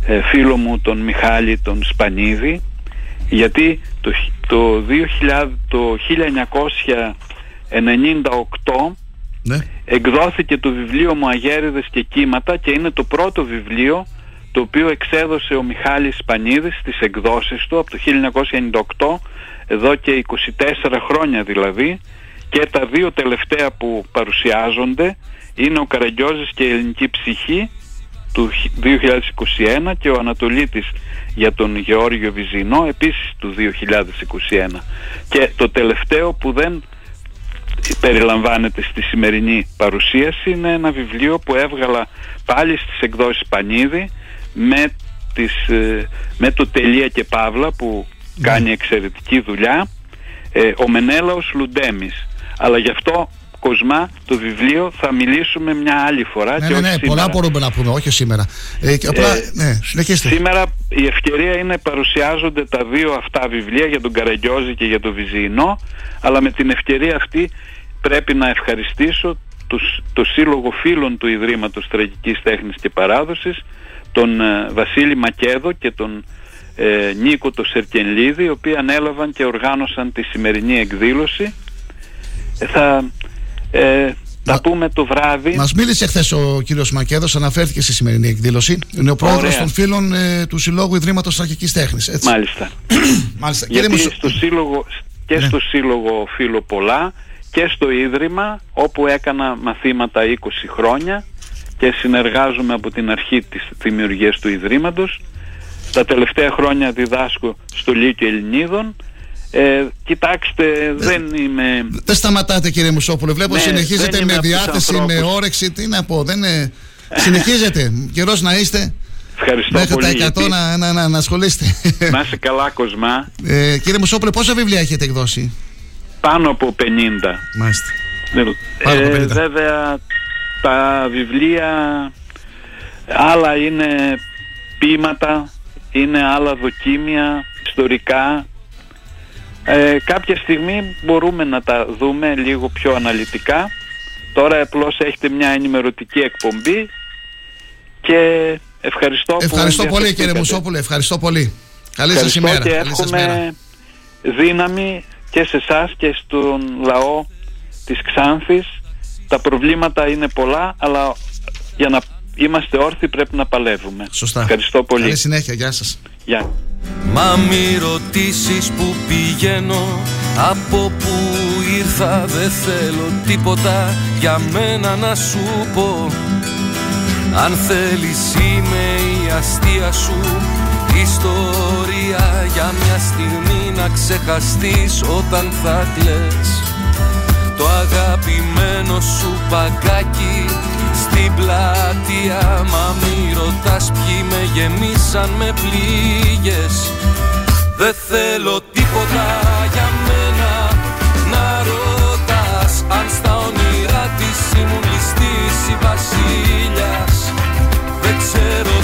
[SPEAKER 19] ε, φίλο μου τον Μιχάλη τον Σπανίδη γιατί το, το, 2000, το 1998
[SPEAKER 4] ναι.
[SPEAKER 19] εκδόθηκε το βιβλίο μου Αγέριδες και Κύματα και είναι το πρώτο βιβλίο το οποίο εξέδωσε ο Μιχάλης Σπανίδης στις εκδόσεις του από το 1998 εδώ και 24 χρόνια δηλαδή και τα δύο τελευταία που παρουσιάζονται είναι ο Καραγκιόζης και η Ελληνική Ψυχή του 2021 και ο Ανατολίτης για τον Γεώργιο Βυζινό επίσης του 2021 και το τελευταίο που δεν περιλαμβάνεται στη σημερινή παρουσίαση είναι ένα βιβλίο που έβγαλα πάλι στις εκδόσεις Πανίδη με, τις, ε, με το Τελεία και Παύλα που ναι. κάνει εξαιρετική δουλειά. Ε, ο Μενέλαος Λουντέμις αλλά γι' αυτό Κοσμά, το βιβλίο θα μιλήσουμε μια άλλη φορά.
[SPEAKER 4] Ναι,
[SPEAKER 19] και
[SPEAKER 4] ναι, ναι,
[SPEAKER 19] όχι
[SPEAKER 4] πολλά μπορούμε να πούμε, όχι σήμερα. Ε, απλά, ε, ναι, συνεχίστε.
[SPEAKER 19] Σήμερα η ευκαιρία είναι παρουσιάζονται τα δύο αυτά βιβλία για τον Καραγκιόζη και για τον Βυζιεινό, αλλά με την ευκαιρία αυτή πρέπει να ευχαριστήσω τους, το Σύλλογο Φίλων του Ιδρύματος Τραγικής Τέχνης και Παράδοσης, τον ε, Βασίλη Μακέδο και τον ε, Νίκο το Σερκενλίδη, οι οποίοι ανέλαβαν και οργάνωσαν τη σημερινή εκδήλωση. Ε, θα ε, θα πούμε το βράδυ.
[SPEAKER 4] Μας μίλησε χθες ο κύριος Μακέδος, αναφέρθηκε στη σημερινή εκδήλωση. Είναι ο πρόεδρος των φίλων ε, του Συλλόγου Ιδρύματος Αρχική Τέχνης.
[SPEAKER 19] Μάλιστα.
[SPEAKER 4] Μάλιστα.
[SPEAKER 19] Γιατί στο σύλλογο, και ναι. στο Σύλλογο Φίλο Πολλά και στο Ίδρυμα, όπου έκανα μαθήματα 20 χρόνια και συνεργάζομαι από την αρχή της δημιουργίας του Ιδρύματος. Τα τελευταία χρόνια διδάσκω στο Λύκειο Ελληνίδων ε, κοιτάξτε, δεν είμαι.
[SPEAKER 4] Δεν σταματάτε κύριε Μουσόπουλο. Βλέπω ναι, συνεχίζετε με διάθεση, με όρεξη. Τι να πω, δεν είναι. συνεχίζετε. Καιρός να είστε.
[SPEAKER 19] Ευχαριστώ
[SPEAKER 4] Μέχρι
[SPEAKER 19] πολύ.
[SPEAKER 4] τα 100 να, να, να, να ασχολείστε.
[SPEAKER 19] Να είσαι καλά, Κοσμά.
[SPEAKER 4] Ε, κύριε Μουσόπουλο, πόσα βιβλία έχετε εκδώσει,
[SPEAKER 19] Πάνω από 50.
[SPEAKER 4] Μάλιστα.
[SPEAKER 19] Ε, ε, βέβαια, τα βιβλία άλλα είναι ποίηματα, είναι άλλα δοκίμια, ιστορικά, ε, κάποια στιγμή μπορούμε να τα δούμε λίγο πιο αναλυτικά. Τώρα απλώς έχετε μια ενημερωτική εκπομπή και ευχαριστώ,
[SPEAKER 4] ευχαριστώ πολύ κύριε Μουσόπουλε, ευχαριστώ πολύ. Καλή
[SPEAKER 19] σας
[SPEAKER 4] ημέρα.
[SPEAKER 19] Και εύχομαι δύναμη και σε εσάς και στον λαό της Ξάνθης. Τα προβλήματα είναι πολλά, αλλά για να είμαστε όρθιοι πρέπει να παλεύουμε.
[SPEAKER 4] Σωστά.
[SPEAKER 19] Ευχαριστώ πολύ.
[SPEAKER 4] Καλή συνέχεια. Γεια σας.
[SPEAKER 19] Γεια.
[SPEAKER 7] Μα μη ρωτήσεις που πηγαίνω Από που ήρθα δεν θέλω τίποτα Για μένα να σου πω Αν θέλεις είμαι η αστεία σου Ιστορία για μια στιγμή να ξεχαστείς όταν θα κλαις Το αγαπημένο σου παγκάκι στην πλατεία Μα μη ρωτάς ποιοι με γεμίσαν με πλήγες Δεν θέλω τίποτα για μένα να ρωτάς Αν στα όνειρά της ήμουν ληστής ή βασίλιας. Δεν ξέρω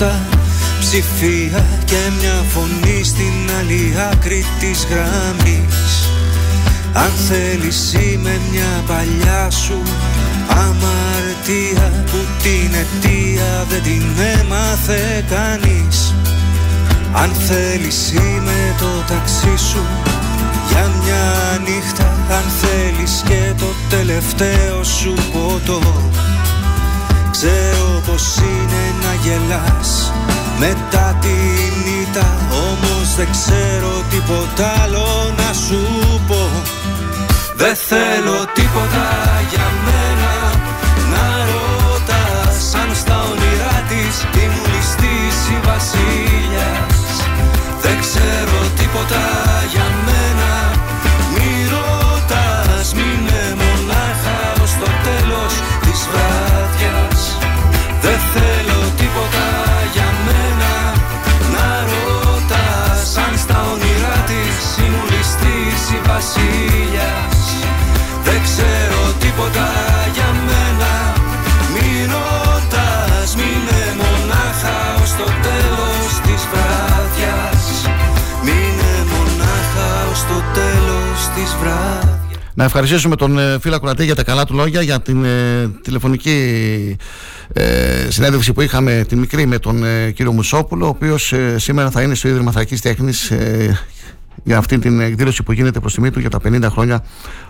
[SPEAKER 5] άγνωστα Ψηφία και μια φωνή στην άλλη άκρη της γραμμής. Αν θέλεις είμαι μια παλιά σου αμαρτία Που την αιτία δεν την έμαθε κανείς. Αν θέλεις είμαι το ταξί σου για μια νύχτα Αν θέλεις και το τελευταίο σου ποτό Ξέρω πως είναι να γελάς. Μετά την ήττα Όμως δεν ξέρω τίποτα άλλο να σου πω. Δεν θέλω τίποτα για μένα. Να ρωτάς αν στα όνειρά της ήμουν ληστής ή βασίλιας Δεν ξέρω τίποτα για μένα βασιλιάς Δεν ξέρω τίποτα για μένα. Μην ρωτάς, μην μονάχα ως το τέλος της βραδιάς Μην μονάχα ως το τέλος της βραδιάς
[SPEAKER 4] να ευχαριστήσουμε τον ε, φίλο Κουρατή για τα καλά του λόγια, για την ε, τηλεφωνική ε, συνέντευξη που είχαμε τη μικρή με τον ε, κύριο Μουσόπουλο, ο οποίος ε, σήμερα θα είναι στο Ίδρυμα Θρακή Τέχνης ε, για αυτή την εκδήλωση που γίνεται προς τιμή του για τα 50 χρόνια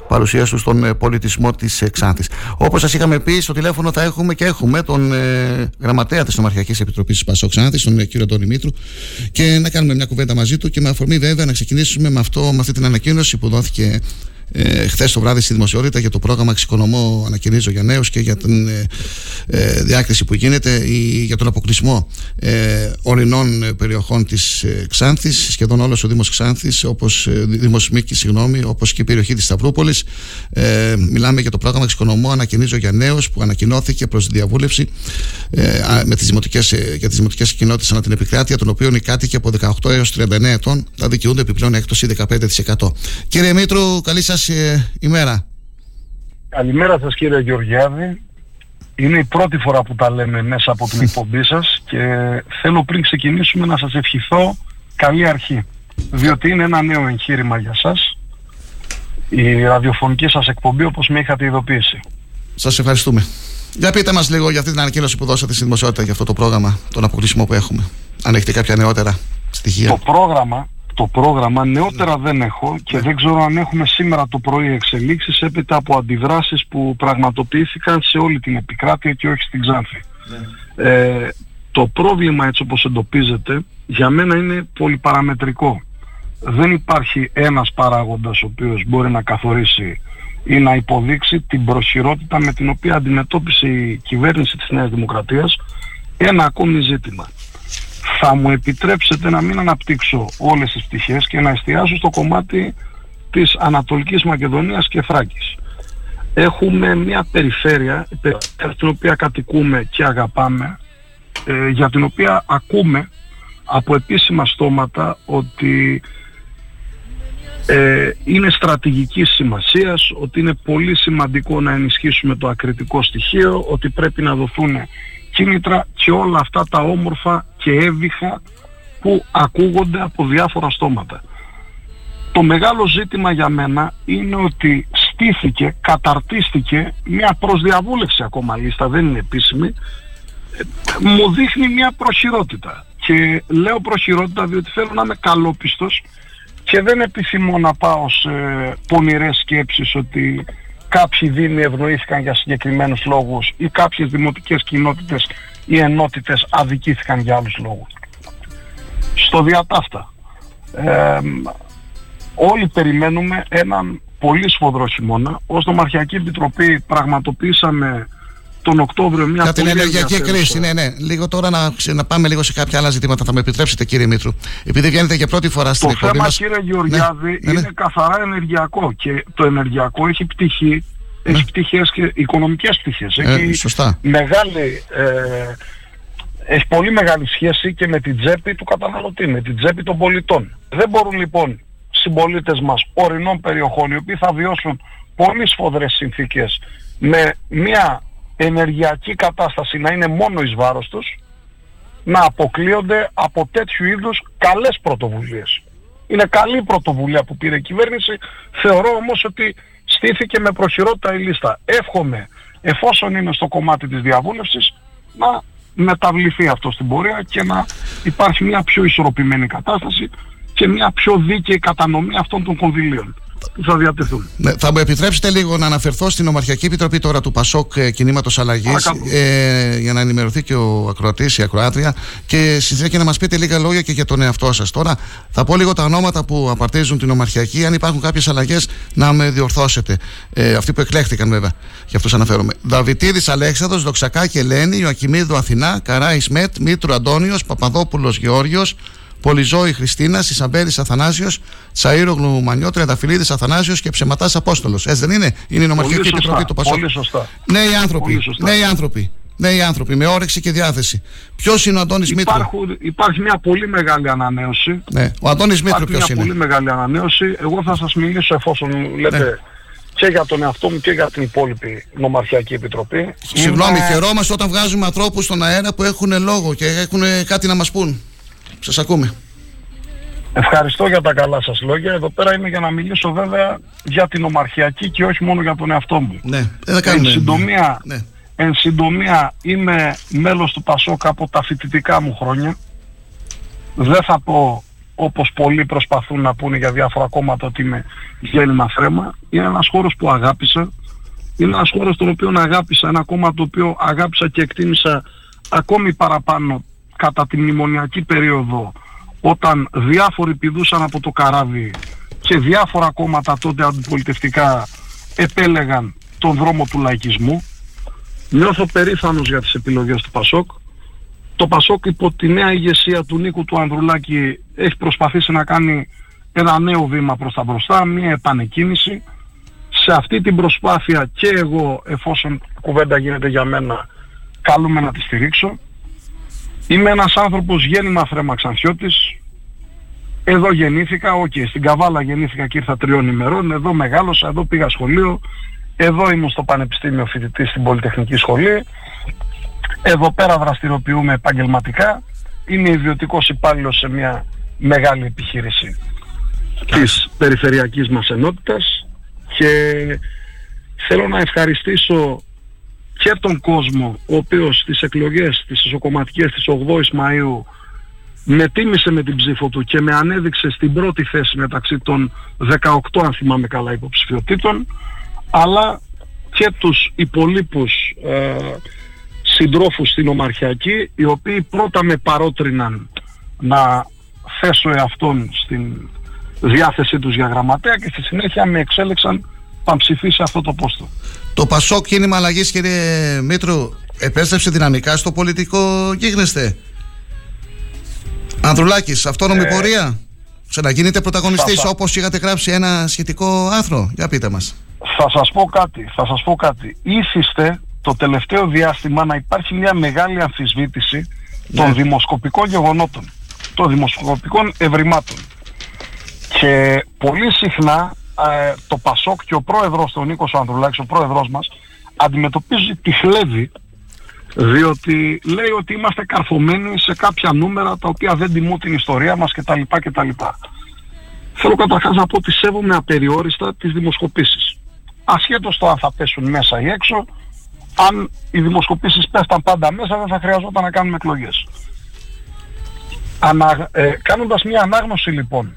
[SPEAKER 4] παρουσία του στον πολιτισμό της Ξάνθης. Όπως σας είχαμε πει, στο τηλέφωνο θα έχουμε και έχουμε τον ε, γραμματέα της Νομαρχιακής Επιτροπής της Πασό Ξάνθης, τον κύριο Αντώνη Μήτρου, και να κάνουμε μια κουβέντα μαζί του και με αφορμή βέβαια να ξεκινήσουμε με, αυτό, με αυτή την ανακοίνωση που δόθηκε ε, χθες το βράδυ στη δημοσιότητα για το πρόγραμμα Εξοικονομώ Ανακοινίζω για Νέους και για την ε, ε, διάκριση που γίνεται ή για τον αποκλεισμό ε, ορεινών περιοχών της ε, Ξάνθης. Σχεδόν όλος ο Δήμος Ξάνθης, όπως ε, Δήμος Μίκη, συγγνώμη, όπως και η περιοχή της Σταυρούπολης. Ε, μιλάμε για το πρόγραμμα Εξοικονομώ Ανακοινίζω για Νέους που ανακοινώθηκε προς διαβούλευση ε, με τις δημοτικές, ε, για τις δημοτικές κοινότητες ανά την επικράτεια, των οποίων οι κάτοικοι από 18 έως 39 ετών θα δικαιούνται επιπλέον έκπτωση 15%. Κύριε Μήτρου, καλή σας ε, ημέρα.
[SPEAKER 20] Καλημέρα σας κύριε Γεωργιάδη. Είναι η πρώτη φορά που τα λέμε μέσα από την εκπομπή σας και θέλω πριν ξεκινήσουμε να σας ευχηθώ καλή αρχή. Διότι είναι ένα νέο εγχείρημα για σας. Η ραδιοφωνική σας εκπομπή όπως με είχατε ειδοποιήσει.
[SPEAKER 4] Σας ευχαριστούμε. Για πείτε μας λίγο για αυτή την ανακοίνωση που δώσατε στη δημοσιότητα για αυτό το πρόγραμμα, τον αποκλεισμό που έχουμε. Αν έχετε κάποια νεότερα στοιχεία.
[SPEAKER 20] Το πρόγραμμα το πρόγραμμα. Νεότερα δεν έχω και δεν ξέρω αν έχουμε σήμερα το πρωί εξελίξεις έπειτα από αντιδράσεις που πραγματοποιήθηκαν σε όλη την επικράτεια και όχι στην Ξάνθη. Ε, το πρόβλημα έτσι όπως εντοπίζεται για μένα είναι πολυπαραμετρικό. Δεν υπάρχει ένας παράγοντας ο οποίος μπορεί να καθορίσει ή να υποδείξει την προσχηρότητα με την οποία αντιμετώπισε η κυβέρνηση της Νέας Δημοκρατίας ένα ακόμη ζήτημα θα μου επιτρέψετε να μην αναπτύξω όλες τις πτυχές και να εστιάσω στο κομμάτι της Ανατολικής Μακεδονίας και Θράκης. Έχουμε μια περιφέρεια, την οποία κατοικούμε και αγαπάμε, ε, για την οποία ακούμε από επίσημα στόματα ότι ε, είναι στρατηγικής σημασίας, ότι είναι πολύ σημαντικό να ενισχύσουμε το ακριτικό στοιχείο, ότι πρέπει να δοθούν κίνητρα και όλα αυτά τα όμορφα και έβυχα που ακούγονται από διάφορα στόματα. Το μεγάλο ζήτημα για μένα είναι ότι στήθηκε, καταρτίστηκε μια προσδιαβούλευση ακόμα λίστα, δεν είναι επίσημη, μου δείχνει μια προχειρότητα. Και λέω προχειρότητα διότι θέλω να είμαι καλόπιστος και δεν επιθυμώ να πάω σε πονηρές σκέψεις ότι κάποιοι δήμοι ευνοήθηκαν για συγκεκριμένους λόγους ή κάποιες δημοτικές κοινότητες ή ενότητες αδικήθηκαν για άλλους λόγους. Στο διατάφτα. Ε, όλοι περιμένουμε έναν πολύ σφοδρό χειμώνα. Ως Νομαρχιακή Επιτροπή πραγματοποιήσαμε τον Οκτώβριο μια
[SPEAKER 4] Για την ενεργειακή κρίση, ναι, ναι. Λίγο τώρα να, να πάμε λίγο σε κάποια άλλα ζητήματα. Θα με επιτρέψετε, κύριε Μήτρου. Επειδή βγαίνετε για πρώτη φορά στην εκπομπή.
[SPEAKER 20] Το θέμα, κύριε Γεωργιάδη, ναι, ναι, ναι. είναι καθαρά ενεργειακό. Και το ενεργειακό έχει πτυχή, έχει ναι. πτυχές και οικονομικές πτυχές.
[SPEAKER 4] Ε,
[SPEAKER 20] έχει
[SPEAKER 4] σωστά.
[SPEAKER 20] μεγάλη. Ε, έχει πολύ μεγάλη σχέση και με την τσέπη του καταναλωτή, με την τσέπη των πολιτών. Δεν μπορούν λοιπόν συμπολίτες μας ορεινών περιοχών, οι οποίοι θα βιώσουν πολύ σφοδρές συνθήκες με μια ενεργειακή κατάσταση να είναι μόνο εις βάρος τους, να αποκλείονται από τέτοιου είδους καλές πρωτοβουλίες. Είναι καλή πρωτοβουλία που πήρε η κυβέρνηση, θεωρώ όμως ότι στήθηκε με προχειρότητα η λίστα. Εύχομαι, εφόσον είναι στο κομμάτι της διαβούλευσης, να μεταβληθεί αυτό στην πορεία και να υπάρχει μια πιο ισορροπημένη κατάσταση και μια πιο δίκαιη κατανομή αυτών των κονδυλίων που θα διατεθούν.
[SPEAKER 4] Ναι, θα μου επιτρέψετε λίγο να αναφερθώ στην Ομαρχιακή Επιτροπή τώρα του Πασόκ ε, Κινήματος Αλλαγής ε, για να ενημερωθεί και ο ακροατής, η ακροάτρια και στη συνέχεια να μας πείτε λίγα λόγια και για τον εαυτό σας. Τώρα θα πω λίγο τα ονόματα που απαρτίζουν την Ομαρχιακή. Αν υπάρχουν κάποιες αλλαγές, να με διορθώσετε. Ε, αυτοί που εκλέχθηκαν βέβαια, για αυτούς αναφέρομαι. Δαβητίδη Αλέξανδρος, Δοξακάκη Ελένη, Ιωακιμίδου Αθηνά, Καρά Ισμέτ, Μήτρου Αντώνιος, Παπαδόπουλος Γεώργιος, Πολυζώη Χριστίνας, Ισαμπέλη Αθανάσιος, Τσαΐρογλου Μανιό, Τριανταφυλλίδη Αθανάσιος και Ψεματάς Απόστολος. Έτσι δεν είναι, είναι η νομαρχική επιτροπή του Πασόκ.
[SPEAKER 20] Πολύ σωστά.
[SPEAKER 4] Νέοι άνθρωποι. Νέοι άνθρωποι. Νέοι άνθρωποι με όρεξη και διάθεση. Ποιος είναι ο Αντώνης Μήτρου;
[SPEAKER 20] Υπάρχει μια πολύ μεγάλη ανανέωση.
[SPEAKER 4] Ναι. Ο Αντώνης Μήτρου ποιος είναι;
[SPEAKER 20] Μια πολύ μεγάλη ανανέωση. Εγώ θα σας μιλήσω εφόσον λέτε ναι. και για τον εαυτό μου και για την υπόλοιπη νομαρχιακή επιτροπή.
[SPEAKER 4] Συγγνώμη, είναι... χαιρόμαστε όταν βγάζουμε ανθρώπους στον αέρα που έχουν λόγο και έχουν κάτι να μας πούν. Σας ακούμε.
[SPEAKER 20] Ευχαριστώ για τα καλά σας λόγια. Εδώ πέρα είμαι για να μιλήσω βέβαια για την ομαρχιακή και όχι μόνο για τον εαυτό μου.
[SPEAKER 4] Ναι, δεν κάνουμε.
[SPEAKER 20] Εν συντομία,
[SPEAKER 4] Ναι.
[SPEAKER 20] εν συντομία είμαι μέλος του Πασόκ από τα φοιτητικά μου χρόνια. Δεν θα πω όπως πολλοί προσπαθούν να πούνε για διάφορα κόμματα ότι είμαι γέννημα θρέμα. Είναι ένας χώρος που αγάπησα. Είναι ένας χώρος τον οποίο αγάπησα. Ένα κόμμα το οποίο αγάπησα και εκτίμησα ακόμη παραπάνω κατά τη μνημονιακή περίοδο όταν διάφοροι πηδούσαν από το καράβι και διάφορα κόμματα τότε αντιπολιτευτικά επέλεγαν τον δρόμο του λαϊκισμού. Νιώθω περήφανος για τις επιλογές του Πασόκ. Το Πασόκ υπό τη νέα ηγεσία του Νίκου του Ανδρουλάκη έχει προσπαθήσει να κάνει ένα νέο βήμα προς τα μπροστά, μια επανεκκίνηση. Σε αυτή την προσπάθεια και εγώ, εφόσον κουβέντα γίνεται για μένα, καλούμε να τη στηρίξω. Είμαι ένας άνθρωπος γέννημα θρεμαξανθιώτης. Εδώ γεννήθηκα, οκ, στην Καβάλα γεννήθηκα και ήρθα τριών ημερών. Εδώ μεγάλωσα, εδώ πήγα σχολείο. Εδώ ήμουν στο Πανεπιστήμιο φοιτητή στην Πολυτεχνική Σχολή. Εδώ πέρα δραστηριοποιούμαι επαγγελματικά. Είμαι ιδιωτικός υπάλληλος σε μια μεγάλη επιχείρηση της περιφερειακής μας ενότητας και θέλω να ευχαριστήσω και τον κόσμο ο οποίος στις εκλογές τις εσωκομματικές της 8ης Μαΐου με τίμησε με την ψήφο του και με ανέδειξε στην πρώτη θέση μεταξύ των 18 αν θυμάμαι καλά υποψηφιωτήτων αλλά και τους υπολείπους ε, συντρόφους στην Ομαρχιακή οι οποίοι πρώτα με παρότριναν να θέσω εαυτόν στην διάθεσή τους για γραμματέα και στη συνέχεια με εξέλεξαν να ψηφίσει αυτό το πόστο.
[SPEAKER 4] Το Πασόκ κίνημα αλλαγής, κύριε Μήτρου, επέστρεψε δυναμικά στο πολιτικό γίγνεσθε. Ανδρουλάκης, αυτόνομη
[SPEAKER 20] Ε,
[SPEAKER 4] πορεία. Σε να γίνετε πρωταγωνιστής
[SPEAKER 20] θα- θα-
[SPEAKER 4] όπως είχατε γράψει ένα σχετικό άρθρο. Για πείτε μας.
[SPEAKER 20] Θα σας πω κάτι, θα σας πω κάτι. Ήθιστε το τελευταίο διάστημα να υπάρχει μια μεγάλη αμφισβήτηση των δημοσκοπικών γεγονότων, των δημοσκοπικών ευρημάτων. Και πολύ συχνά ε, το Πασόκ και ο πρόεδρος, τον Νίκος Ανδρουλάκης, ο πρόεδρος μας, αντιμετωπίζει τη χλέβη διότι λέει ότι είμαστε καρφωμένοι σε κάποια νούμερα τα οποία δεν τιμούν την ιστορία μας κτλ. κτλ. Θέλω καταρχάς να πω ότι σέβομαι απεριόριστα τις δημοσκοπήσεις. Ασχέτως το αν θα πέσουν μέσα ή έξω, αν οι δημοσκοπήσεις πέφταν πάντα μέσα δεν θα χρειαζόταν να κάνουμε εκλογές. Ανα, ε, κάνοντας μια ανάγνωση λοιπόν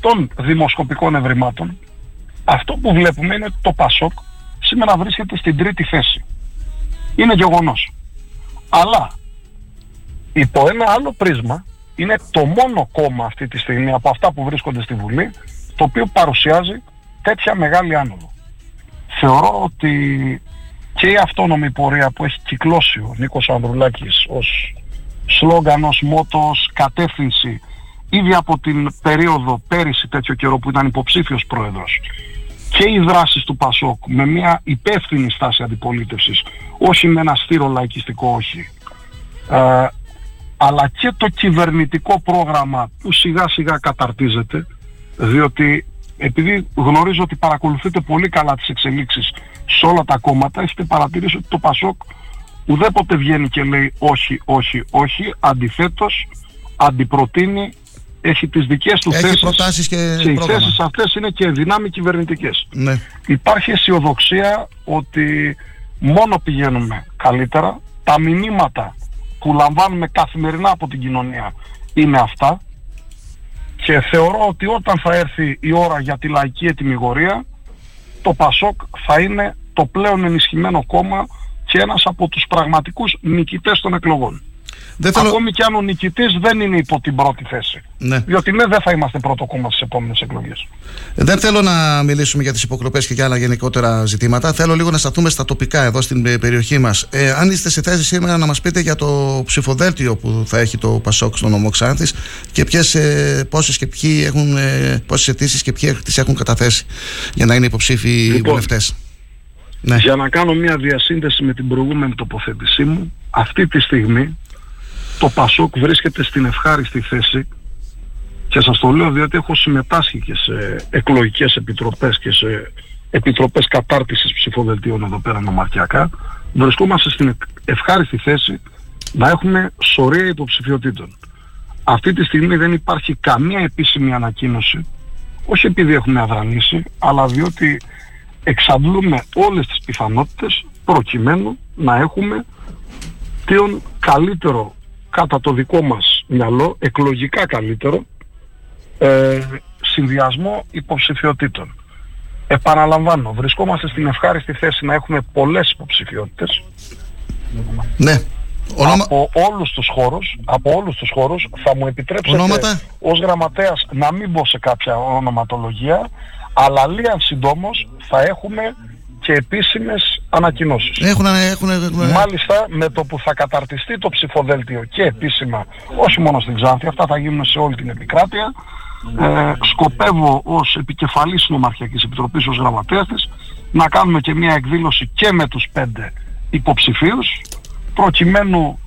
[SPEAKER 20] των δημοσκοπικών ευρημάτων, αυτό που βλέπουμε είναι ότι το ΠΑΣΟΚ σήμερα βρίσκεται στην τρίτη θέση. Είναι γεγονός. Αλλά υπό ένα άλλο πρίσμα είναι το μόνο κόμμα αυτή τη στιγμή από αυτά που βρίσκονται στη Βουλή το οποίο παρουσιάζει τέτοια μεγάλη άνοδο. Θεωρώ ότι και η αυτόνομη πορεία που έχει κυκλώσει ο Νίκος Ανδρουλάκης ως σλόγκαν, ως μότο, ως κατεύθυνση ήδη από την περίοδο πέρυσι τέτοιο καιρό που ήταν υποψήφιος πρόεδρος και οι δράσεις του Πασόκ με μια υπεύθυνη στάση αντιπολίτευσης όχι με ένα στήρο λαϊκιστικό όχι. Ε, αλλά και το κυβερνητικό πρόγραμμα που σιγά σιγά καταρτίζεται διότι επειδή γνωρίζω ότι παρακολουθείτε πολύ καλά τις εξελίξεις σε όλα τα κόμματα έχετε παρατηρήσει ότι το Πασόκ ουδέποτε βγαίνει και λέει όχι, όχι, όχι αντιθέτως αντιπροτείνει έχει τις δικές του
[SPEAKER 4] Έχει
[SPEAKER 20] θέσεις
[SPEAKER 4] προτάσεις και
[SPEAKER 20] οι
[SPEAKER 4] πρόγραμμα.
[SPEAKER 20] θέσεις αυτές είναι και δυνάμει κυβερνητικές
[SPEAKER 4] Ναι.
[SPEAKER 20] υπάρχει αισιοδοξία ότι μόνο πηγαίνουμε καλύτερα. Τα μηνύματα που λαμβάνουμε καθημερινά από την κοινωνία είναι αυτά και θεωρώ ότι όταν θα έρθει η ώρα για τη λαϊκή ετοιμιγορία το ΠΑΣΟΚ θα είναι το πλέον ενισχυμένο κόμμα και ένας από τους πραγματικούς νικητές των εκλογών.
[SPEAKER 4] Δεν θέλω-
[SPEAKER 20] Ακόμη και αν ο νικητής δεν είναι υπό την πρώτη θέση.
[SPEAKER 4] Ναι.
[SPEAKER 20] Διότι ναι, δεν θα είμαστε πρώτο κόμμα στις επόμενες εκλογές.
[SPEAKER 4] Δεν θέλω να μιλήσουμε για τις υποκλοπές και για άλλα γενικότερα ζητήματα. Θέλω λίγο να σταθούμε στα τοπικά εδώ στην ε, περιοχή μας. Ε, αν είστε σε θέση σήμερα να μας πείτε για το ψηφοδέλτιο που θα έχει το Πασόκ στον νομό Ξάνθης και ποιες, ε, πόσες και ποιοι έχουν, ε, πόσες αιτήσεις και ποιοι τις έχουν καταθέσει για να είναι υποψήφοι
[SPEAKER 20] Λοιπόν,
[SPEAKER 4] βουλευτές. Ναι.
[SPEAKER 20] Για να κάνω μια διασύνδεση με την προηγούμενη τοποθέτησή μου, αυτή τη στιγμή το Πασόκ βρίσκεται στην ευχάριστη θέση και σας το λέω διότι έχω συμμετάσχει και σε εκλογικές επιτροπές και σε επιτροπές κατάρτισης ψηφοδελτίων εδώ πέρα νομαρχιακά. Βρισκόμαστε στην ευχάριστη θέση να έχουμε σωρία υποψηφιότητων. Αυτή τη στιγμή δεν υπάρχει καμία επίσημη ανακοίνωση, όχι επειδή έχουμε αδρανήσει, αλλά διότι εξαντλούμε όλες τις πιθανότητες προκειμένου να έχουμε τον καλύτερο κατά το δικό μας μυαλό, εκλογικά καλύτερο, ε, συνδυασμό υποψηφιότητων. Επαναλαμβάνω, βρισκόμαστε στην ευχάριστη θέση να έχουμε πολλές υποψηφιότητες.
[SPEAKER 4] Ναι.
[SPEAKER 20] Από όλους τους χώρους, από όλους τους χώρους θα μου επιτρέψετε
[SPEAKER 4] Ονόματα;
[SPEAKER 20] ως γραμματέας να μην μπω σε κάποια ονοματολογία, αλλά λίγαν συντόμως θα έχουμε και επίσημες ανακοινώσεις.
[SPEAKER 4] Έχουν, έχουν, έχουν,
[SPEAKER 20] Μάλιστα με το που θα καταρτιστεί το ψηφοδέλτιο και επίσημα, όχι μόνο στην Ξάνθη, αυτά θα γίνουν σε όλη την επικράτεια, ε, σκοπεύω ως επικεφαλής νομαρχιακής επιτροπής, ως γραμματέας της, να κάνουμε και μια εκδήλωση και με τους πέντε υποψηφίους, προκειμένου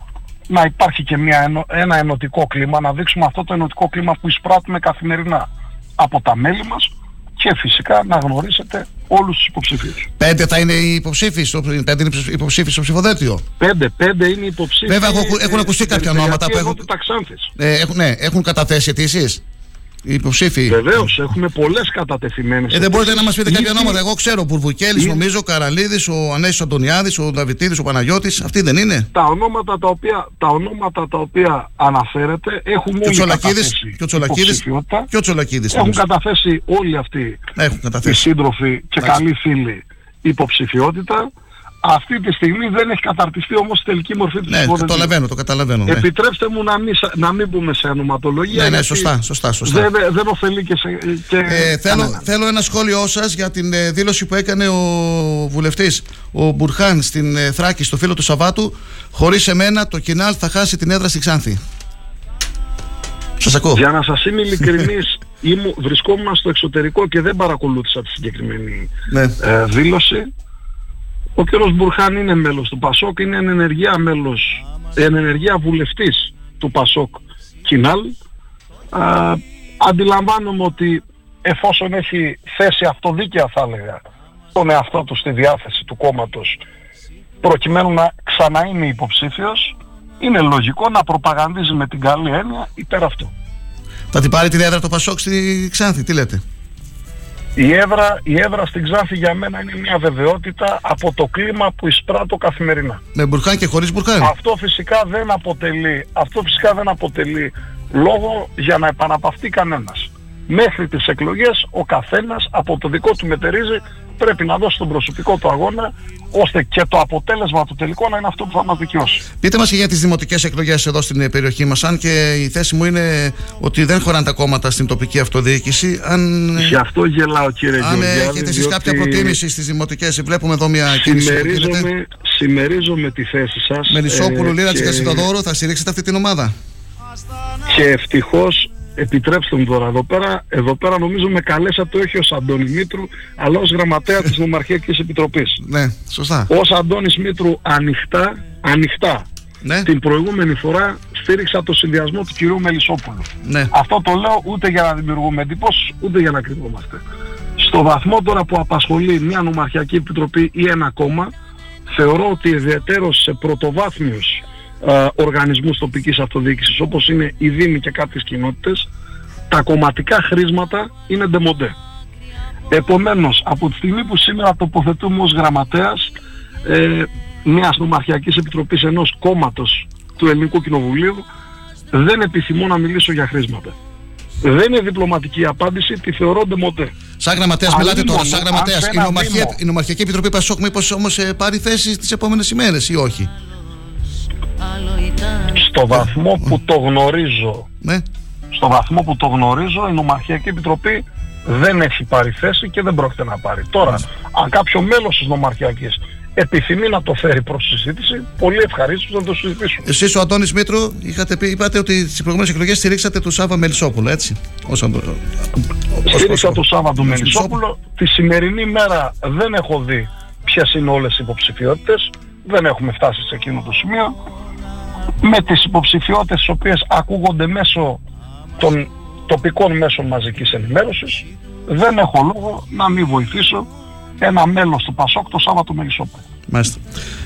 [SPEAKER 20] να υπάρχει και μια, ενο- ένα ενωτικό κλίμα, να δείξουμε αυτό το ενωτικό κλίμα που εισπράττουμε καθημερινά από τα μέλη μας και φυσικά να γνωρίσετε όλους τους υποψηφίους.
[SPEAKER 4] Πέντε θα είναι οι υποψήφοι στο, πέντε είναι οι υποψήφοι στο ψηφοδέλτιο;
[SPEAKER 20] Πέντε, πέντε είναι υποψήφοι.
[SPEAKER 4] Βέβαια, έχουν- έχουν
[SPEAKER 20] ε,
[SPEAKER 4] ακουστεί
[SPEAKER 20] στην
[SPEAKER 4] κάποια ονόματα που
[SPEAKER 20] Περιφερειακή
[SPEAKER 4] έχουν-
[SPEAKER 20] Ενότητα Ξάνθης.
[SPEAKER 4] Ε, έχουν, ναι, έχουν καταθέσει αιτήσεις. Οι υποψήφοι.
[SPEAKER 20] Βεβαίως, έχουμε πολλές κατατεθειμένες.
[SPEAKER 4] Ε, δεν μπορείτε να μας πείτε κάποια
[SPEAKER 20] Ήδη-
[SPEAKER 4] ονόματα. Εγώ ξέρω, ο Μπουρβουκέλη,
[SPEAKER 20] Ήδη-
[SPEAKER 4] νομίζω, ο Καραλίδης, ο Ανέσης Αντωνιάδης, ο Δαβητίδη, ο Παναγιώτης. Αυτοί δεν είναι;
[SPEAKER 20] Τα ονόματα τα οποία, τα ονόματα τα οποία αναφέρετε έχουν
[SPEAKER 4] Και ο
[SPEAKER 20] όλοι
[SPEAKER 4] Τσολακίδη.
[SPEAKER 20] καταθέσει
[SPEAKER 4] Και ο Τσολακίδη.
[SPEAKER 20] υποψηφιότητα.
[SPEAKER 4] Και ο Τσολακίδης.
[SPEAKER 20] Έχουν καταθέσει όλοι αυτοί
[SPEAKER 4] Έχουν
[SPEAKER 20] οι
[SPEAKER 4] καταθέσει.
[SPEAKER 20] σύντροφοι και
[SPEAKER 4] Εντάξει.
[SPEAKER 20] καλοί φίλοι υποψηφιότητα. Αυτή τη στιγμή δεν έχει καταρτιστεί όμως η τελική μορφή του
[SPEAKER 4] Ναι, το
[SPEAKER 20] ψηφοδελτίου.
[SPEAKER 4] καταλαβαίνω, το καταλαβαίνω. Ναι,
[SPEAKER 20] Επιτρέψτε μου να μην, σα- να μην μπούμε σε ονοματολογία.
[SPEAKER 4] ναι, ναι
[SPEAKER 20] γιατί
[SPEAKER 4] σωστά, σωστά. σωστά.
[SPEAKER 20] Δεν, δεν, δεν ωφελεί και, σε, και
[SPEAKER 4] Ε, θέλω,
[SPEAKER 20] κανέναν.
[SPEAKER 4] θέλω ένα σχόλιο σας για την ε, δήλωση που έκανε ο βουλευτής ο Μπουρχάν στην ε, Θράκη, στο φίλο του Σαββάτου. Χωρίς εμένα το Κινάλ θα χάσει την έδρα στη Ξάνθη. Σας ακούω.
[SPEAKER 20] Για να σας είμαι ειλικρινής, ήμου, βρισκόμουν στο εξωτερικό και δεν παρακολούθησα τη συγκεκριμένη
[SPEAKER 4] Ναι.
[SPEAKER 20] ε, δήλωση. Ο κ. Μπουρχάν είναι μέλος του ΠΑΣΟΚ, είναι εν ενεργεία μέλος, εν ενεργεία βουλευτής του ΠΑΣΟΚ Κινάλ. Α, αντιλαμβάνομαι ότι εφόσον έχει θέσει αυτοδίκαια θα έλεγα τον εαυτό του στη διάθεση του κόμματος προκειμένου να ξανά είναι υποψήφιος, είναι λογικό να προπαγανδίζει με την καλή έννοια υπέρ αυτού.
[SPEAKER 4] Θα την πάρει την έδρα το Πασόκ στη Ξάνθη, τι λέτε;
[SPEAKER 20] Η έδρα, η έδρα στην Ξάνθη για μένα είναι μια βεβαιότητα από το κλίμα που εισπράττω καθημερινά.
[SPEAKER 4] Με Μπουρχάν και χωρίς Μπουρχάν.
[SPEAKER 20] Αυτό φυσικά δεν αποτελεί, αυτό φυσικά δεν αποτελεί λόγο για να επαναπαυτεί κανένας. Μέχρι τις εκλογές ο καθένας από το δικό του μετερίζει πρέπει να δώσει τον προσωπικό του αγώνα ώστε και το αποτέλεσμα του τελικού να είναι αυτό που θα μας δικαιώσει.
[SPEAKER 4] Πείτε μας και για τις δημοτικές εκλογές εδώ στην ε, περιοχή μας. Αν και η θέση μου είναι ότι δεν χωράνε τα κόμματα στην τοπική αυτοδιοίκηση. Αν,
[SPEAKER 20] Γι' αυτό γελάω κύριε
[SPEAKER 4] αν
[SPEAKER 20] Γεωργιάδη,
[SPEAKER 4] έχετε εσείς
[SPEAKER 20] διότι
[SPEAKER 4] κάποια προτίμηση στις δημοτικές, βλέπουμε εδώ μια κίνηση που γίνεται.
[SPEAKER 20] συμμερίζομαι, συμμερίζομαι τη θέση σας.
[SPEAKER 4] Με Νησόπουλο,
[SPEAKER 20] ε,
[SPEAKER 4] Λίρα
[SPEAKER 20] και-
[SPEAKER 4] Κασιδοδόρου, θα στηρίξετε αυτή την ομάδα;
[SPEAKER 20] Και ευτυχώς επιτρέψτε μου τώρα εδώ πέρα, εδώ πέρα νομίζω με καλέσατε όχι ως Αντώνη Μήτρου αλλά ως γραμματέα της Νομαρχιακής Επιτροπής.
[SPEAKER 4] Ναι, σωστά.
[SPEAKER 20] Ως Αντώνης Μήτρου ανοιχτά, ανοιχτά
[SPEAKER 4] Ναι.
[SPEAKER 20] την προηγούμενη φορά στήριξα το συνδυασμό του κυρίου Μελισσόπουλου.
[SPEAKER 4] Ναι.
[SPEAKER 20] Αυτό το λέω ούτε για να δημιουργούμε εντυπώσεις, ούτε για να κρυβόμαστε. Στο βαθμό τώρα που απασχολεί μια νομαρχιακή επιτροπή ή ένα κόμμα, θεωρώ ότι ιδιαίτερος σε πρωτοβάθμιους ε, οργανισμούς τοπικής αυτοδιοίκησης όπως είναι οι Δήμοι και κάποιες κοινότητες, τα κομματικά χρίσματα είναι ντεμοντέ. Επομένως, από τη στιγμή που σήμερα τοποθετούμαι ως γραμματέας ε, μιας νομαρχιακής επιτροπής ενός κόμματος του Ελληνικού Κοινοβουλίου, δεν επιθυμώ να μιλήσω για χρίσματα. Δεν είναι διπλωματική η απάντηση, τη θεωρώ ντεμοντέ.
[SPEAKER 4] Σαν γραμματέας,
[SPEAKER 20] Αλλή
[SPEAKER 4] μιλάτε τώρα.
[SPEAKER 20] μόνο,
[SPEAKER 4] Σαν
[SPEAKER 20] αν
[SPEAKER 4] γραμματέα,
[SPEAKER 20] σε
[SPEAKER 4] η,
[SPEAKER 20] ένα
[SPEAKER 4] νομαρχία-
[SPEAKER 20] Δήμο-
[SPEAKER 4] η Νομαρχιακή Επιτροπή Πασόκ, μήπως όμως πάρει θέση τι επόμενες ημέρες ή όχι.
[SPEAKER 20] Στο βαθμό που το γνωρίζω,
[SPEAKER 4] Ναι.
[SPEAKER 20] στο βαθμό που το γνωρίζω, η Νομαρχιακή Επιτροπή δεν έχει πάρει θέση και δεν πρόκειται να πάρει. Τώρα, αν κάποιο μέλος της Νομαρχιακής επιθυμεί να το φέρει προς συζήτηση, πολύ ευχαρίστως να το συζητήσουμε.
[SPEAKER 4] Εσείς ο Αντώνης Μήτρο είχατε πει, είπατε ότι στις προηγούμενες εκλογές στηρίξατε τον Σάβα Μελισσόπουλο, έτσι; Ως Αντω- ως-
[SPEAKER 20] Στήριξα
[SPEAKER 4] ως-
[SPEAKER 20] τον Σάββατο
[SPEAKER 4] ως-
[SPEAKER 20] Μελισσόπουλο. Τη σημερινή μέρα δεν έχω δει ποιες είναι όλες οι υποψηφιότητες. Δεν έχουμε φτάσει σε εκείνο το σημείο. Με τις υποψηφιότητες τις οποίες ακούγονται μέσω των τοπικών μέσων μαζικής ενημέρωσης δεν έχω λόγο να μην βοηθήσω ένα μέλος του Πασόκ το Σάββατο Μελισσόπουλο.
[SPEAKER 4] Μάλιστα.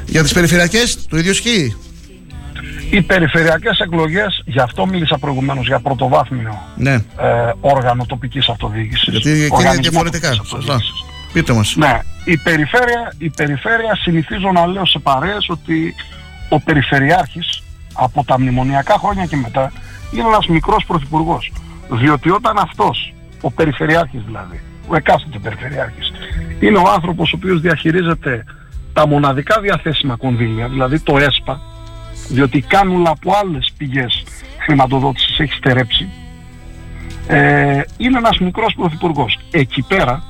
[SPEAKER 4] Για τις περιφερειακές, το ίδιο ισχύει;
[SPEAKER 20] Οι περιφερειακές εκλογές, γι' αυτό μίλησα προηγουμένως για πρωτοβάθμιο
[SPEAKER 4] Ναι.
[SPEAKER 20] ε, όργανο τοπικής αυτοδιοίκησης.
[SPEAKER 4] Γιατί εκεί είναι
[SPEAKER 20] Οργανισμό
[SPEAKER 4] διαφορετικά.
[SPEAKER 20] τοπικής
[SPEAKER 4] Σωστά.
[SPEAKER 20] Αυτοδιοίκησης.
[SPEAKER 4] Πείτε μας.
[SPEAKER 20] Ναι, η περιφέρεια, η περιφέρεια συνηθίζω να λέω σε παρέες ότι ο περιφερειάρχης από τα μνημονιακά χρόνια και μετά είναι ένας μικρός πρωθυπουργός. Διότι όταν αυτός, ο περιφερειάρχης δηλαδή, ο εκάστοτε περιφερειάρχης, είναι ο άνθρωπος ο οποίος διαχειρίζεται τα μοναδικά διαθέσιμα κονδύλια, δηλαδή το ΕΣΠΑ, διότι η κάνουλα από άλλες πηγές χρηματοδότησης έχει στερέψει, ε, είναι ένας μικρός πρωθυπουργός. Εκεί πέρα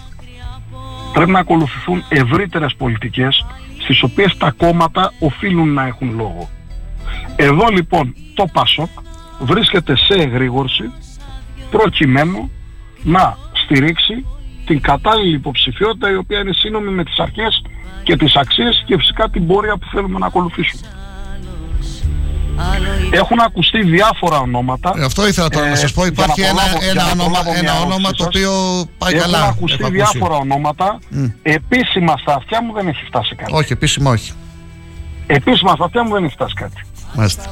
[SPEAKER 20] πρέπει να ακολουθηθούν ευρύτερες πολιτικές στις οποίες τα κόμματα οφείλουν να έχουν λόγο. Εδώ λοιπόν το ΠΑΣΟΚ βρίσκεται σε εγρήγορση προκειμένου να στηρίξει την κατάλληλη υποψηφιότητα η οποία είναι σύνομη με τις αρχές και τις αξίες και φυσικά την πορεία που θέλουμε να ακολουθήσουμε. Έχουν ακουστεί διάφορα ονόματα.
[SPEAKER 4] Ε, Αυτό ήθελα τώρα να σας πω.
[SPEAKER 20] για
[SPEAKER 4] Υπάρχει
[SPEAKER 20] να
[SPEAKER 4] ένα,
[SPEAKER 20] προλάβω- για
[SPEAKER 4] ένα,
[SPEAKER 20] να
[SPEAKER 4] όνομα,
[SPEAKER 20] προλάβω
[SPEAKER 4] ένα
[SPEAKER 20] μια
[SPEAKER 4] όνομα
[SPEAKER 20] ερώτησή
[SPEAKER 4] το
[SPEAKER 20] σας.
[SPEAKER 4] οποίο πάει
[SPEAKER 20] Έχουν
[SPEAKER 4] καλά.
[SPEAKER 20] ακουστεί
[SPEAKER 4] Έχω ακούσει.
[SPEAKER 20] διάφορα ονόματα.
[SPEAKER 4] Μμ.
[SPEAKER 20] Επίσημα στα αυτιά μου δεν έχει φτάσει κάτι.
[SPEAKER 4] Όχι, επίσημα όχι.
[SPEAKER 20] Επίσημα στα αυτιά μου δεν έχει φτάσει κάτι.
[SPEAKER 4] Μάλιστα.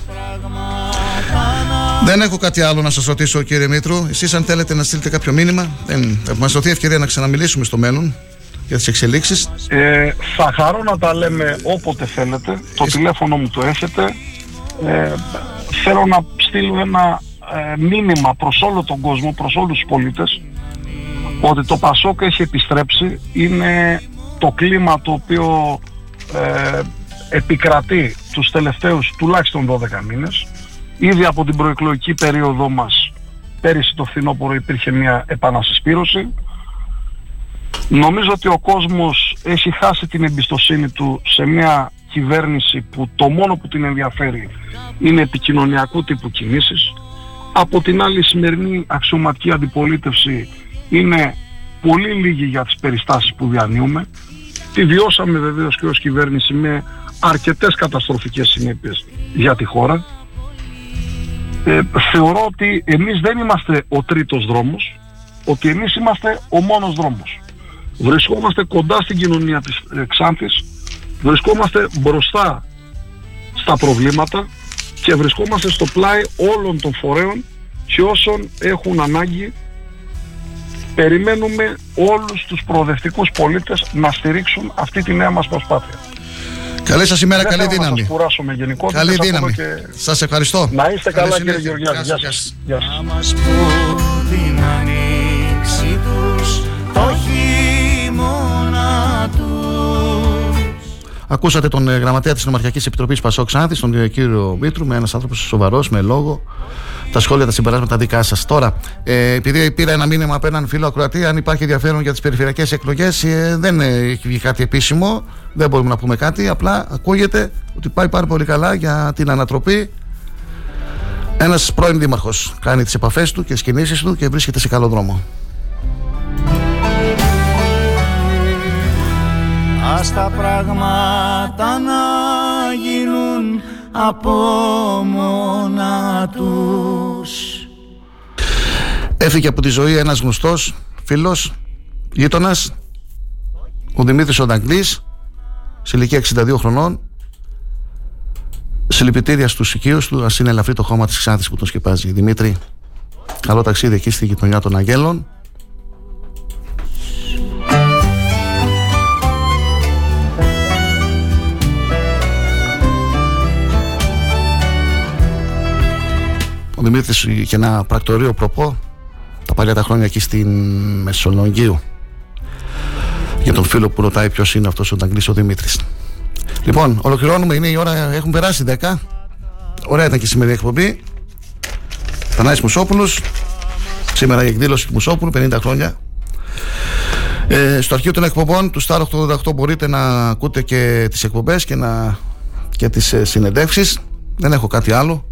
[SPEAKER 4] Δεν έχω κάτι άλλο να σας ρωτήσω κύριε Μήτρου. Εσείς αν θέλετε να στείλετε κάποιο μήνυμα, δεν, θα μας δοθεί ευκαιρία να ξαναμιλήσουμε στο μέλλον για τις εξελίξεις.
[SPEAKER 20] Ε, θα χαρώ να τα λέμε όποτε θέλετε. Το τηλέφωνο μου το έχετε. Ε, θέλω να στείλω ένα ε, μήνυμα προς όλο τον κόσμο, προς όλους τους πολίτες ότι το Πασόκ έχει επιστρέψει. Είναι το κλίμα το οποίο ε, επικρατεί τους τελευταίους τουλάχιστον 12 μήνες. Ήδη από την προεκλογική περίοδο μας πέρυσι το φθινόπωρο υπήρχε μια επανασυσπήρωση. Νομίζω ότι ο κόσμος έχει χάσει την εμπιστοσύνη του σε μια κυβέρνηση που το μόνο που την ενδιαφέρει είναι επικοινωνιακού τύπου κινήσεις. Από την άλλη η σημερινή αξιωματική αντιπολίτευση είναι πολύ λίγη για τις περιστάσεις που διανύουμε. Τη βιώσαμε βεβαίως και ως κυβέρνηση με αρκετές καταστροφικές συνέπειες για τη χώρα. Ε, θεωρώ ότι εμείς δεν είμαστε ο τρίτος δρόμος, ότι εμείς είμαστε ο μόνος δρόμος. Βρισκόμαστε κοντά στην κοινωνία της ε, Ξάνθης, βρισκόμαστε μπροστά στα προβλήματα και βρισκόμαστε στο πλάι όλων των φορέων και όσων έχουν ανάγκη περιμένουμε όλους τους προοδευτικούς πολίτες να στηρίξουν αυτή τη νέα μας προσπάθεια.
[SPEAKER 4] Καλή σας ημέρα,
[SPEAKER 20] Δεν
[SPEAKER 4] καλή
[SPEAKER 20] θέλω Να
[SPEAKER 4] δύναμη.
[SPEAKER 20] σας κουράσω με γενικότητες,
[SPEAKER 4] Καλή
[SPEAKER 20] ακόμα
[SPEAKER 4] δύναμη.
[SPEAKER 20] και-
[SPEAKER 4] Σας ευχαριστώ.
[SPEAKER 20] Να είστε
[SPEAKER 4] Καλή
[SPEAKER 20] καλά κύριε
[SPEAKER 4] συνέχεια.
[SPEAKER 20] Γεωργιάδη.
[SPEAKER 4] Γεια
[SPEAKER 20] Γεια
[SPEAKER 4] σας,
[SPEAKER 20] σας. Γεια σας.
[SPEAKER 4] Ακούσατε τον ε, γραμματέα της Νομαρχιακής Επιτροπής Πασόκ Ξάνθη, τον ε, κύριο Μήτρου, με ένας άνθρωπος σοβαρός, με λόγο. Τα σχόλια, τα συμπεράσματα δικά σας. Τώρα, ε, επειδή πήρα ένα μήνυμα από έναν φίλο ακροατή, αν υπάρχει ενδιαφέρον για τις περιφερειακές εκλογές, ε, δεν ε, έχει βγει κάτι επίσημο, δεν μπορούμε να πούμε κάτι. Απλά ακούγεται ότι πάει πάρα πολύ καλά για την ανατροπή. Ένας πρώην δήμαρχος κάνει τις επαφές του και τις κινήσεις του και βρίσκεται σε καλό δρόμο.
[SPEAKER 5] Ας τα πράγματα να γίνουν από μόνα τους
[SPEAKER 4] Έφυγε από τη ζωή ένας γνωστός φίλος, γείτονας, ο Δημήτρης Ονταγκλής, σε ηλικία 62 χρονών. Συλληπιτήρια στους οικείους του, ας είναι ελαφρύ το χώμα της Ξάνθης που τον σκεπάζει. Δημήτρη, καλό ταξίδι εκεί στη γειτονιά των Αγγέλων. Ο Δημήτρης είχε ένα πρακτορείο προπό τα παλιά τα χρόνια εκεί στην Μεσολογγίου. Για τον φίλο που ρωτάει ποιος είναι αυτός ο Νταγκλής ο Δημήτρης. Λοιπόν, ολοκληρώνουμε, είναι η ώρα, έχουν περάσει 10. Ωραία ήταν και η σημερινή εκπομπή. Θανάης Μουσόπουλος. Σήμερα η εκδήλωση του Μουσόπουλου, 50 χρόνια. Ε, στο αρχείο των εκπομπών του Star 88 μπορείτε να ακούτε και τις εκπομπές και, να, και τις ε, συνεντεύξεις. Δεν έχω κάτι άλλο.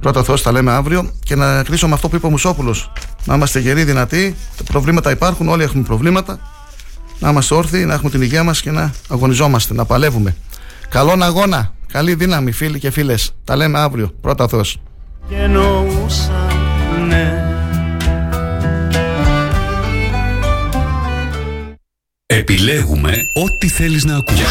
[SPEAKER 4] Πρώτα Θεός τα λέμε αύριο και να κλείσω με αυτό που είπε ο Μουσόπουλος. Να είμαστε γεροί, δυνατοί. Τα προβλήματα υπάρχουν, όλοι έχουμε προβλήματα. Να είμαστε όρθιοι, να έχουμε την υγεία μας και να αγωνιζόμαστε, να παλεύουμε. Καλόν αγώνα, καλή δύναμη φίλοι και φίλες. Τα λέμε αύριο. Πρώτα Θεός.
[SPEAKER 5] και εννοούσα ναι
[SPEAKER 3] Επιλέγουμε ό,τι θέλεις να ακούσεις.